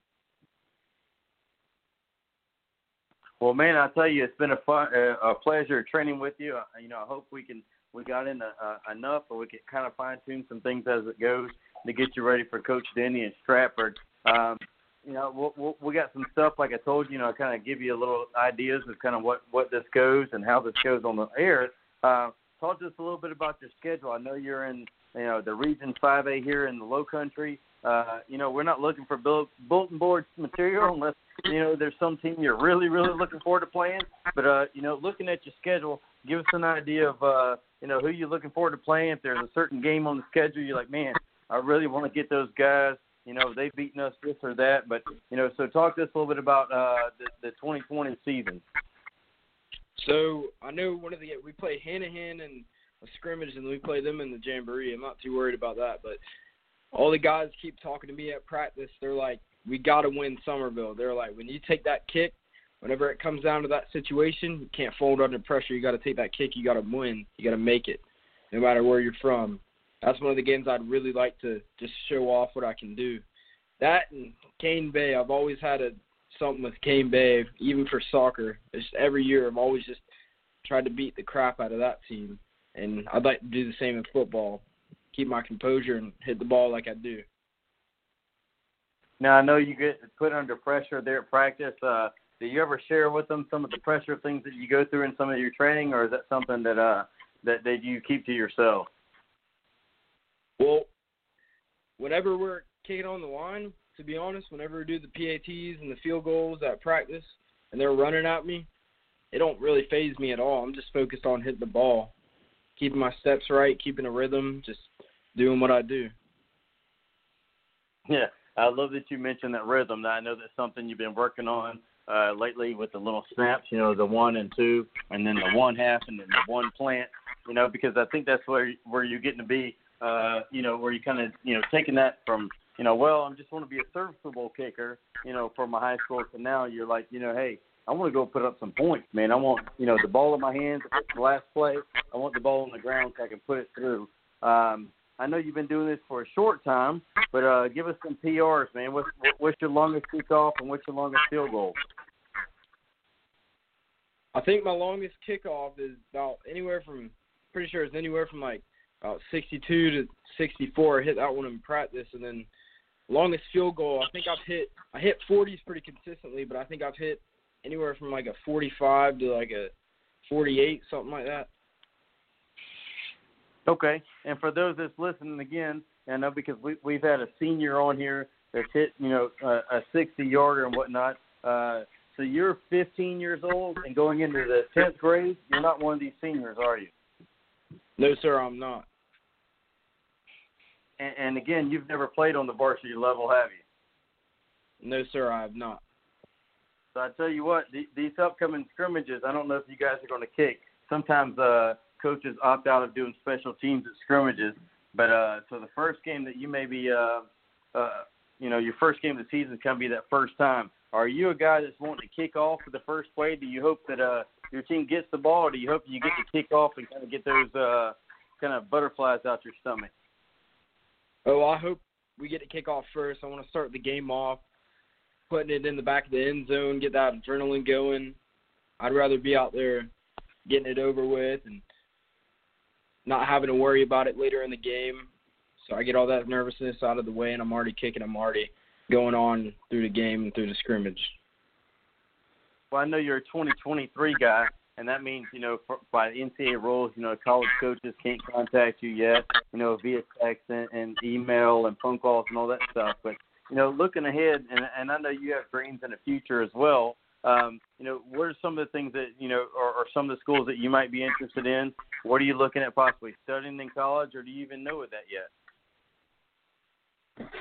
Well, man, I tell you, it's been a fun, uh, a pleasure training with you. Uh, you know, I hope we can we got in uh, enough, or we can kind of fine tune some things as it goes to get you ready for Coach Denny and Stratford. Um, you know, we'll, we'll, we got some stuff like I told you. You know, kind of give you a little ideas of kind of what what this goes and how this goes on the air. Uh, talk to us a little bit about your schedule. I know you're in you know the Region 5A here in the Low Country. Uh, you know, we're not looking for bulletin board material unless you know there's some team you're really, really looking forward to playing. But uh, you know, looking at your schedule, give us an idea of uh, you know who you're looking forward to playing. If there's a certain game on the schedule, you're like, man, I really want to get those guys. You know, they've beaten us this or that. But you know, so talk to us a little bit about uh, the, the 2020 season. So I know one of the we play Hanahan and a scrimmage, and we play them in the jamboree. I'm not too worried about that, but all the guys keep talking to me at practice. They're like, "We got to win Summerville. They're like, "When you take that kick, whenever it comes down to that situation, you can't fold under pressure. You got to take that kick. You got to win. You got to make it, no matter where you're from." That's one of the games I'd really like to just show off what I can do. That and Cane Bay, I've always had a something with Cane Bay, even for soccer. Just every year, I've always just tried to beat the crap out of that team, and I'd like to do the same in football. Keep my composure and hit the ball like I do. Now I know you get put under pressure there at practice. Uh, do you ever share with them some of the pressure things that you go through in some of your training, or is that something that uh that that you keep to yourself? Well, whenever we're kicking on the line, to be honest, whenever we do the PATs and the field goals at practice and they're running at me, it don't really phase me at all. I'm just focused on hitting the ball, keeping my steps right, keeping a rhythm, just doing what I do. Yeah, I love that you mentioned that rhythm. I know that's something you've been working on uh, lately with the little snaps, you know, the one and two, and then the one half, and then the one plant, you know, because I think that's where where you're getting to be, uh, you know, where you kind of, you know, taking that from you know, well, I just want to be a serviceable kicker, you know, for my high school. So now you're like, you know, hey, I want to go put up some points, man. I want, you know, the ball in my hands. The last play, I want the ball on the ground so I can put it through. Um, I know you've been doing this for a short time, but uh, give us some PRs, man. What's, what's your longest kickoff and what's your longest field goal? I think my longest kickoff is about anywhere from, pretty sure it's anywhere from like about 62 to 64. I hit that one in practice, and then longest field goal, I think I've hit I hit 40s pretty consistently, but I think I've hit anywhere from like a 45 to like a 48, something like that. Okay, and for those that's listening again, I know because we we've had a senior on here that's hit you know a, a 60 yarder and whatnot. Uh, so you're 15 years old and going into the 10th grade. You're not one of these seniors, are you? No, sir, I'm not and, and again, you've never played on the varsity level, have you? No, sir, I have not. So I tell you what, the, these upcoming scrimmages, I don't know if you guys are going to kick. Sometimes uh, coaches opt out of doing special teams at scrimmages, but uh, so the first game that you may be, uh, uh, you know, your first game of the season is going to be that first time. Are you a guy that's wanting to kick off for the first play? Do you hope that uh, your team gets the ball, or do you hope you get to kick off and kind of get those uh, kind of butterflies out your stomach? Oh, I hope we get to kick off first. I want to start the game off, putting it in the back of the end zone, get that adrenaline going. I'd rather be out there getting it over with and not having to worry about it later in the game. So I get all that nervousness out of the way, and I'm already kicking. I'm already going on through the game and through the scrimmage. Well, I know you're a 2023 guy, and that means you know for, by NCAA rules, you know college coaches can't contact you yet, you know via text and, and email and phone calls and all that stuff. But you know, looking ahead, and and I know you have dreams in the future as well. Um, you know, what are some of the things that you know, or, or some of the schools that you might be interested in? What are you looking at possibly studying in college, or do you even know of that yet?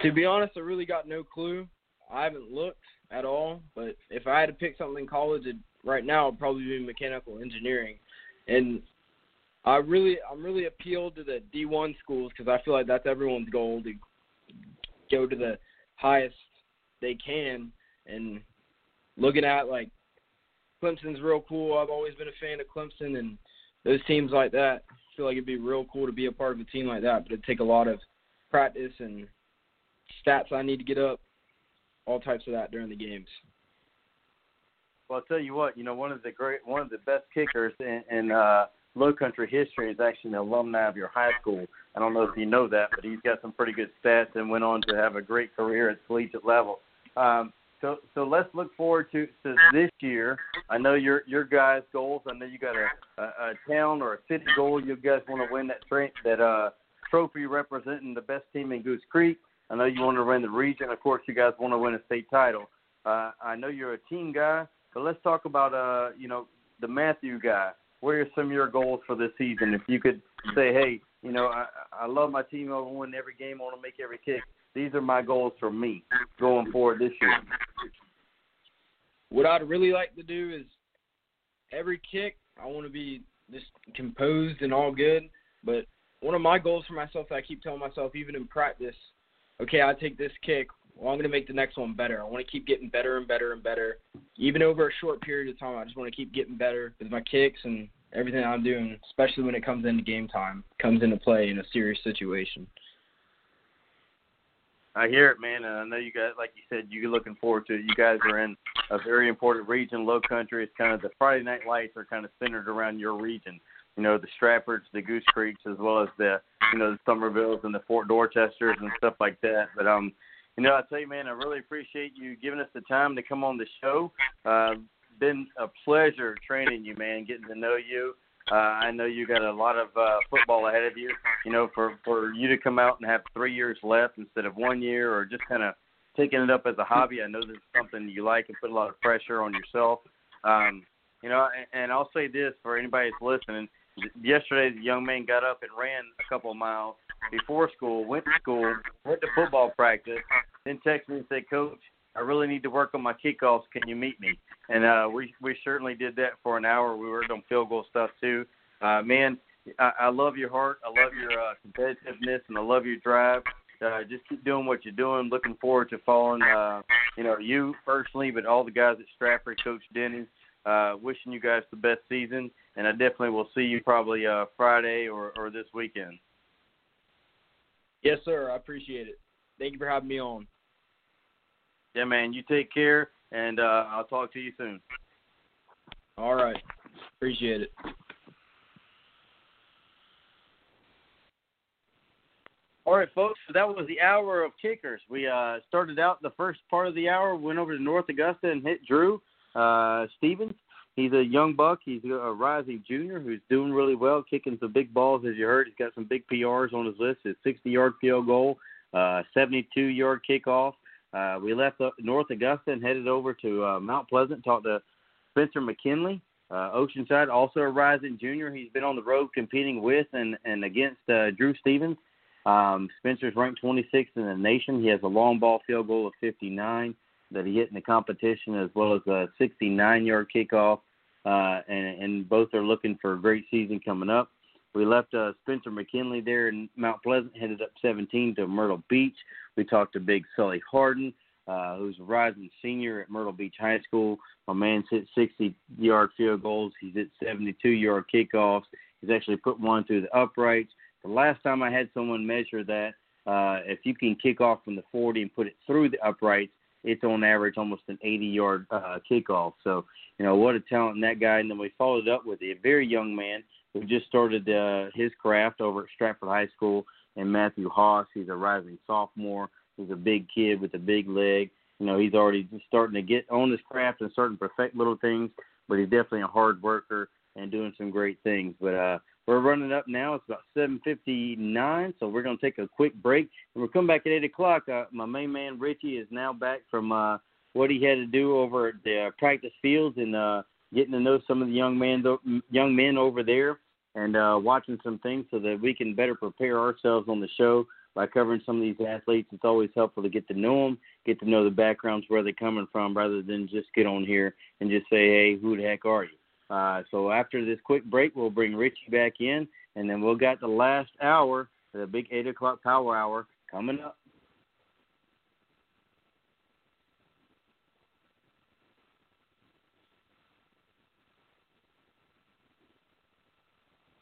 To be honest, I really got no clue. I haven't looked at all. But if I had to pick something in college, it right now it'd probably be mechanical engineering, and I really I'm really appealed to the D1 schools because I feel like that's everyone's goal to go to the highest they can. And looking at like Clemson's real cool. I've always been a fan of Clemson and those teams like that. I feel like it'd be real cool to be a part of a team like that, but it'd take a lot of practice and stats I need to get up, all types of that during the games. Well, I'll tell you what. You know, one of the great, one of the best kickers in, in uh, Low Country history is actually an alumni of your high school. I don't know if you know that, but he's got some pretty good stats and went on to have a great career at collegiate level. Um, so so let's look forward to, to this year. I know your your guys' goals. I know you got a, a, a town or a city goal. You guys want to win that tra- that uh, trophy representing the best team in Goose Creek. I know you want to win the region. Of course, you guys want to win a state title. Uh, I know you're a team guy, but let's talk about uh, you know the Matthew guy. What are some of your goals for this season? If you could say, hey, you know, I, I love my team. I want to win every game. I want to make every kick. These are my goals for me going forward this year. What I'd really like to do is every kick, I want to be just composed and all good. But one of my goals for myself that I keep telling myself, even in practice, okay, I take this kick. Well, I'm going to make the next one better. I want to keep getting better and better and better. Even over a short period of time, I just want to keep getting better with my kicks and everything I'm doing, especially when it comes into game time, comes into play in a serious situation. I hear it, man, and I know you guys, like you said, you're looking forward to it. You guys are in a very important region, Low Country. It's kind of the Friday night lights are kind of centered around your region. You know, the Stratfords, the Goose Creeks, as well as the, you know, the Summervilles and the Fort Dorchesters and stuff like that. But um, you know, I tell you, man, I really appreciate you giving us the time to come on the show. Uh, been a pleasure training you, man, getting to know you. Uh, I know you got a lot of uh, football ahead of you. You know, for for you to come out and have three years left instead of one year, or just kind of taking it up as a hobby. I know this is something you like and put a lot of pressure on yourself. Um, you know, and, and I'll say this for anybody that's listening. Yesterday, the young man got up and ran a couple of miles before school, went to school, went to football practice, then texted me and said, "Coach, I really need to work on my kickoffs. Can you meet me?" And uh, we we certainly did that for an hour. We worked on field goal stuff too. Uh, man, I, I love your heart. I love your uh, competitiveness, and I love your drive. Uh, just keep doing what you're doing. Looking forward to following, uh, you know, you personally, but all the guys at Stratford, Coach Denny. Uh, wishing you guys the best season, and I definitely will see you probably uh, Friday or, or this weekend. Yes, sir. I appreciate it. Thank you for having me on. Yeah, man. You take care, and uh, I'll talk to you soon. All right. Appreciate it. All right, folks. So that was the hour of kickers. We uh, started out the first part of the hour, went over to North Augusta and hit Drew uh, Stevens. He's a young buck. He's a rising junior who's doing really well, kicking some big balls. As you heard, he's got some big PRs on his list. His 60-yard field goal, uh, 72-yard kickoff. Uh, we left North Augusta and headed over to uh, Mount Pleasant. Talked to Spencer McKinley, uh, Oceanside, also a rising junior. He's been on the road competing with and and against uh, Drew Stevens. Um, Spencer's ranked 26th in the nation. He has a long ball field goal of 59 that he hit in the competition, as well as a 69-yard kickoff. Uh, and, and both are looking for a great season coming up. We left uh, Spencer McKinley there in Mount Pleasant, headed up 17 to Myrtle Beach. We talked to Big Sully Harden, uh, who's a rising senior at Myrtle Beach High School. My man's hit 60 yard field goals. He's hit 72 yard kickoffs. He's actually put one through the uprights. The last time I had someone measure that, uh, if you can kick off from the 40 and put it through the uprights, it's on average almost an 80 yard uh, kickoff. So, you know, what a talent that guy. And then we followed up with a very young man who just started uh, his craft over at Stratford High School, and Matthew Haas. He's a rising sophomore. He's a big kid with a big leg. You know, he's already just starting to get on his craft and starting to perfect little things, but he's definitely a hard worker and doing some great things. But uh, we're running up now. It's about 7:59, so we're going to take a quick break, and we'll come back at eight o'clock. Uh, my main man Richie is now back from uh, what he had to do over at the uh, practice fields and uh, getting to know some of the young men, young men over there, and uh, watching some things so that we can better prepare ourselves on the show by covering some of these athletes. It's always helpful to get to know them, get to know the backgrounds where they're coming from, rather than just get on here and just say, "Hey, who the heck are you?" Uh, so after this quick break, we'll bring Richie back in, and then we'll got the last hour, the big eight o'clock power hour coming up.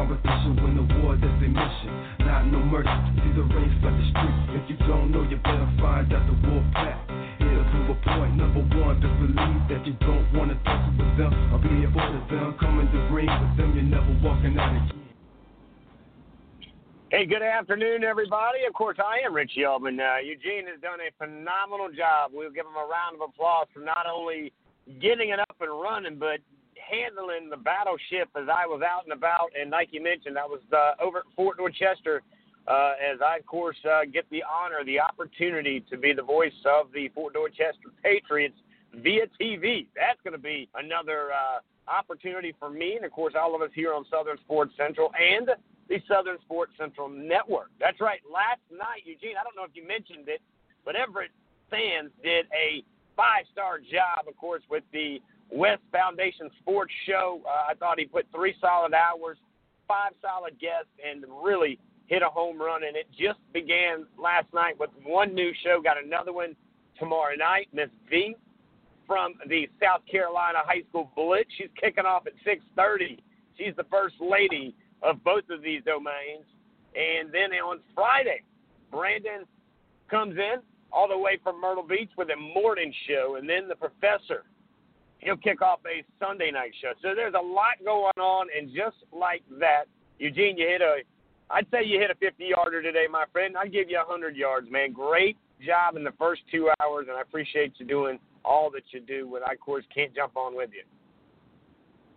competition, win the war, that's a mission. Not no mercy, see the race like the street. If you don't know, you better find out the war path. It'll prove a point, number one, to believe that you don't wanna tussle with them. I'll be here for them, coming to ring with them, you're never walking out again. Hey, good afternoon, everybody. Of course, I am Richie Albin. Uh, Eugene has done a phenomenal job. We'll give him a round of applause for not only getting it up and running, but handling the battleship as I was out and about. And like you mentioned, I was uh, over at Fort Dorchester uh, as I, of course, uh, get the honor, the opportunity to be the voice of the Fort Dorchester Patriots via TV. That's going to be another uh, opportunity for me, and of course, all of us here on Southern Sports Central and the Southern Sports Central Network. That's right. Last night, Eugene, I don't know if you mentioned it, but Everette Sands did a five star job, of course, with the West Foundation Sports Show. Uh, I thought he put three solid hours, five solid guests, and really hit a home run. And it just began last night with one new show, got another one tomorrow night. Miss V from the South Carolina High School Blitz. She's kicking off at 6:30. She's the first lady of both of these domains. And then on Friday, Brandon comes in all the way from Myrtle Beach with a morning show, and then the professor he'll kick off a Sunday night show. So there's a lot going on, and just like that, Eugene, you hit a, I'd say you hit a 50 yarder today, my friend. I'd give you 100 yards, man. Great job in the first two hours, and I appreciate you doing all that you do. When I, of course, can't jump on with you.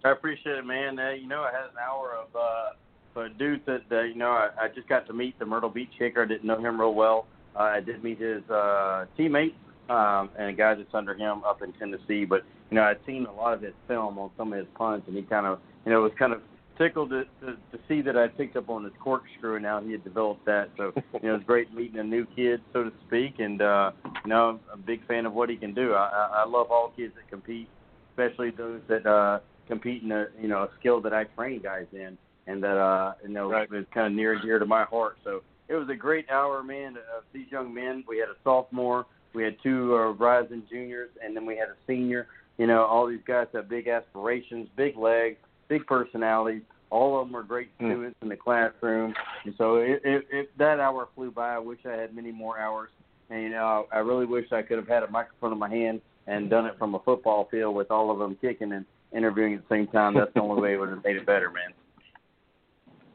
I appreciate it, man. Uh, you know, I had an hour of uh, a dude that uh, you know I, I just got to meet the Myrtle Beach kicker. I didn't know him real well. Uh, I did meet his uh, teammates um, and a guy that's under him up in Tennessee. But you know, I'd seen a lot of his film on some of his punts, and he kind of you know was kind of tickled to, to, to see that I picked up on his corkscrew, and now he had developed that. So you know, it's great meeting a new kid, so to speak, and uh, you know, I'm a big fan of what he can do. I, I, love all kids that compete, especially those that. uh compete in a you know a skill that I train guys in, and that uh you know right. was kind of near and dear to my heart. So it was a great hour, man, of these young men. We had a sophomore, we had two uh, rising juniors, and then we had a senior. You know, all these guys have big aspirations, big legs, big personalities. All of them are great hmm. students mm. in the classroom, and so it, it, it, that hour flew by. I wish I had many more hours, and you know, I really wish I could have had a microphone in my hand and done it from a football field with all of them kicking and interviewing at the same time. That's the only way it would have made it better, man.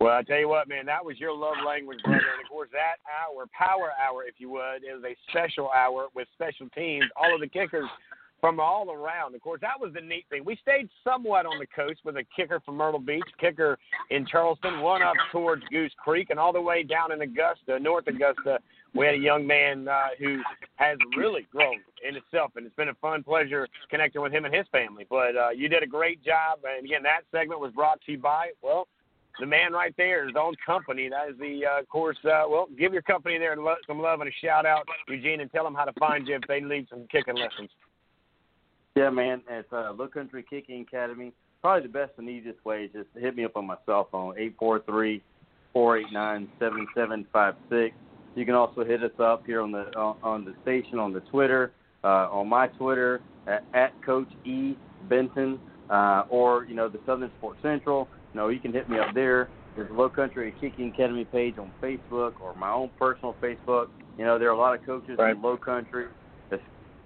Well, I tell you what, man, that was your love language, brother. And of course, that hour, power hour, if you would, is a special hour with special teams. All of the kickers from all around. Of course, that was the neat thing. We stayed somewhat on the coast with a kicker from Myrtle Beach, kicker in Charleston, one up towards Goose Creek, and all the way down in Augusta, North Augusta, we had a young man uh, who has really grown in itself, and it's been a fun pleasure connecting with him and his family. But uh, you did a great job, and again, that segment was brought to you by well, the man right there, his own company. That is the uh, course. Uh, well, give your company there some love and a shout out, Eugene, and tell them how to find you if they need some kicking lessons. Yeah, man, it's uh, Low Country Kicking Academy. Probably the best and easiest way is just hit me up on my cell phone, eight four three four eight nine seven seven five six. You can also hit us up here on the on, the station on the Twitter, uh, on my Twitter at, at Coach E Benton, uh, or you know the Southern Sports Central. You know you can hit me up there. There's a Low Country Kicking Academy page on Facebook or my own personal Facebook. You know there are a lot of coaches right. in Low Country,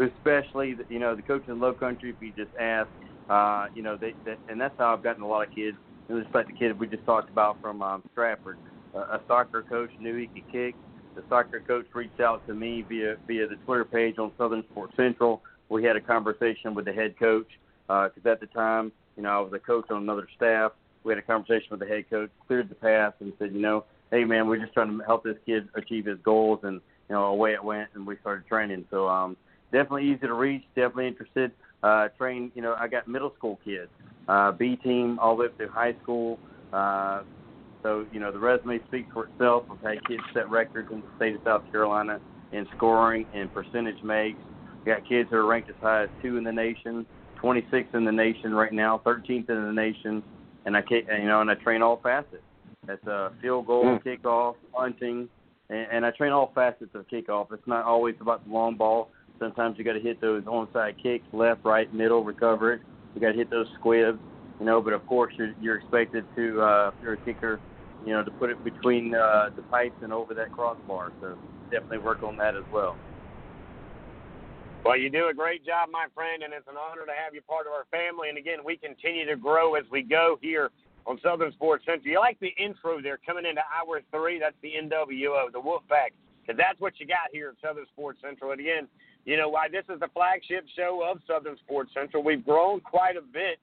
especially you know the coaches in Low Country. If you just ask, uh, you know they, they and that's how I've gotten a lot of kids. Know, just like the kid we just talked about from um, Stratford, uh, a soccer coach knew he could kick the soccer coach reached out to me via via the Twitter page on Southern Sports Central. We had a conversation with the head coach because uh, at the time, you know, I was a coach on another staff. We had a conversation with the head coach, cleared the path, and said, you know, hey man, we're just trying to help this kid achieve his goals, and you know, away it went, and we started training. So um, definitely easy to reach, definitely interested. Uh, train, you know, I got middle school kids, uh, B team all the way up through high school. Uh, so, you know, the resume speaks for itself. I've had kids set records in the state of South Carolina in scoring and percentage makes. We got kids that are ranked as high as two in the nation, 26th in the nation right now, 13th in the nation, and I, you know, and I train all facets. That's a field goal, mm. kickoff, punting, and, and I train all facets of kickoff. It's not always about the long ball. Sometimes you got to hit those onside kicks, left, right, middle, recover it. You got to hit those squibs, you know. But of course, you're, you're expected to, uh, if you're a kicker, you know, to put it between uh, the pipes and over that crossbar. So definitely work on that as well. Well, you do a great job, my friend, and it's an honor to have you part of our family. And again, we continue to grow as we go here on Southern Sports Central. You like the intro there coming into hour three? That's the NWO, the Wolfpack, because that's what you got here at Southern Sports Central. And again, you know why this is the flagship show of Southern Sports Central. We've grown quite a bit,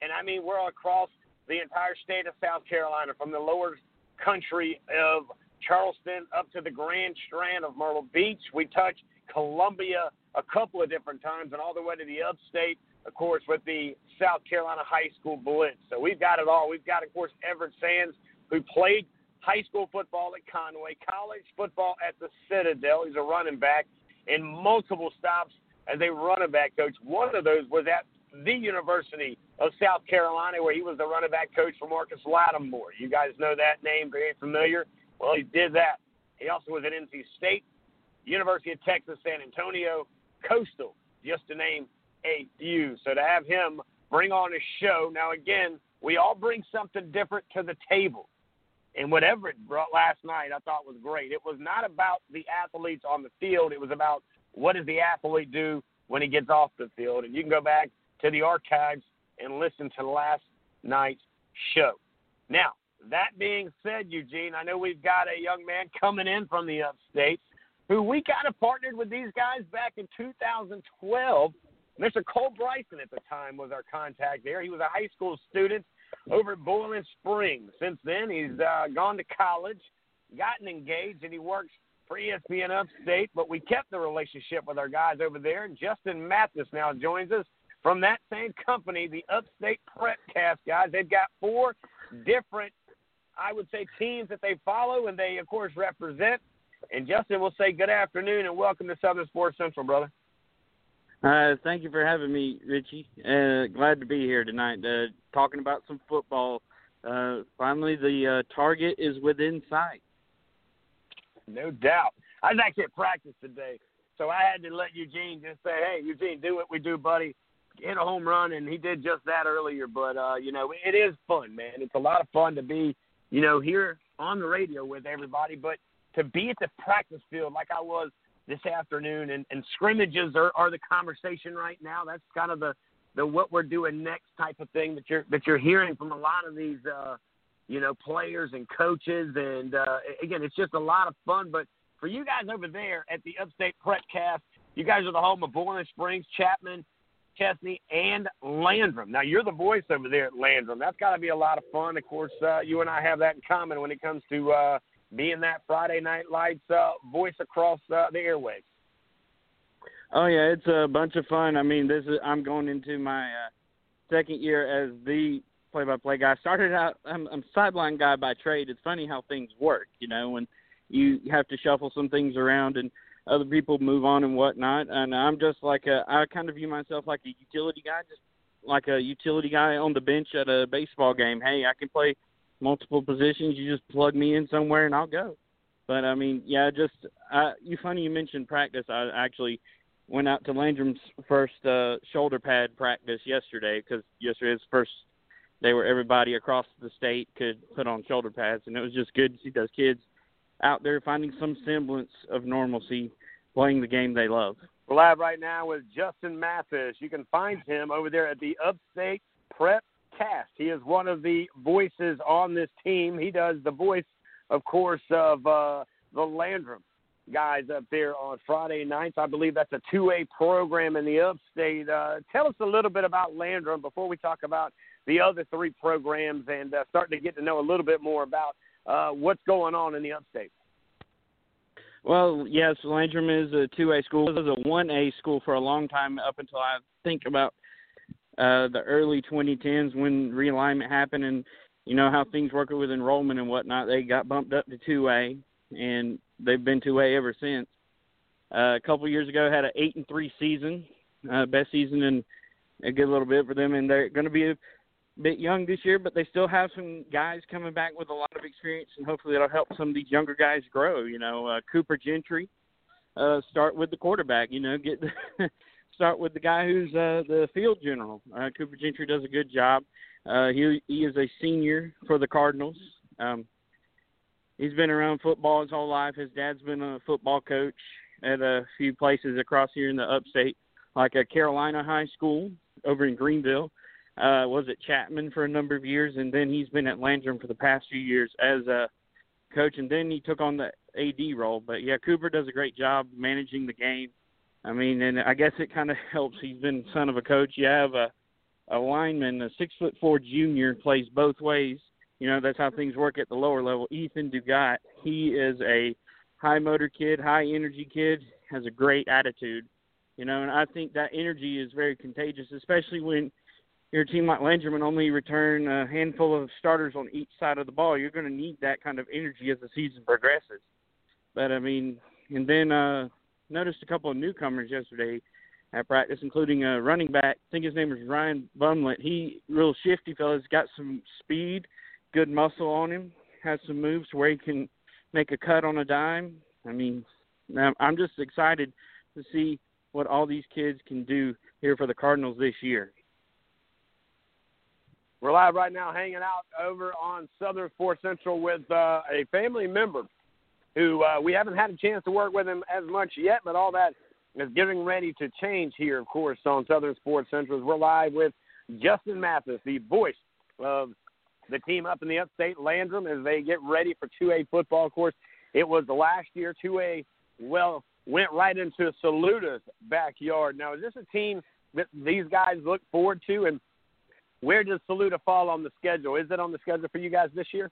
and I mean we're across the entire state of South Carolina, from the lower country of Charleston up to the Grand Strand of Myrtle Beach. We touch Columbia a couple of different times, and all the way to the upstate, of course, with the South Carolina High School Blitz. So we've got it all. We've got, of course, Everette Sands, who played high school football at Conway, college football at the Citadel. He's a running back, and multiple stops as a running back coach. One of those was at the University of South Carolina, where he was the running back coach for Marcus Lattimore. You guys know that name, very familiar. Well, he did that. He also was at NC State, University of Texas San Antonio, Coastal, just to name a few. So to have him bring on a show, now again, we all bring something different to the table. And what Everette brought last night, I thought was great. It was not about the athletes on the field. It was about what does the athlete do when he gets off the field. And you can go back to the archives and listen to last night's show. Now, that being said, Eugene, I know we've got a young man coming in from the upstate who we kind of partnered with these guys back in 2012. Mr. Cole Bryson at the time was our contact there. He was a high school student over at Boiling Springs. Since then, he's uh, gone to college, gotten engaged, and he works for ESPN Upstate. But we kept the relationship with our guys over there. Justin Mathis now joins us from that same company, the Upstate Prepcast guys. They've got four different, I would say, teams that they follow and they, of course, represent. And Justin will say good afternoon and welcome to Southern Sports Central, brother. Uh, thank you for having me, Richie. Uh, glad to be here tonight, uh, talking about some football. Uh, finally, the uh, target is within sight. No doubt. I was actually at practice today, so I had to let Eugene just say, "Hey, Eugene, do what we do, buddy. Hit a home run," and he did just that earlier. But uh, you know, it is fun, man. It's a lot of fun to be, you know, here on the radio with everybody, but to be at the practice field like I was this afternoon and, and scrimmages are, are the conversation right now. That's kind of the, the what we're doing next type of thing that you're that you're hearing from a lot of these uh you know players and coaches and uh again it's just a lot of fun but for you guys over there at the Upstate Prepcast, you guys are the home of Boiling Springs, Chapman, Chesnee, and Landrum. Now you're the voice over there at Landrum. That's got to be a lot of fun. Of course, uh, you and I have that in common when it comes to uh, being that Friday Night Lights uh, voice across uh, the airwaves. Oh yeah, it's a bunch of fun. I mean, this is I'm going into my uh, second year as the play-by-play guy. Started out I'm, I'm sideline guy by trade. It's funny how things work, you know, when you have to shuffle some things around and other people move on and whatnot. And I'm just like a I kind of view myself like a utility guy, just like a utility guy on the bench at a baseball game. Hey, I can play multiple positions. You just plug me in somewhere and I'll go. But I mean, yeah, just uh, you funny you mentioned practice. I actually went out to Landrum's first uh, shoulder pad practice yesterday because yesterday's first day where everybody across the state could put on shoulder pads, and it was just good to see those kids out there finding some semblance of normalcy, playing the game they love. We're live right now with Justin Mathis. You can find him over there at the Upstate Prep Cast. He is one of the voices on this team. He does the voice, of course, of uh, the Landrum guys up there on Friday nights. I believe that's a 2A program in the Upstate. Uh, tell us a little bit about Landrum before we talk about the other three programs and uh, starting to get to know a little bit more about uh, what's going on in the Upstate. Well, yes, Landrum is a two-A school. It was a one-A school for a long time up until I think about uh, the early 2010s when realignment happened and you know how things work with enrollment and whatnot. They got bumped up to 2A, and they've been 2A ever since. Uh, a couple years ago, had an eight and three season, uh, best season in a good little bit for them, and they're going to be a bit young this year, but they still have some guys coming back with a lot of experience, and hopefully it'll help some of these younger guys grow. You know, uh, Cooper Gentry, uh, start with the quarterback. You know, get start with the guy who's uh, the field general. Uh, Cooper Gentry does a good job. Uh, he he is a senior for the Cardinals. Um, he's been around football his whole life. His dad's been a football coach at a few places across here in the upstate. like a Carolina High School over in Greenville. Uh, was at Chapman for a number of years, and then he's been at Landrum for the past few years as a coach, and then he took on the AD role. But yeah, Cooper does a great job managing the game. I mean, and I guess it kind of helps. He's been son of a coach. You have a a lineman, a six foot four junior, plays both ways. You know that's how things work at the lower level. Ethan Dugat, he is a high motor kid, high energy kid, has a great attitude. You know, and I think that energy is very contagious, especially when your team like Landrum only return a handful of starters on each side of the ball. You're going to need that kind of energy as the season progresses. But I mean, and then uh noticed a couple of newcomers yesterday at practice, including a running back. I think his name is Ryan Bumlet. He real shifty fella's got some speed, good muscle on him, has some moves where he can make a cut on a dime. I mean, I'm just excited to see what all these kids can do here for the Cardinals this year. We're live right now, hanging out over on Southern Sports Central with uh, a family member who uh, we haven't had a chance to work with him as much yet, but all that is getting ready to change here, of course, on Southern Sports Central. We're live with Justin Mathis, the voice of the team up in the upstate Landrum as they get ready for 2A football. Of course, it was the last year 2A, well, went right into Saluda's backyard. Now, is this a team that these guys look forward to? And where does Saluda fall on the schedule? Is it on the schedule for you guys this year?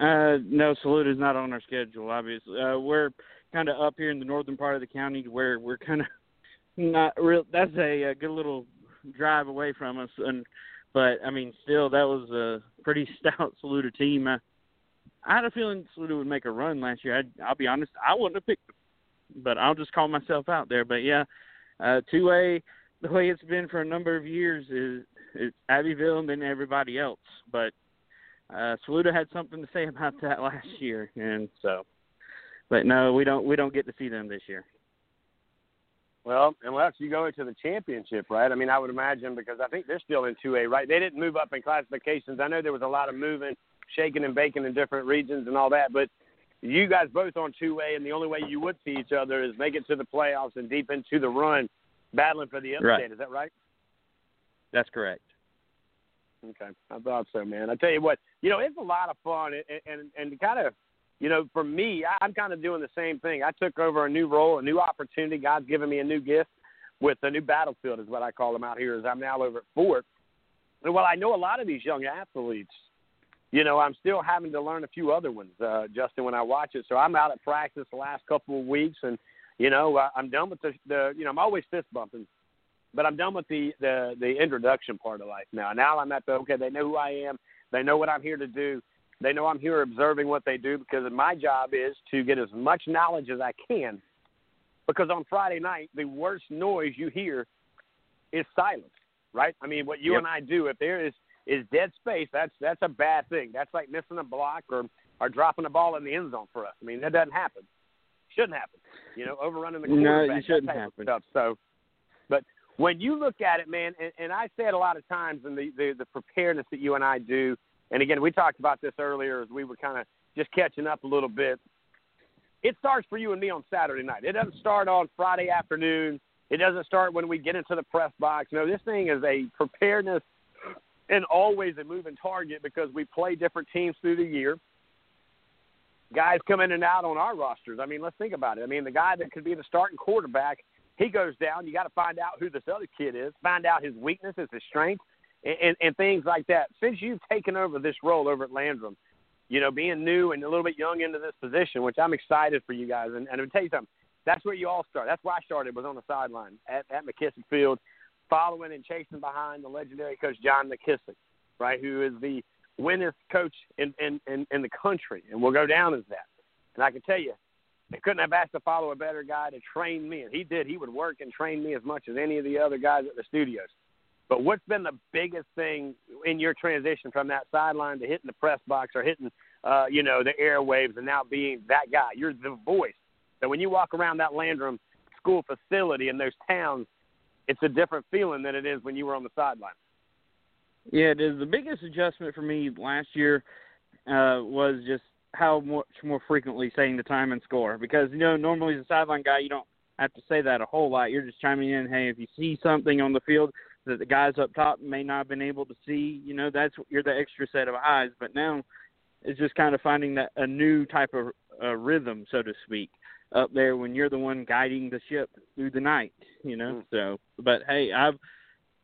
Uh, no, Saluda is not on our schedule. Obviously, uh, we're kind of up here in the northern part of the county, where we're kind of not real. That's a, a good little drive away from us, and but I mean, still, that was a pretty stout Saluda team. I, I had a feeling Saluda would make a run last year. I, I'll be honest, I wouldn't have picked them, but I'll just call myself out there. But yeah, uh, two A, the way it's been for a number of years is it's Abbeville and then everybody else. But uh, Saluda had something to say about that last year, and so. But no, we don't. We don't get to see them this year. Well, unless you go into the championship, right? I mean, I would imagine because I think they're still in 2A, right? They didn't move up in classifications. I know there was a lot of moving, shaking and baking in different regions and all that, but you guys both on 2A, and the only way you would see each other is make it to the playoffs and deep into the run, battling for the upstate. Right. Is that right? That's correct. Okay, I thought so, man. I tell you what, you know, it's a lot of fun, and and, and kind of, you know, for me, I'm kind of doing the same thing. I took over a new role, a new opportunity. God's given me a new gift with a new battlefield, is what I call them out here. As I'm now over at Fort, and while I know a lot of these young athletes, you know, I'm still having to learn a few other ones, uh, Justin, when I watch it. So I'm out at practice the last couple of weeks, and you know, I'm done with the, the, you know, I'm always fist bumping but I'm done with the, the the introduction part of life now. Now I'm at the okay. They know who I am. They know what I'm here to do. They know I'm here observing what they do because my job is to get as much knowledge as I can. Because on Friday night, the worst noise you hear is silence, right? I mean, what you Yep. and I do, if there is is dead space, that's that's a bad thing. That's like missing a block or or dropping a ball in the end zone for us. I mean, that doesn't happen. Shouldn't happen. You know, overrunning the No, quarterback. it shouldn't that type of happen. Stuff. So, when you look at it, man, and, and I say it a lot of times, and the, the the preparedness that you and I do, and again, we talked about this earlier as we were kind of just catching up a little bit. It starts for you and me on Saturday night. It doesn't start on Friday afternoon. It doesn't start when we get into the press box. No, this thing is a preparedness and always a moving target because we play different teams through the year. Guys come in and out on our rosters. I mean, let's think about it. I mean, the guy that could be the starting quarterback, he goes down. You got to find out who this other kid is, find out his weaknesses, his strengths, and, and, and things like that. Since you've taken over this role over at Landrum, you know, being new and a little bit young into this position, which I'm excited for you guys. And, and I'll tell you something, that's where you all start. That's where I started, was on the sideline at, at McKissick Field, following and chasing behind the legendary coach John McKissick, right, who is the winningest coach in, in, in, in the country and will go down as that. And I can tell you, they couldn't have asked to follow a better guy to train me. And he did. He would work and train me as much as any of the other guys at the studios. But what's been the biggest thing in your transition from that sideline to hitting the press box or hitting, uh, you know, the airwaves and now being that guy? You're the voice. So when you walk around that Landrum school facility in those towns, it's a different feeling than it is when you were on the sideline. Yeah, it is. The biggest adjustment for me last year uh, was just how much more frequently saying the time and score because you know normally as a sideline guy you don't have to say that a whole lot. You're just chiming in. Hey, if you see something on the field that the guys up top may not have been able to see, you know, that's you're the extra set of eyes. But now it's just kind of finding that a new type of uh, rhythm, so to speak, up there when you're the one guiding the ship through the night. You know. Mm. So, but hey, I've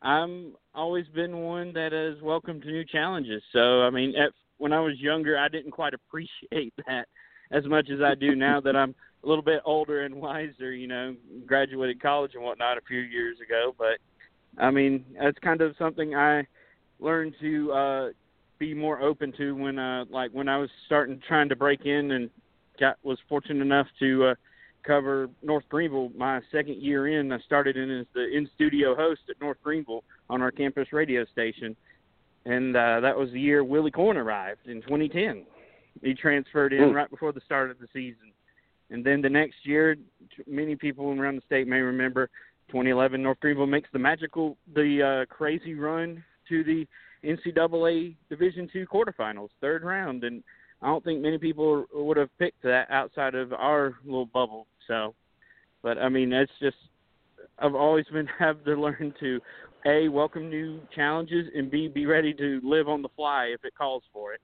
I'm always been one that is welcome to new challenges. So, I mean, at, when I was younger, I didn't quite appreciate that as much as I do now that I'm a little bit older and wiser. You know, graduated college and whatnot a few years ago, but I mean, that's kind of something I learned to uh be more open to when uh like when I was starting trying to break in and got was fortunate enough to uh cover North Greenville my second year in. I started in as the in studio host at North Greenville on our campus radio station. And uh that was the year Willy Korn arrived in 2010. He transferred in Mm. right before the start of the season. And then the next year, t- many people around the state may remember 2011 North Greenville makes the magical, the uh, crazy run to the NCAA Division two quarterfinals, third round, and I don't think many people would have picked that outside of our little bubble. So, but I mean, that's just I've always been have to learn to a welcome new challenges and b be ready to live on the fly if it calls for it.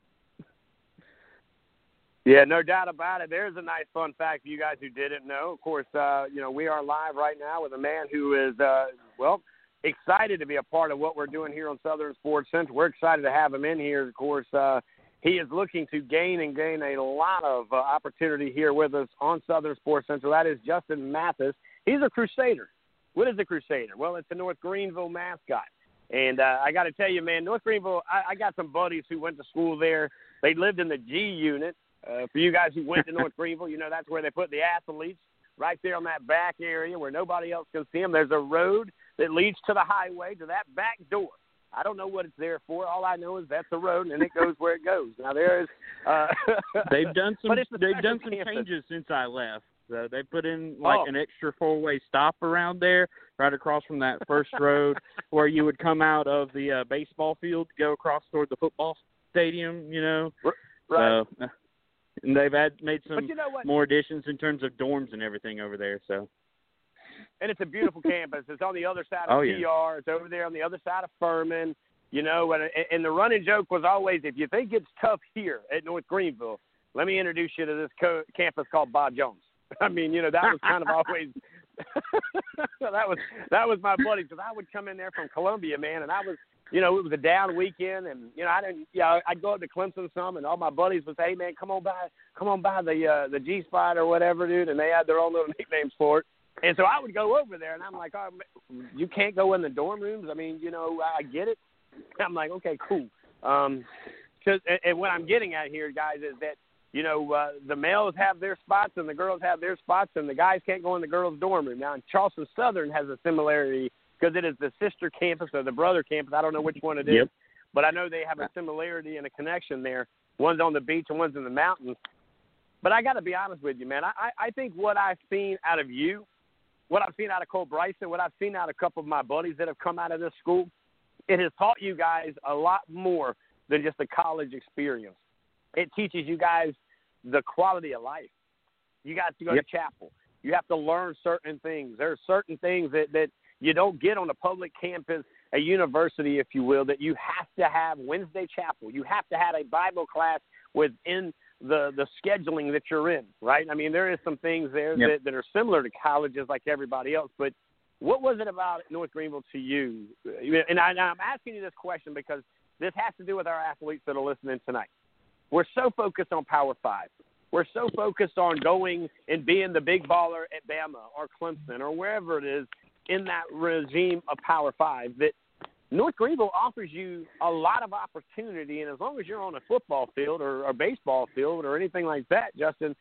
Yeah, no doubt about it. There's a nice fun fact for you guys who didn't know. Of course, uh, you know, we are live right now with a man who is uh well, excited to be a part of what we're doing here on Southern Sports Center. We're excited to have him in here. Of course, uh he is looking to gain and gain a lot of uh, opportunity here with us on Southern Sports Center. That is Justin Mathis. He's a Crusader. What is a Crusader? Well, it's a North Greenville mascot. And uh, I got to tell you, man, North Greenville, I, I got some buddies who went to school there. They lived in the G unit. Uh, for you guys who went to North Greenville, you know that's where they put the athletes, right there on that back area where nobody else can see them. There's a road that leads to the highway to that back door. I don't know what it's there for. All I know is that's the road, and it goes where it goes. Now there is. Uh, They've done some but it's a they've done some campus. changes since I left. So they put in like Oh. an extra four way stop around there, right across from that first road where you would come out of the uh, baseball field to go across toward the football stadium, you know. Right. So, uh, and they've had made some you know more additions in terms of dorms and everything over there. So and it's a beautiful campus. It's on the other side of Oh, PR. yeah. It's over there on the other side of Furman. You know, and, and the running joke was always, if you think it's tough here at North Greenville, let me introduce you to this co- campus called Bob Jones. I mean, you know, that was kind of always that was that was my buddy because I would come in there from Columbia, man, and I was, you know, it was a down weekend, and you know, I didn't, yeah, I'd go up to Clemson some, and all my buddies would say, hey, man, come on by, come on by the uh, the G spot or whatever, dude, and they had their own little nicknames for it. And so I would go over there, and I'm like, oh, you can't go in the dorm rooms. I mean, you know, I get it. I'm like, okay, cool. Um, cause, and what I'm getting at here, guys, is that you know uh, the males have their spots and the girls have their spots, and the guys can't go in the girls' dorm room. Now, Charleston Southern has a similarity because it is the sister campus or the brother campus. I don't know which one it is, Yep. but I know they have a similarity and a connection there. One's on the beach and one's in the mountains. But I got to be honest with you, man. I, I I think what I've seen out of you, what I've seen out of Cole Bryson, what I've seen out of a couple of my buddies that have come out of this school, it has taught you guys a lot more than just a college experience. It teaches you guys the quality of life. You got to go Yep. to chapel. You have to learn certain things. There are certain things that that you don't get on a public campus, a university, if you will, that you have to have Wednesday chapel. You have to have a Bible class within the the scheduling that you're in, right? I mean, there is some things there Yep. that, that are similar to colleges like everybody else, but what was it about North Greenville to you? And, I, and I'm asking you this question because this has to do with our athletes that are listening tonight. We're so focused on Power Five. We're so focused on going and being the big baller at Bama or Clemson or wherever it is in that regime of Power Five that North Greenville offers you a lot of opportunity. And as long as you're on a football field or a baseball field or anything like that, Justin,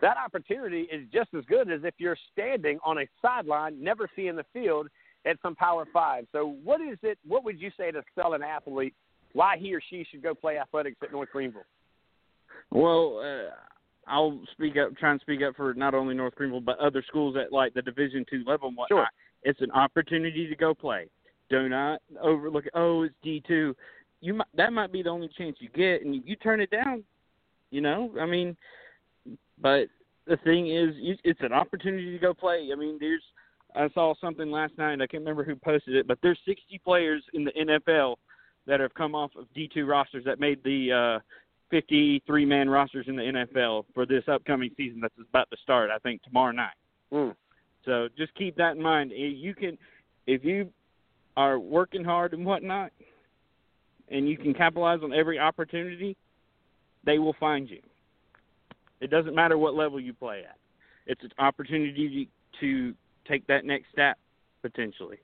that opportunity is just as good as if you're standing on a sideline, never seeing the field at some Power Five. So, what is it? What would you say to sell an athlete why he or she should go play athletics at North Greenville? Well, uh, I'll speak up, try and speak up for not only North Greenville but other schools at like the Division two level and whatnot. Sure. It's an opportunity to go play. Do not overlook. it. Oh, it's D two. You might, that might be the only chance you get, and if you turn it down, you know. I mean, but the thing is, you, it's an opportunity to go play. I mean, there's I saw something last night. I can't remember who posted it, but there's 60 players in the NFL that have come off of D2 rosters that made the uh, 53 man rosters in the NFL for this upcoming season that's about to start. I think tomorrow night. Mm. So just keep that in mind. You can, if you are working hard and whatnot, and you can capitalize on every opportunity, they will find you. It doesn't matter what level you play at. It's an opportunity to take that next step potentially.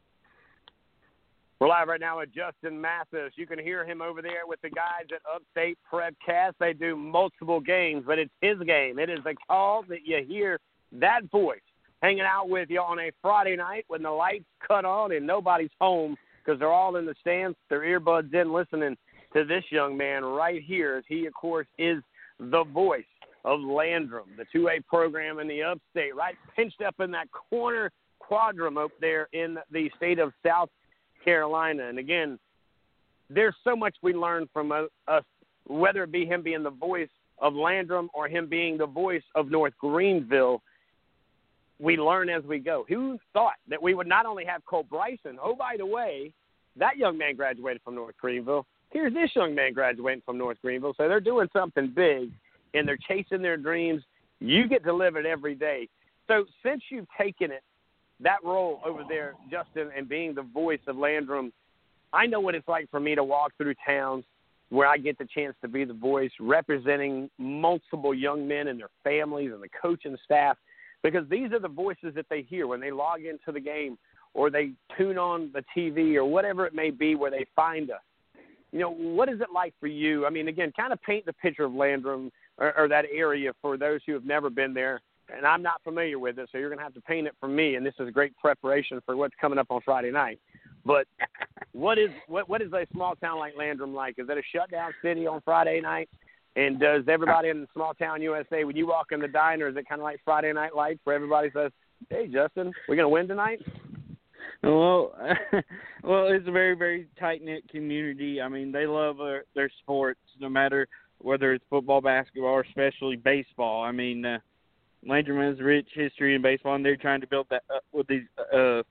We're live right now with Justin Mathis. You can hear him over there with the guys at Upstate Prepcast. They do multiple games, but it's his game. It is the call that you hear that voice hanging out with you on a Friday night when the lights cut on and nobody's home because they're all in the stands, their earbuds in, listening to this young man right here. As he, of course, is the voice of Landrum, the 2A program in the upstate, right pinched up in that corner quadrum up there in the state of South Carolina. And again, there's so much we learn from us, whether it be him being the voice of Landrum or him being the voice of North Greenville we learn as we go. Who thought that we would not only have Cole Bryson? Oh, by the way, that young man graduated from North Greenville. Here's this young man graduating from North Greenville. So they're doing something big, and they're chasing their dreams. You get delivered every day. So since you've taken it, that role over there, Justin, and being the voice of Landrum, I know what it's like for me to walk through towns where I get the chance to be the voice representing multiple young men and their families and the coaching staff – because these are the voices that they hear when they log into the game or they tune on the TV or whatever it may be where they find us. You know, what is it like for you? I mean, again, kind of paint the picture of Landrum or, or that area for those who have never been there. And I'm not familiar with it, so you're going to have to paint it for me. And this is great preparation for what's coming up on Friday night. But what is what what is a small town like Landrum like? Is it a shutdown city on Friday night? And does everybody in small town USA, when you walk in the diner, is it kind of like Friday Night Lights, where everybody says, "Hey, Justin, we're gonna win tonight"? Well, well, it's a very, very tight knit community. I mean, they love uh, their sports, no matter whether it's football, basketball, or especially baseball. I mean, uh, Landrum has rich history in baseball, and they're trying to build that up with these. Uh,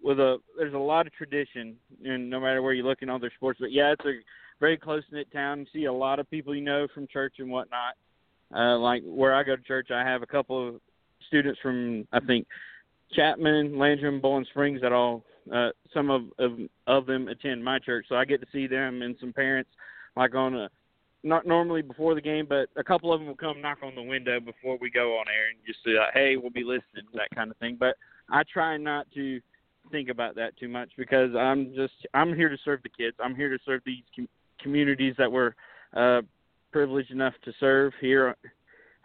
with a, there's a lot of tradition, and no matter where you look in other sports. But yeah, it's a very close knit town. You see a lot of people you know from church and whatnot. Uh, like where I go to church, I have a couple of students from I think Chapman, Landrum, Boiling Springs that all uh, some of, of of them attend my church, so I get to see them and some parents like on a not normally before the game, but a couple of them will come knock on the window before we go on air and just say, "Hey, we'll be listening," that kind of thing. But I try not to think about that too much because I'm just I'm here to serve the kids. I'm here to serve these communities that we're uh, privileged enough to serve here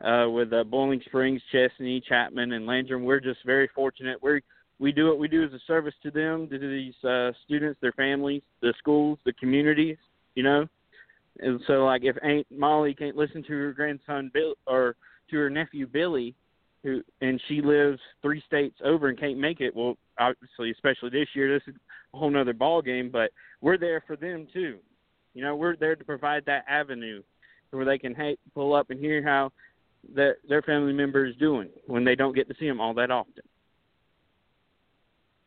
uh, with uh, Boiling Springs, Chesnee, Chapman, and Landrum. We're just very fortunate. We we do what we do as a service to them, to these uh, students, their families, the schools, the communities. You know, and so like if Aunt Molly can't listen to her grandson Bill or to her nephew Billy, who and she lives three states over and can't make it. Well, obviously, especially this year, this is a whole nother ball game. But we're there for them too. You know, we're there to provide that avenue where they can hey, pull up and hear how that their family member is doing when they don't get to see them all that often.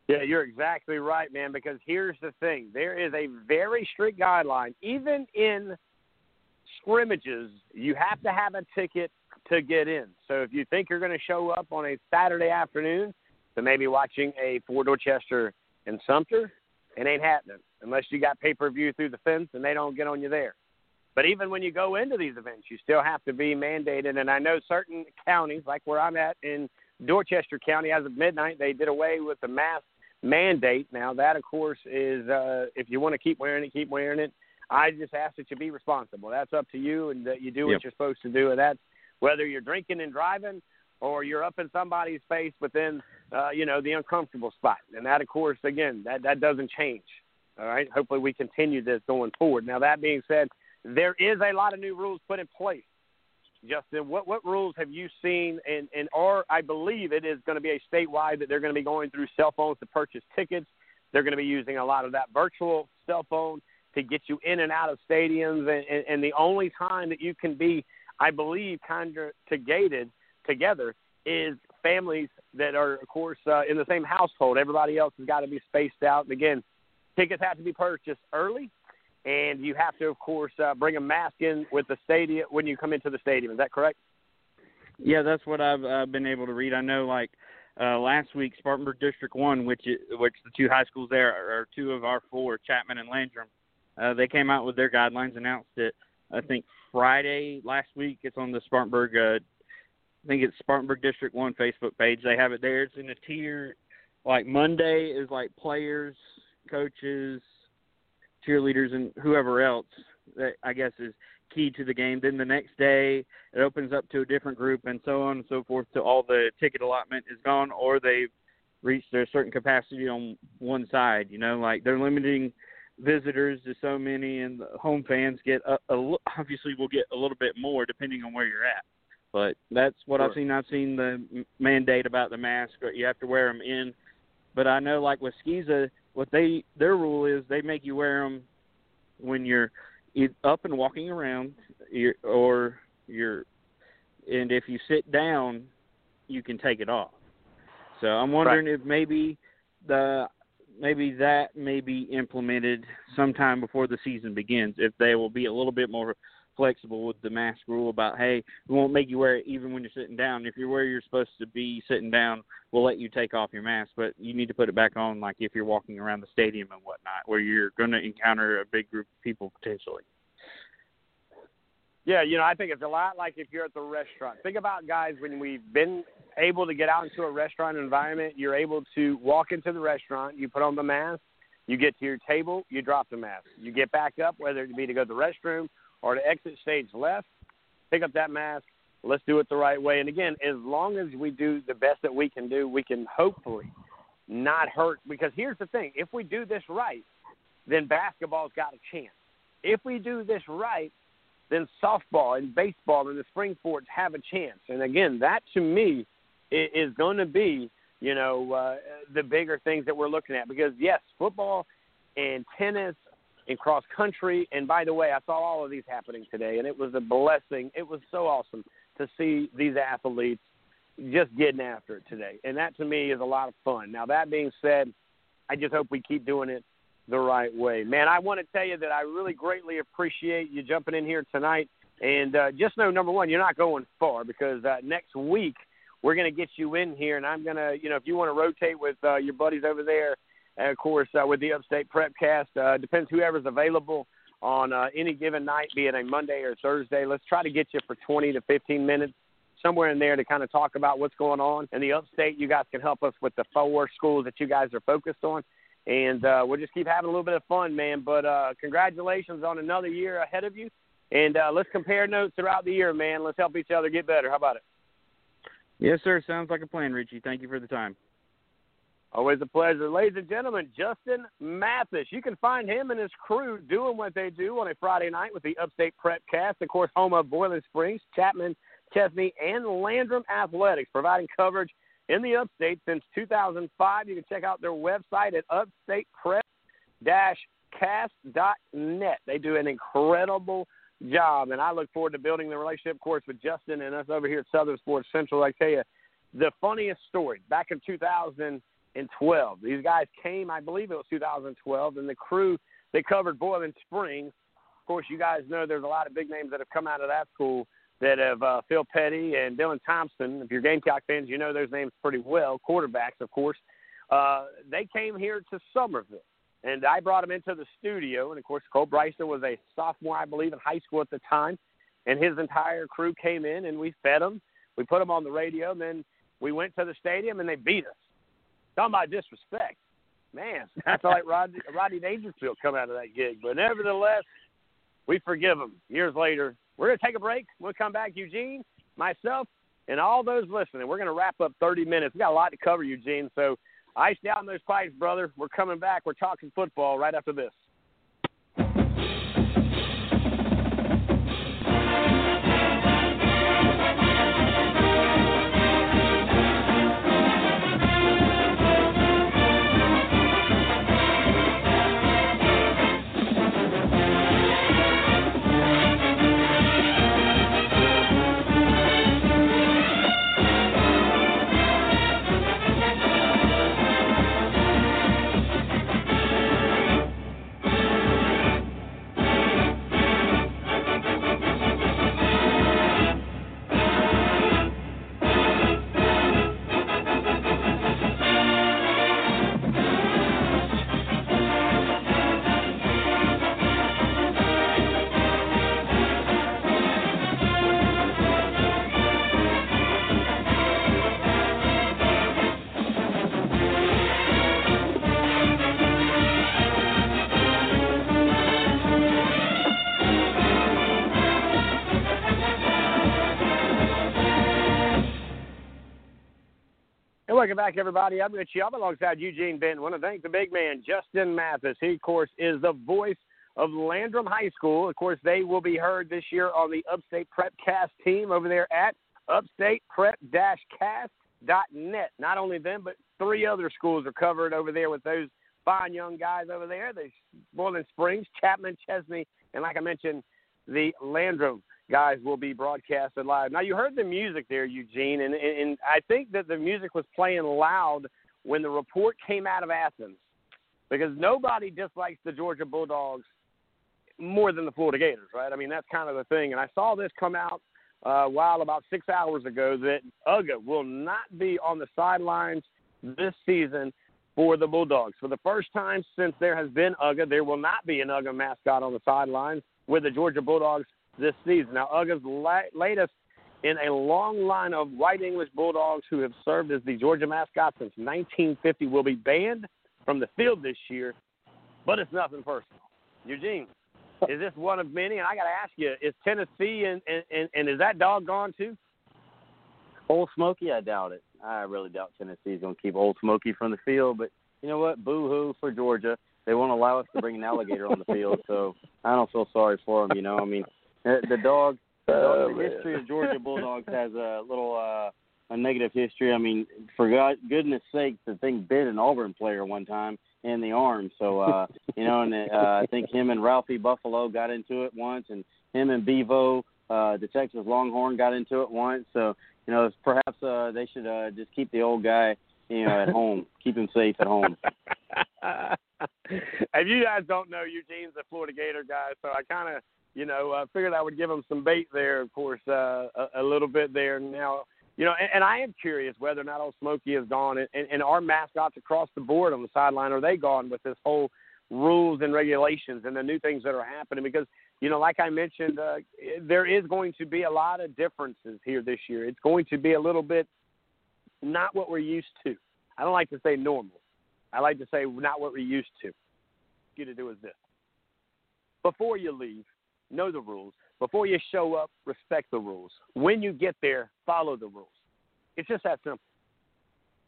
Yeah, you're exactly right, man. Because here's the thing: there is a very strict guideline. Even in scrimmages, you have to have a ticket to get in. So if you think you're going to show up on a Saturday afternoon to maybe watching a Fort Dorchester and Sumter, it ain't happening unless you got pay per view through the fence and they don't get on you there. But even when you go into these events, you still have to be mandated. And I know certain counties, like where I'm at in Dorchester County, as of midnight, they did away with the mask mandate. Now that, of course, is uh, if you want to keep wearing it, keep wearing it. I just ask that you be responsible. That's up to you, and that you do what yep. you're supposed to do. And that's whether you're drinking and driving or you're up in somebody's face within, uh, you know, the uncomfortable spot. And that, of course, again, that that doesn't change. All right. Hopefully, we continue this going forward. Now, that being said, there is a lot of new rules put in place. Justin, what what rules have you seen? And and or I believe it is going to be a statewide that they're going to be going through cell phones to purchase tickets. They're going to be using a lot of that virtual cell phone to get you in and out of stadiums. And, and, and the only time that you can be, I believe, kind of gated together is families that are, of course, uh, in the same household. Everybody else has got to be spaced out. And again, tickets have to be purchased early, and you have to, of course, uh, bring a mask in with the stadium when you come into the stadium. Is that correct? Yeah, that's what I've uh, been able to read. I know, like uh, last week, Spartanburg District One, which is, which the two high schools there are two of our four, Chapman and Landrum. Uh, they came out with their guidelines, announced it. I think Friday last week. It's on the Spartanburg. Uh, I think it's Spartanburg District One Facebook page. They have it there. It's in a tier. Like Monday is like players, coaches, cheerleaders, and whoever else that I guess is key to the game. Then the next day it opens up to a different group, and so on and so forth. To all the ticket allotment is gone, or they've reached a certain capacity on one side. You know, like they're limiting visitors to so many, and the home fans get a, a, obviously will get a little bit more depending on where you're at. But that's what sure. I've seen. I've seen the mandate about the mask. You have to wear them in. But I know, like with SCISA, what they their rule is they make you wear them when you're up and walking around, or you're, and if you sit down, you can take it off. So I'm wondering right. if maybe the maybe that may be implemented sometime before the season begins. If they will be a little bit more flexible with the mask rule about hey, we won't make you wear it even when you're sitting down. If you're where you're supposed to be sitting down, we'll let you take off your mask, but you need to put it back on like if you're walking around the stadium and whatnot, where you're going to encounter a big group of people potentially. Yeah, you know, I think it's a lot like if you're at the restaurant. Think about guys when we've been able to get out into a restaurant environment, you're able to walk into the restaurant, you put on the mask, you get to your table, you drop the mask. You get back up, whether it be to go to the restroom or to exit stage left, pick up that mask. Let's do it the right way. And again, as long as we do the best that we can do, we can hopefully not hurt. Because here's the thing if we do this right, then basketball's got a chance. If we do this right, then softball and baseball and the spring sports have a chance. And again, that to me is going to be, you know, uh, the bigger things that we're looking at. Because yes, football and tennis and cross country. And by the way, I saw all of these happening today, and it was a blessing. It was so awesome to see these athletes just getting after it today. And that to me is a lot of fun. Now, that being said, I just hope we keep doing it the right way. Man, I want to tell you that I really greatly appreciate you jumping in here tonight. And uh, just know, number one, you're not going far because uh, next week we're going to get you in here, and I'm going to, you know, if you want to rotate with uh, your buddies over there, and of course uh, with the Upstate Prepcast, uh, depends whoever's available on uh, any given night, be it a Monday or Thursday. Let's try to get you for 20 to 15 minutes somewhere in there to kind of talk about what's going on in the upstate. You guys can help us with the four schools that you guys are focused on and uh, we'll just keep having a little bit of fun, man. But uh, congratulations on another year ahead of you, and uh, let's compare notes throughout the year, man. Let's help each other get better. How about it? Yes, sir. Sounds like a plan, Richie. Thank you for the time. Always a pleasure. Ladies and gentlemen, Justin Mathis. You can find him and his crew doing what they do on a Friday night with the Upstate Prep Cast, of course, home of Boiling Springs, Chapman, Chesnee, and Landrum Athletics, providing coverage – in the upstate since 2005. You can check out their website at upstateprep-cast.net. They do an incredible job, and I look forward to building the relationship, of course, with Justin and us over here at Southern Sports Central. I tell you, the funniest story back in 2012. These guys came, I believe it was 2012, and the crew they covered Boiling Springs. Of course, you guys know there's a lot of big names that have come out of that school that have uh, Phil Petty and Dylan Thompson. If you're Gamecock fans, you know those names pretty well. Quarterbacks, of course. Uh, they came here to Summerville, and I brought them into the studio. And of course, Cole Bryson was a sophomore, I believe, in high school at the time, and his entire crew came in, and we fed them. We put them on the radio, and then we went to the stadium, and they beat us. Talking about disrespect, man. That's like Rodney, Rodney Dangerfield come out of that gig, but nevertheless, we forgive them. Years later, we're going to take a break. We'll come back, Eugene, myself, and all those listening. We're going to wrap up 30 minutes. We got a lot to cover, Eugene. So ice down those pipes, brother. We're coming back. We're talking football right after this. Welcome back, everybody. I'm Rich Yelp alongside Eugene Benton. want to thank the big man, Justin Mathis. He, of course, is the voice of Landrum High School. Of course, they will be heard this year on the Upstate Prep Cast team over there at upstateprep-cast.net. Not only them, but three other schools are covered over there with those fine young guys over there. The Boiling Springs, Chapman, Chesnee, and like I mentioned, the Landrum guys will be broadcasted live. Now you heard the music there, Eugene, and, and I think that the music was playing loud when the report came out of Athens, because nobody dislikes the Georgia Bulldogs more than the Florida Gators, right? I mean that's kind of the thing. And I saw this come out uh, a while about six hours ago that UGA will not be on the sidelines this season for the Bulldogs. For the first time since there has been UGA, there will not be an UGA mascot on the sidelines with the Georgia Bulldogs this season. Now, UGA's la- latest in a long line of white English Bulldogs who have served as the Georgia mascot since 1950 will be banned from the field this year, but it's nothing personal. Eugene, is this one of many? And I got to ask you, is Tennessee and, and, and is that dog gone too? Old Smokey, I doubt it. I really doubt Tennessee's going to keep Old Smokey from the field. But you know what? Boo hoo for Georgia. They won't allow us to bring an alligator on the field, so I don't feel sorry for them. You know, I mean, the, the dog, the, dog, Oh, the history of Georgia Bulldogs has a little uh, a negative history. I mean, for God, goodness sake, the thing bit an Auburn player one time in the arm. So uh, you know, and uh, I think him and Ralphie Buffalo got into it once, and him and Bevo, uh, the Texas Longhorn, got into it once. So you know, perhaps uh, they should uh, just keep the old guy, you know, at home, keep him safe at home. if you guys don't know, Eugene's a Florida Gator guy, so I kind of, you know, uh, figured I would give them some bait there, of course, uh, a, a little bit there. Now, you know, and, and I am curious whether or not Old Smokey is gone, and, and, and our mascots across the board on the sideline are they gone with this whole rules and regulations and the new things that are happening? Because you know, like I mentioned, uh, there is going to be a lot of differences here this year. It's going to be a little bit not what we're used to. I don't like to say normal. I like to say not what we're used to. You to do is this: before you leave, know the rules. Before you show up, respect the rules. When you get there, follow the rules. It's just that simple.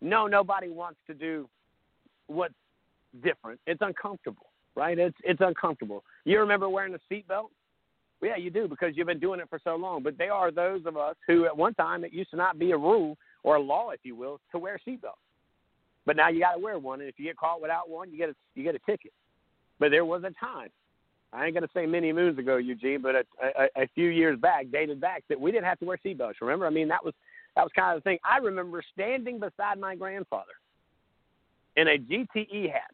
No, nobody wants to do what's different. It's uncomfortable, right? It's it's uncomfortable. You remember wearing a seatbelt? Well, yeah, you do because you've been doing it for so long. But they are those of us who, at one time, it used to not be a rule or a law, if you will, to wear a seatbelt. But now you got to wear one, and if you get caught without one, you get a you get a ticket. But there was a time, I ain't gonna say many moons ago, Eugene, but a, a, a few years back, dated back, that we didn't have to wear seatbelts. Remember? I mean, that was that was kind of the thing. I remember standing beside my grandfather in a GTE hat.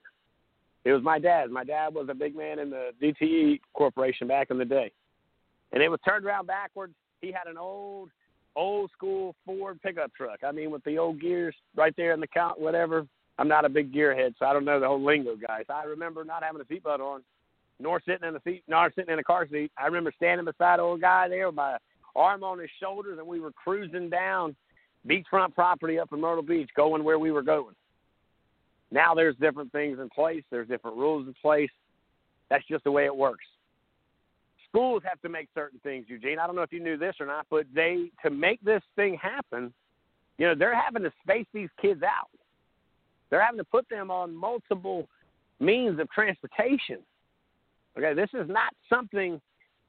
It was my dad. My dad was a big man in the GTE Corporation back in the day, and it was turned around backwards. He had an old old school Ford pickup truck. I mean, with the old gears right there in the count, whatever. I'm not a big gearhead, so I don't know the whole lingo, guys. I remember not having a seatbelt on, nor sitting in a seat, nor sitting in a car seat. I remember standing beside old guy there with my arm on his shoulders, and we were cruising down beachfront property up in Myrtle Beach, going where we were going. Now there's different things in place. There's different rules in place. That's just the way it works schools have to make certain things, Eugene. I don't know if you knew this or not, but they to make this thing happen, you know, they're having to space these kids out. They're having to put them on multiple means of transportation. Okay, this is not something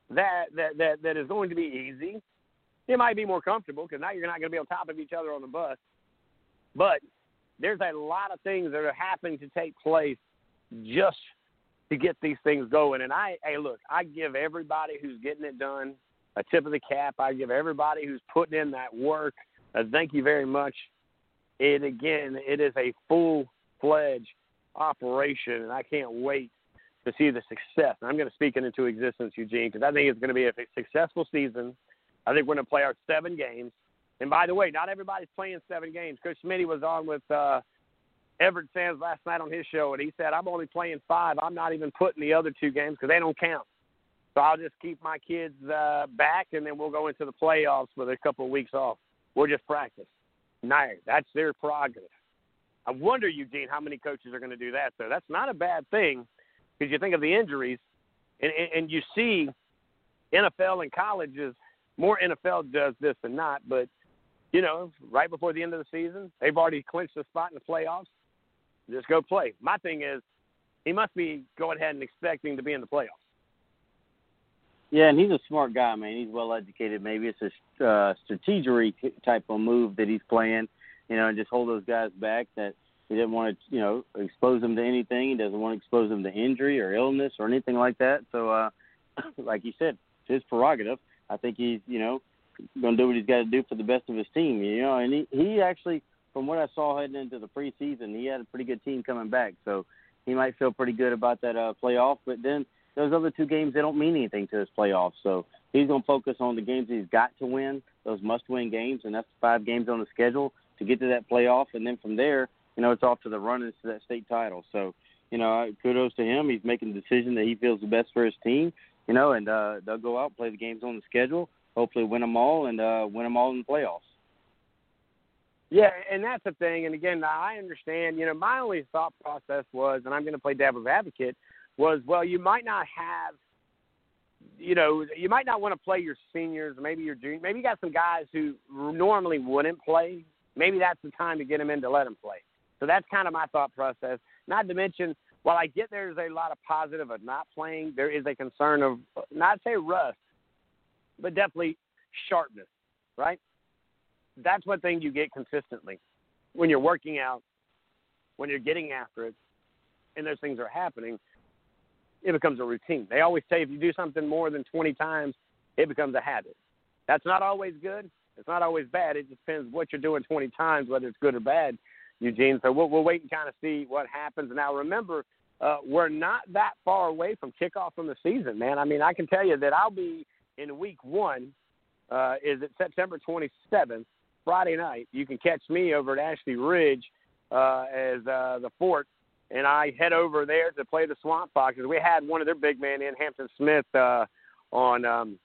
that that that, that is going to be easy. It might be more comfortable because now you're not going to be on top of each other on the bus. But there's a lot of things that are happening to take place just to get these things going. And I, hey, look, I give everybody who's getting it done a tip of the cap. I give everybody who's putting in that work a thank you very much. It again, it is a full fledged operation, and I can't wait to see the success. And I'm going to speak it into existence, Eugene, because I think it's going to be a successful season. I think we're going to play our seven games. And by the way, not everybody's playing seven games. Coach Smitty was on with uh, Everette Sands last night on his show, and he said, I'm only playing five. I'm not even putting the other two games because they don't count. So I'll just keep my kids uh, back, and then we'll go into the playoffs with a couple of weeks off. We'll just practice. No, that's their prerogative. I wonder, Eugene, how many coaches are going to do that, though. That's not a bad thing because you think of the injuries, and, and you see NFL and colleges, more NFL does this than not, but you know, right before the end of the season. They've already clinched a spot in the playoffs. Just go play. My thing is, he must be going ahead and expecting to be in the playoffs. Yeah, and he's a smart guy, man. He's well educated. Maybe it's a uh, strategery type of move that he's playing, you know, and just hold those guys back. That he didn't want to, you know, expose them to anything. He doesn't want to expose them to injury or illness or anything like that. So, uh, like you said, it's his prerogative. I think he's, you know, going to do what he's got to do for the best of his team. You know, and he he actually, from what I saw heading into the preseason, he had a pretty good team coming back. So he might feel pretty good about that uh, playoff. But then those other two games, they don't mean anything to his playoffs. So he's going to focus on the games he's got to win, those must-win games, and that's five games on the schedule to get to that playoff. And then from there, you know, it's off to the run-ins to that state title. So, you know, kudos to him. He's making the decision that he feels the best for his team. You know, and uh, they'll go out play the games on the schedule. Hopefully, win them all and uh, win them all in the playoffs. Yeah, and that's the thing. And again, I understand. You know, my only thought process was, and I'm going to play devil's advocate, was well, you might not have, you know, you might not want to play your seniors, maybe your juniors, maybe you got some guys who normally wouldn't play. Maybe that's the time to get them in to let them play. So that's kind of my thought process. Not to mention, while I get there's a lot of positive of not playing, there is a concern of not say rust, but definitely sharpness, right? That's one thing you get consistently when you're working out, when you're getting after it, and those things are happening. It becomes a routine. They always say if you do something more than 20 times, it becomes a habit. That's not always good. It's not always bad. It just depends what you're doing 20 times, whether it's good or bad. Eugene. So we'll, we'll wait and kind of see what happens. Now, remember, uh, we're not that far away from kickoff from the season, man. I mean, I can tell you that I'll be in week one. Uh, is it September 27th, Friday night? You can catch me over at Ashley Ridge uh, as uh, the fort, and I head over there to play the Swamp Foxes. We had one of their big men in Hampton Smith uh, on um,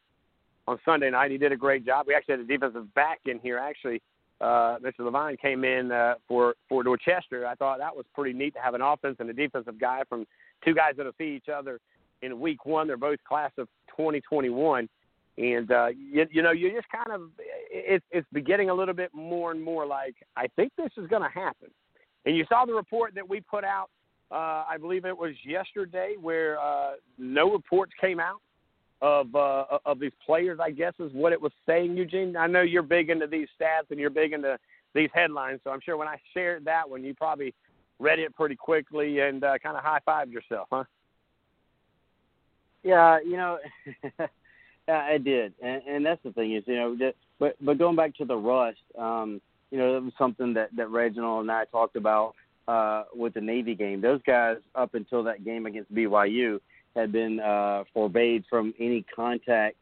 on Sunday night. He did a great job. We actually had a defensive back in here actually uh, Mr. Levine came in uh, for for Dorchester. I thought that was pretty neat to have an offense and a defensive guy from two guys that'll see each other in week one. They're both class of 2021, and uh, you, you know you just kind of it's it's beginning a little bit more and more like I think this is going to happen. And you saw the report that we put out. Uh, I believe it was yesterday, where uh, no reports came out of uh, of these players. I guess is what it was saying, Eugene. I know you're big into these stats and you're big into these headlines, so I'm sure when I shared that one, you probably read it pretty quickly and uh, kind of high fived yourself, huh? Yeah, you know, I did, and, and that's the thing is, you know, that, but but going back to the rust, um, you know, that was something that that Reginald and I talked about uh, with the Navy game. Those guys up until that game against BYU had been uh, forbade from any contact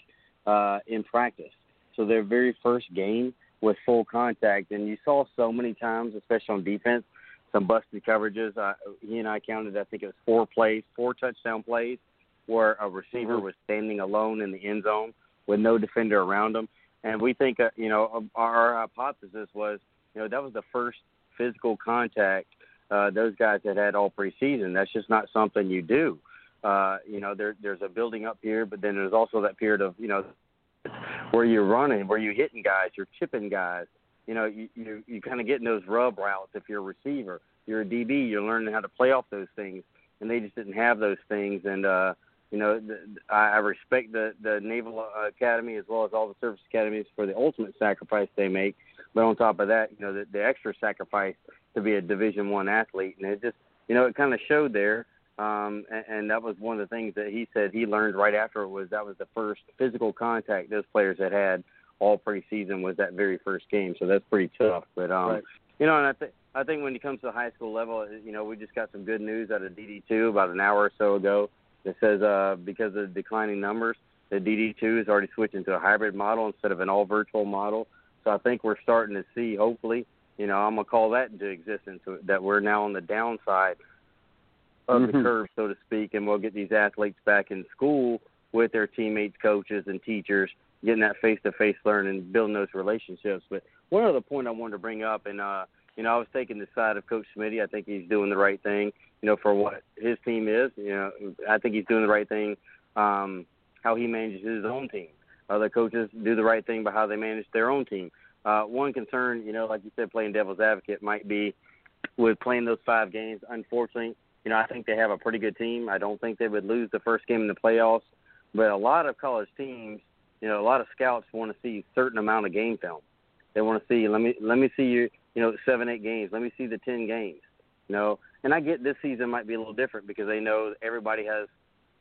uh, in practice. So their very first game was full contact, and you saw so many times, especially on defense, some busted coverages. Uh, he and I counted, I think it was four plays, four touchdown plays, where a receiver mm-hmm. was standing alone in the end zone with no defender around him. And we think, uh, you know, our hypothesis was, you know, that was the first physical contact uh, those guys had had all preseason. That's just not something you do uh, you know, there there's a building up here, but then there's also that period of, you know, where you're running, where you're hitting guys, you're chipping guys. You know, you you you kind of getting those rub routes if you're a receiver. You're a DB, you're learning how to play off those things, and they just didn't have those things. And uh, you know, the, I, I respect the the Naval Academy as well as all the service academies for the ultimate sacrifice they make. But on top of that, you know, the, the extra sacrifice to be a Division One athlete, and it just, you know, it kind of showed there um, and, and that was one of the things that he said he learned right after was that was the first physical contact those players had had all preseason was that very first game. So that's pretty tough. But um, right. you know, and I think I think when it comes to the high school level, you know, we just got some good news out of DD2 about an hour or so ago that says uh, because of declining numbers, the DD2 is already switching to a hybrid model instead of an all virtual model. So I think we're starting to see, hopefully, you know, I'm gonna call that into existence that we're now on the downside of mm-hmm. the curve, so to speak, and we'll get these athletes back in school with their teammates, coaches, and teachers, getting that face-to-face learning, building those relationships. But one other point I wanted to bring up, and uh, you know, I was taking the side of Coach Smitty. I think he's doing the right thing, you know, for what his team is. You know, I think he's doing the right thing, um, how he manages his own team. Other coaches do the right thing by how they manage their own team. Uh, one concern, you know, like you said, playing devil's advocate might be with playing those five games. Unfortunately, you know, I think they have a pretty good team. I don't think they would lose the first game in the playoffs, but a lot of college teams, you know, a lot of scouts want to see a certain amount of game film. They want to see let me let me see you, you know, seven eight games. Let me see the ten games. You know, and I get this season might be a little different because they know everybody has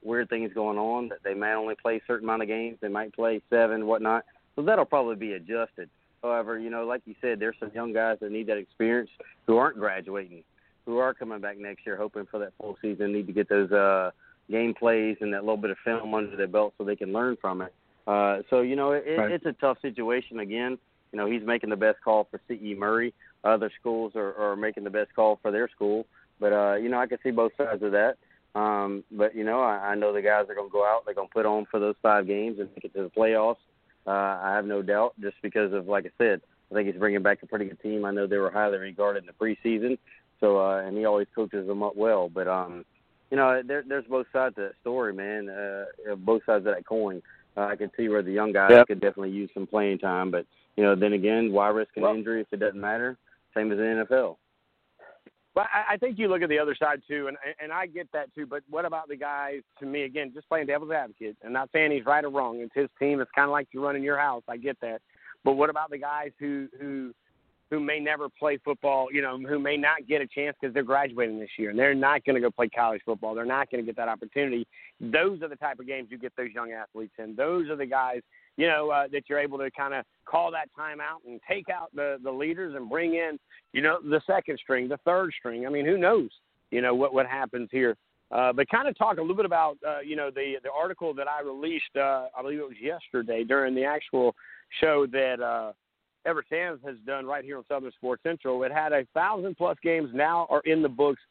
weird things going on that they may only play a certain amount of games. They might play seven, whatnot. So that'll probably be adjusted. However, you know, like you said, there's some young guys that need that experience who aren't graduating, who are coming back next year hoping for that full season, need to get those uh game plays and that little bit of film under their belt so they can learn from it. Uh so, you know, it, Right. it's a tough situation again. You know, he's making the best call for CE Murray. Other schools are, are making the best call for their school. But uh, you know, I can see both sides of that. Um, but you know, I, I know the guys are going to go out. They're going to put on for those five games and make it to the playoffs. Uh, I have no doubt, just because of like I said, I think he's bringing back a pretty good team. I know they were highly regarded in the preseason, so uh, and he always coaches them up well. But um, you know, there, there's both sides of that story, man. Uh, both sides of that coin. Uh, I can see where the young guys Yep. could definitely use some playing time, but you know, then again, why risk an Well- injury if it doesn't matter? Same as the NFL. But I, I think you look at the other side too, and and I get that too. But what about the guys? To me, again, just playing devil's advocate, and not saying he's right or wrong. It's his team. It's kind of like you running your house. I get that. But what about the guys who who who may never play football? You know, who may not get a chance because they're graduating this year, and they're not going to go play college football. They're not going to get that opportunity. Those are the type of games you get those young athletes in. Those are the guys you know, uh, that you're able to kind of call that timeout and take out the the leaders and bring in, you know, the second string, the third string. I mean, who knows, you know, what what happens here. Uh, but kind of talk a little bit about, uh, you know, the the article that I released, uh, I believe it was yesterday during the actual show that uh, Everette Sands has done right here on Southern Sports Central. It had a thousand plus games now are in the books,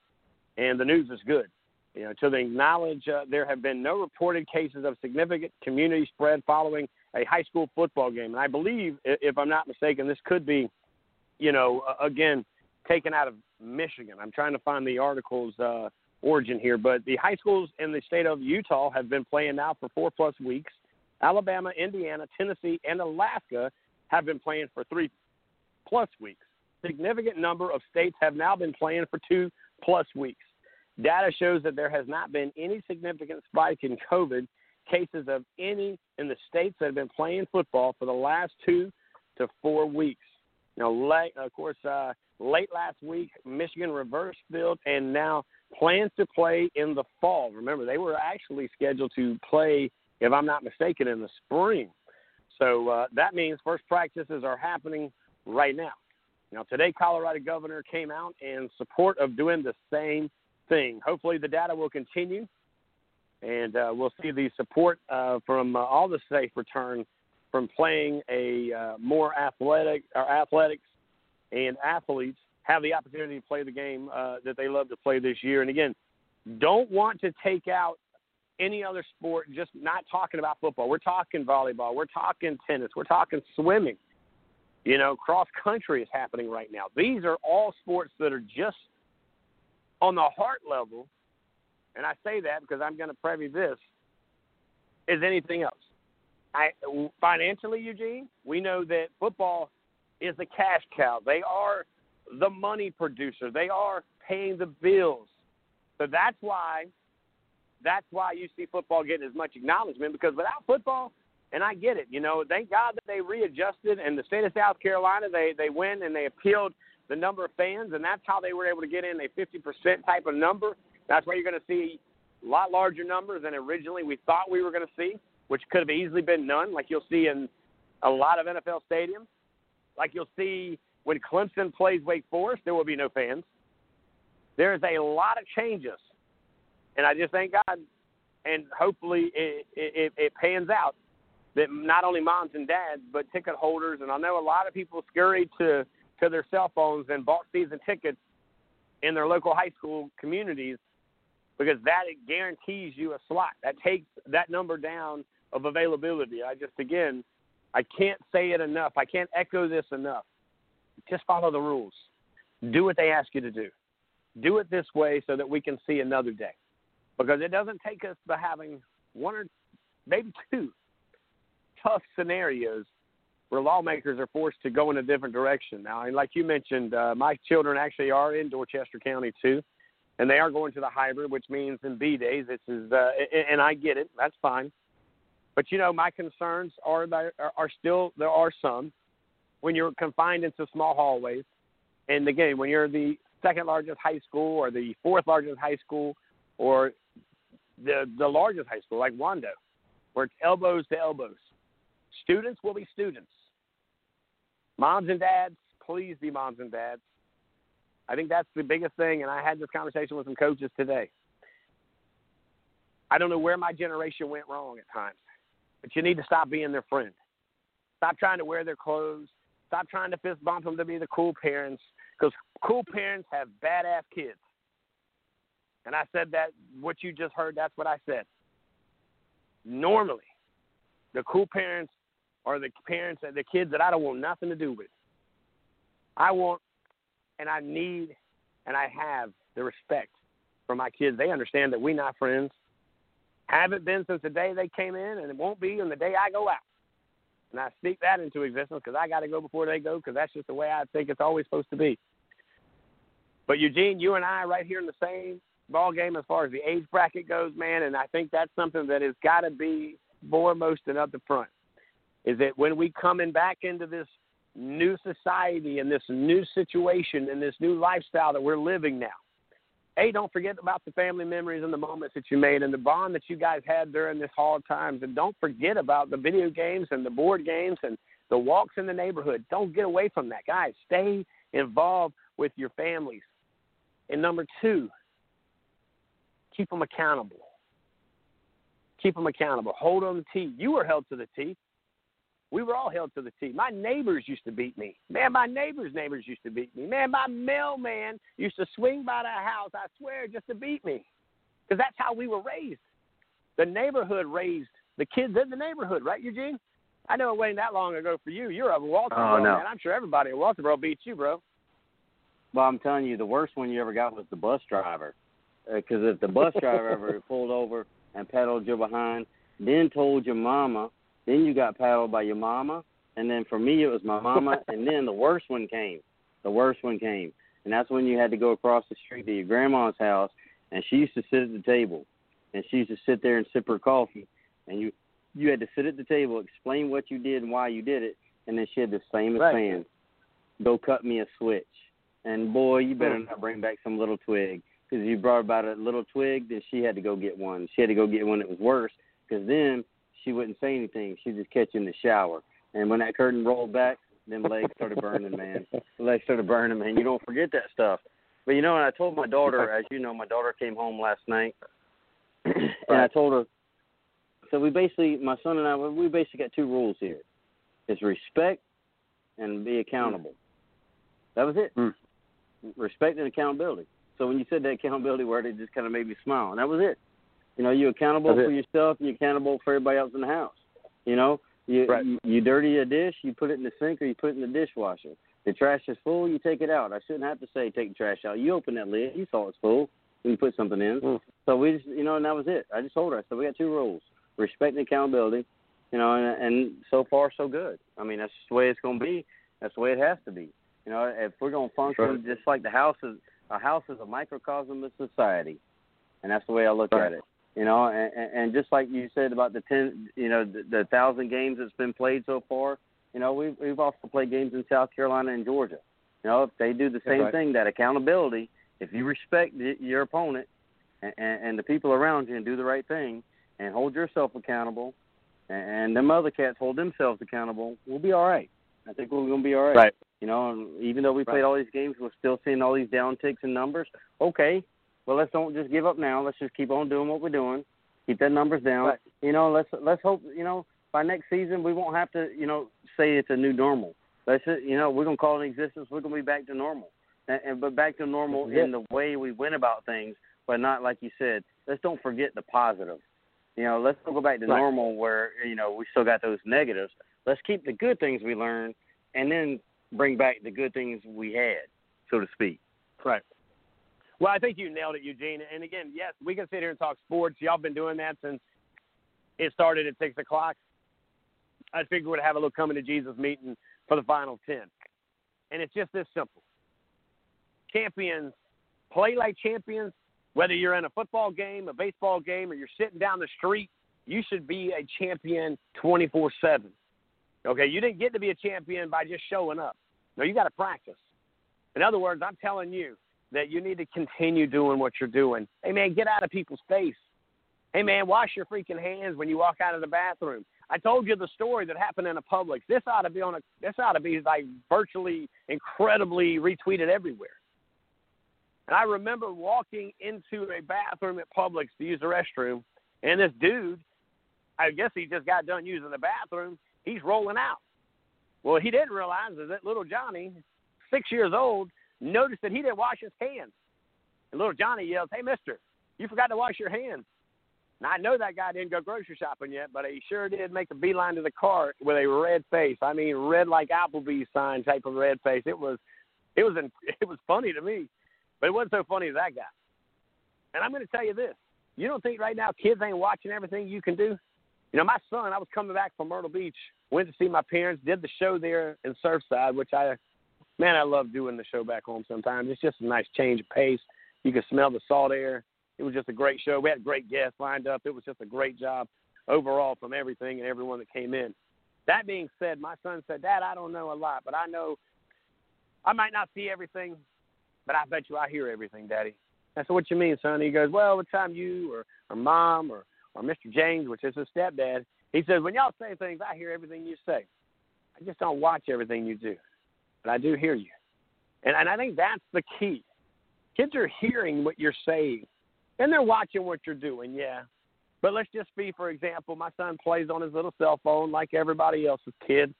and the news is good. You know, to the knowledge, uh, there have been no reported cases of significant community spread following a high school football game. And I believe, if I'm not mistaken, this could be, you know, uh, again, taken out of Michigan. I'm trying to find the article's uh, origin here, but the high schools in the state of Utah have been playing now for four plus weeks. Alabama, Indiana, Tennessee, and Alaska have been playing for three plus weeks. Significant number of states have now been playing for two plus weeks. Data shows that there has not been any significant spike in COVID cases of any in the states that have been playing football for the last two to four weeks. Know, late, of course, uh, late last week, Michigan reversed field and now plans to play in the fall. Remember, they were actually scheduled to play, if I'm not mistaken, in the spring. So uh, that means first practices are happening right now. Now, today, Colorado governor came out in support of doing the same thing. Hopefully, the data will continue, and uh, we'll see the support uh, from uh, all the states return from playing a uh, more athletic or athletics and athletes have the opportunity to play the game uh, that they love to play this year. And again, don't want to take out any other sport. Just not talking about football. We're talking volleyball. We're talking tennis. We're talking swimming. You know, cross country is happening right now. These are all sports that are just on the heart level, and I say that because I'm going to preview this, is anything else. I, financially, Eugene, we know that football is the cash cow. They are the money producer. They are paying the bills. So that's why that's why you see football getting as much acknowledgement because without football, and I get it, you know, thank God that they readjusted and the state of South Carolina they they went and they appealed the number of fans and that's how they were able to get in a 50% type of number. That's why you're going to see a lot larger numbers than originally we thought we were going to see, which could have easily been none, like you'll see in a lot of NFL stadiums. Like you'll see when Clemson plays Wake Forest, there will be no fans. There's a lot of changes, and I just thank God, and hopefully it, it, it pans out that not only moms and dads but ticket holders, and I know a lot of people scurried to to their cell phones and bought season tickets in their local high school communities because that guarantees you a slot. That takes that number down of availability. I just again, I can't say it enough. I can't echo this enough. Just follow the rules. Do what they ask you to do. Do it this way so that we can see another day. Because it doesn't take us by having one or maybe two tough scenarios where lawmakers are forced to go in a different direction now. And like you mentioned, uh, my children actually are in Dorchester County too, and they are going to the hybrid, which means in B days this is, uh, and I get it, that's fine. But you know, my concerns are there are still there are some when you're confined into small hallways, and again, when you're the second largest high school or the fourth largest high school or the the largest high school like Wando, where it's elbows to elbows. Students will be students. Moms and dads, please be moms and dads. I think that's the biggest thing, and I had this conversation with some coaches today. I don't know where my generation went wrong at times, but you need to stop being their friend. Stop trying to wear their clothes. Stop trying to fist bump them to be the cool parents, because cool parents have badass kids. And I said that what you just heard, that's what I said. Normally, the cool parents are the parents and the kids that I don't want nothing to do with. I want and I need and I have the respect for my kids. They understand that we're not friends. Haven't been since the day they came in, and it won't be on the day I go out. And I speak that into existence because I got to go before they go because that's just the way I think it's always supposed to be. But Eugene, you and I right here in the same ball game as far as the age bracket goes, man, and I think that's something that has got to be foremost and up the front. Is that when we coming back into this new society and this new situation and this new lifestyle that we're living now. Hey, don't forget about the family memories and the moments that you made and the bond that you guys had during this hard times. And don't forget about the video games and the board games and the walks in the neighborhood. Don't get away from that. Guys, stay involved with your families. And number two, keep them accountable. Keep them accountable. Hold them to the T. You were held to the T. We were all held to the T. My neighbors used to beat me. Man, my neighbors' neighbors used to beat me. Man, my mailman used to swing by the house, I swear, just to beat me. Because that's how we were raised. The neighborhood raised the kids in the neighborhood, right, Eugene? I know it wasn't that long ago for you. You're a Walterboro, oh, no. man. I'm sure everybody in Walterboro beats you, bro. Well, I'm telling you, the worst one you ever got was the bus driver. Because uh, if the bus driver ever pulled over and pedaled you behind, then told your mama then you got paddled by your mama, and then for me it was my mama, and then the worst one came. The worst one came, and that's when you had to go across the street to your grandma's house, and she used to sit at the table, and she used to sit there and sip her coffee, and you you had to sit at the table, explain what you did and why you did it, and then she had the same right. plan. Go cut me a switch, and boy, you better not bring back some little twig because you brought about a little twig, then she had to go get one. She had to go get one that was worse because then she wouldn't say anything. She'd just catch in the shower. And when that curtain rolled back, them legs started burning, man. The legs started burning, man. You don't forget that stuff. But you know, and I told my daughter, as you know, my daughter came home last night, and I told her. So we basically, my son and I, we basically got two rules here: it's respect and be accountable. That was it. Mm. Respect and accountability. So when you said that accountability word, it just kind of made me smile, and that was it. You know, you're accountable for yourself and you're accountable for everybody else in the house. You know, you, right. you you dirty a dish, you put it in the sink or you put it in the dishwasher. The trash is full, you take it out. I shouldn't have to say take the trash out. You open that lid, you saw it's full, and you put something in. Mm. So we just, you know, and that was it. I just told her. I said we got two rules: respect and accountability. You know, and, and so far so good. I mean, that's just the way it's going to be. That's the way it has to be. You know, if we're going to function right. just like the house is, a house is a microcosm of society, and that's the way I look right. at it you know, and, and just like you said about the ten, you know, the, the thousand games that's been played so far, you know, we've we've also played games in South Carolina and Georgia. You know, if they do the same right. thing, that accountability, if you respect the, your opponent and, and the people around you and do the right thing and hold yourself accountable, and, and them other cats hold themselves accountable, we'll be all right. I think we're going to be all right. Right. You know, and even though we Right. played all these games, we're still seeing all these downticks in numbers. Okay, well let's don't just give up now. Let's just keep on doing what we're doing. Keep that numbers down. Right. You know, let's let's hope you know by next season we won't have to you know say it's a new normal. Let's just, you know we're gonna call it existence. We're gonna be back to normal, and, and but back to normal in the way we went about things, but not like you said. Let's don't forget the positive. You know, let's go back to Right. normal where you know we still got those negatives. Let's keep the good things we learned, and then bring back the good things we had, so to speak. Right. Well, I think you nailed it, Eugene. And again, yes, we can sit here and talk sports. Y'all been doing that since it started at six o'clock. I figured we'd have a little coming to Jesus meeting for the final 10. And it's just this simple. Champions play like champions, whether you're in a football game, a baseball game, or you're sitting down the street, you should be a champion 24 7. Okay, you didn't get to be a champion by just showing up. No, you got to practice. In other words, I'm telling you that you need to continue doing what you're doing. Hey, man, get out of people's face. Hey, man, wash your freaking hands when you walk out of the bathroom. I told you the story that happened in a Publix. This ought to be on a. This ought to be like virtually incredibly retweeted everywhere. And I remember walking into a bathroom at Publix to use the restroom, and this dude, I guess he just got done using the bathroom. He's rolling out. Well, he didn't realize that little Johnny, six years old, noticed that he didn't wash his hands. And little Johnny yells, "Hey, Mister, you forgot to wash your hands." Now I know that guy didn't go grocery shopping yet, but he sure did make a beeline to the cart with a red face. I mean, red like Applebee's sign type of red face. It was, it was, it was funny to me, but it wasn't so funny as that guy. And I'm going to tell you this: you don't think right now kids ain't watching everything you can do? You know, my son, I was coming back from Myrtle Beach, went to see my parents, did the show there in Surfside, which I, man, I love doing the show back home sometimes. It's just a nice change of pace. You can smell the salt air it was just a great show. We had great guests lined up. It was just a great job overall from everything and everyone that came in. That being said, my son said, Dad, I don't know a lot, but I know I might not see everything, but I bet you I hear everything, Daddy. I said, What you mean, son? He goes, Well, what time you or, or mom or, or Mr. James, which is his stepdad, he says, When y'all say things, I hear everything you say. I just don't watch everything you do. But I do hear you. And and I think that's the key. Kids are hearing what you're saying and they're watching what you're doing, yeah. But let's just be, for example, my son plays on his little cell phone like everybody else's kid.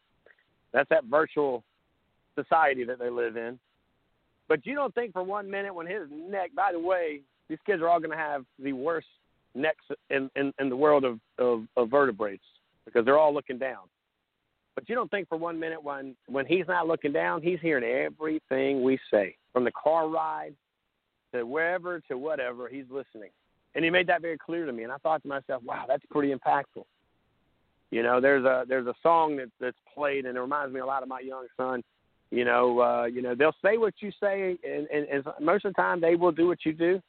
That's that virtual society that they live in. But you don't think for one minute when his neck, by the way, these kids are all going to have the worst necks in, in, in the world of, of, of vertebrates because they're all looking down. But you don't think for one minute when, when he's not looking down, he's hearing everything we say from the car ride to wherever to whatever, he's listening. And he made that very clear to me. And I thought to myself, wow, that's pretty impactful. You know, there's a there's a song that that's played, and it reminds me a lot of my young son. You know, uh, you know, they'll say what you say, and, and, and most of the time they will do what you do,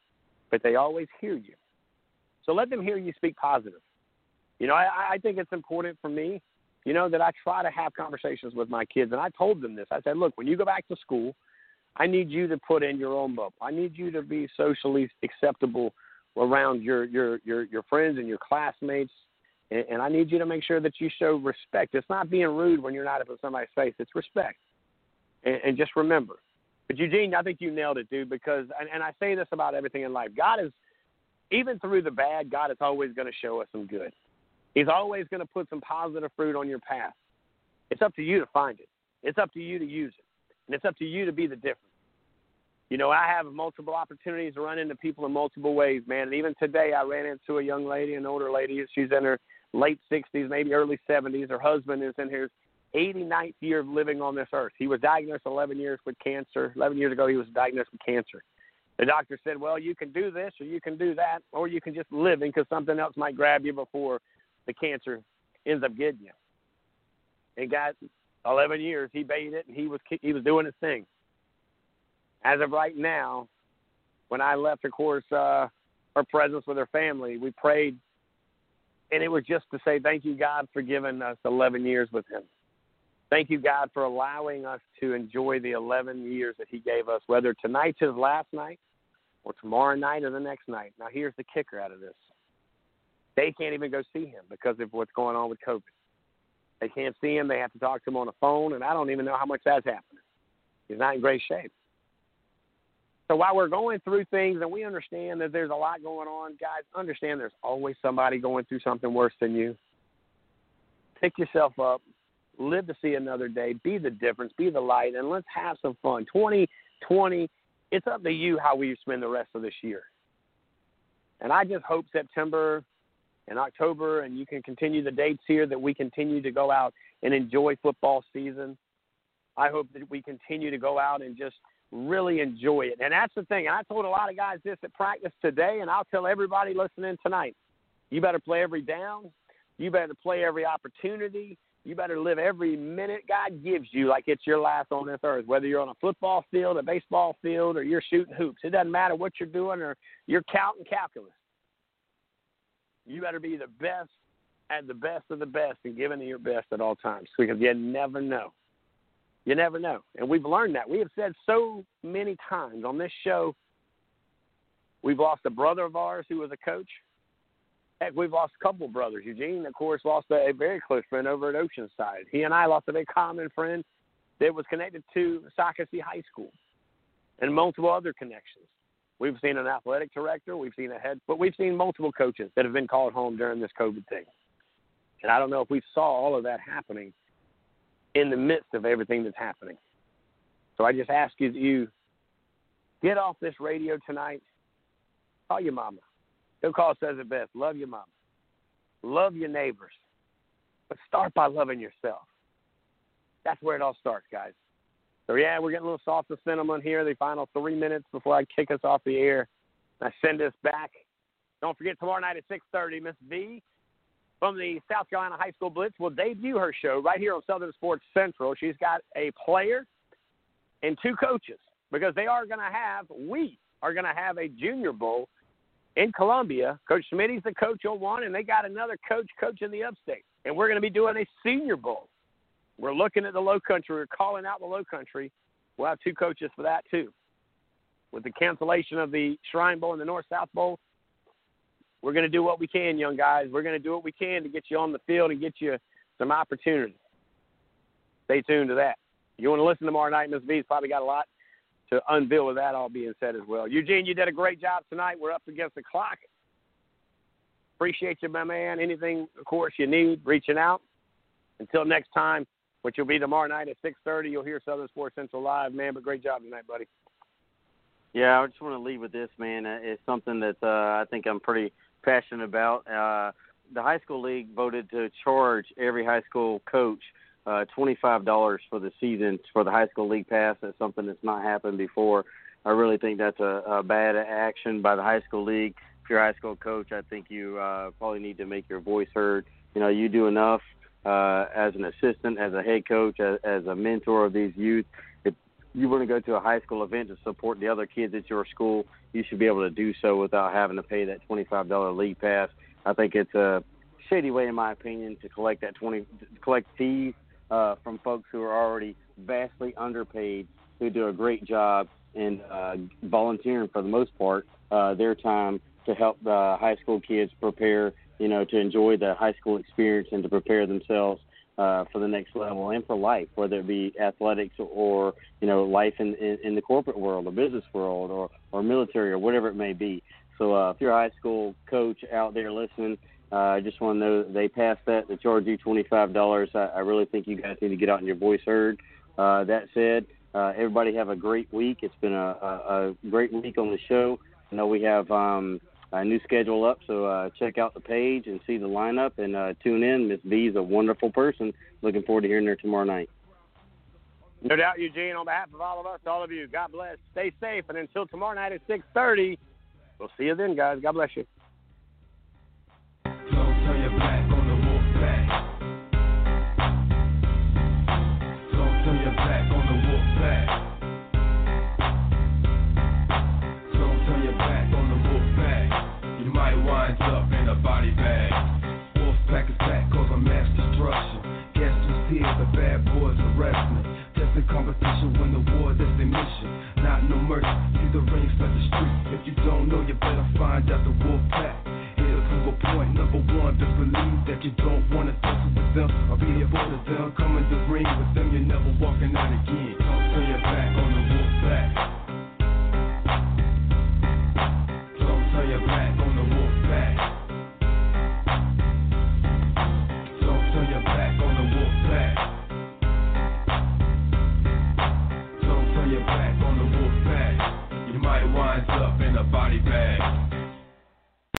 but they always hear you. So let them hear you speak positive. You know, I, I think it's important for me, you know, that I try to have conversations with my kids, and I told them this. I said, look, when you go back to school, I need you to put in your own bubble. I need you to be socially acceptable around your your your your friends and your classmates, and, and I need you to make sure that you show respect. It's not being rude when you're not up in somebody's face. It's respect, and, and just remember. But Eugene, I think you nailed it, dude. Because and, and I say this about everything in life. God is even through the bad. God is always going to show us some good. He's always going to put some positive fruit on your path. It's up to you to find it. It's up to you to use it. And it's up to you to be the difference. You know, I have multiple opportunities to run into people in multiple ways, man. And even today, I ran into a young lady, an older lady. She's in her late 60s, maybe early 70s. Her husband is in his 89th year of living on this earth. He was diagnosed 11 years with cancer. 11 years ago, he was diagnosed with cancer. The doctor said, well, you can do this or you can do that, or you can just live in because something else might grab you before the cancer ends up getting you. And got 11 years, he baited it, and he was he was doing his thing as of right now, when I left, of course, uh, her presence with her family, we prayed, and it was just to say thank you, God, for giving us 11 years with Him. Thank you, God, for allowing us to enjoy the 11 years that He gave us, whether tonight's His last night or tomorrow night or the next night. Now, here's the kicker out of this they can't even go see Him because of what's going on with COVID. They can't see Him, they have to talk to Him on the phone, and I don't even know how much that's happening. He's not in great shape. So while we're going through things and we understand that there's a lot going on, guys, understand there's always somebody going through something worse than you. Pick yourself up, live to see another day, be the difference, be the light, and let's have some fun. 2020, it's up to you how we spend the rest of this year. And I just hope September and October, and you can continue the dates here, that we continue to go out and enjoy football season. I hope that we continue to go out and just – really enjoy it. And that's the thing. And I told a lot of guys this at practice today, and I'll tell everybody listening tonight you better play every down, you better play every opportunity, You better live every minute God gives you like it's your last on this earth. Whether you're on a football field, a baseball field, or you're shooting hoops, it doesn't matter what you're doing or you're counting calculus. You better be the best at the best of the best and giving your best at all times because you never know. You never know. And we've learned that. We have said so many times on this show we've lost a brother of ours who was a coach. Heck, we've lost a couple brothers. Eugene, of course, lost a, a very close friend over at Oceanside. He and I lost a very common friend that was connected to Socastee High School and multiple other connections. We've seen an athletic director, we've seen a head, but we've seen multiple coaches that have been called home during this COVID thing. And I don't know if we saw all of that happening in the midst of everything that's happening. So I just ask you that you get off this radio tonight, call your mama. Bill Call says it best love your mama, love your neighbors, but start by loving yourself. That's where it all starts, guys. So, yeah, we're getting a little soft of cinnamon here, the final three minutes before I kick us off the air. I send us back. Don't forget tomorrow night at 6.30, Miss V from the South Carolina High School Blitz will debut her show right here on Southern Sports Central. She's got a player and two coaches because they are going to have, we are going to have a junior bowl in Columbia. Coach Smitty's the coach on one, and they got another coach coaching the upstate. And we're going to be doing a senior bowl. We're looking at the low country. We're calling out the low country. We'll have two coaches for that, too. With the cancellation of the Shrine Bowl and the North South Bowl, we're going to do what we can, young guys. We're going to do what we can to get you on the field and get you some opportunities. Stay tuned to that. You want to listen tomorrow night, Miss V's probably got a lot to unveil with that all being said as well. Eugene, you did a great job tonight. We're up against the clock. Appreciate you, my man. Anything, of course, you need, reaching out. Until next time, which will be tomorrow night at 6.30, you'll hear Southern Sports Central live, man. But great job tonight, buddy. Yeah, I just want to leave with this, man. Uh, it's something that uh, I think I'm pretty passionate about. Uh, the high school league voted to charge every high school coach uh, $25 for the season for the high school league pass. That's something that's not happened before. I really think that's a, a bad action by the high school league. If you're a high school coach, I think you uh, probably need to make your voice heard. You know, you do enough uh, as an assistant, as a head coach, as, as a mentor of these youth. If you want to go to a high school event to support the other kids at your school, you should be able to do so without having to pay that $25 league pass. I think it's a shady way, in my opinion, to collect that 20 collect fees uh, from folks who are already vastly underpaid, who do a great job in uh, volunteering for the most part uh, their time to help the high school kids prepare, you know, to enjoy the high school experience and to prepare themselves uh, for the next level and for life, whether it be athletics or you know life in, in, in the corporate world or business world or or military or whatever it may be. So uh, if you're a high school coach out there listening, uh, I just want to know they passed that. They charge you $25. I, I really think you guys need to get out and your voice heard. Uh, that said, uh, everybody have a great week. It's been a, a, a great week on the show. I know we have um, a new schedule up, so uh, check out the page and see the lineup and uh, tune in. Miss V is a wonderful person. Looking forward to hearing her tomorrow night. No doubt, Eugene. On behalf of all of us, all of you, God bless. Stay safe, and until tomorrow night at 6:30, we'll see you then, guys. God bless you. body bag. Wolfpack is back, cause I'm mass destruction. Guess who's here? The bad boys arresting. Just a competition, when the war, that's their mission. Not no mercy, see the ring, spread the street. If you don't know, you better find out the Wolfpack to a point. Number one, just believe that you don't wanna tussle with them I'll be a boy of them. coming to the ring with them, you're never walking out again. Don't Turn your back on the wolf pack. Don't turn your back. a body bag.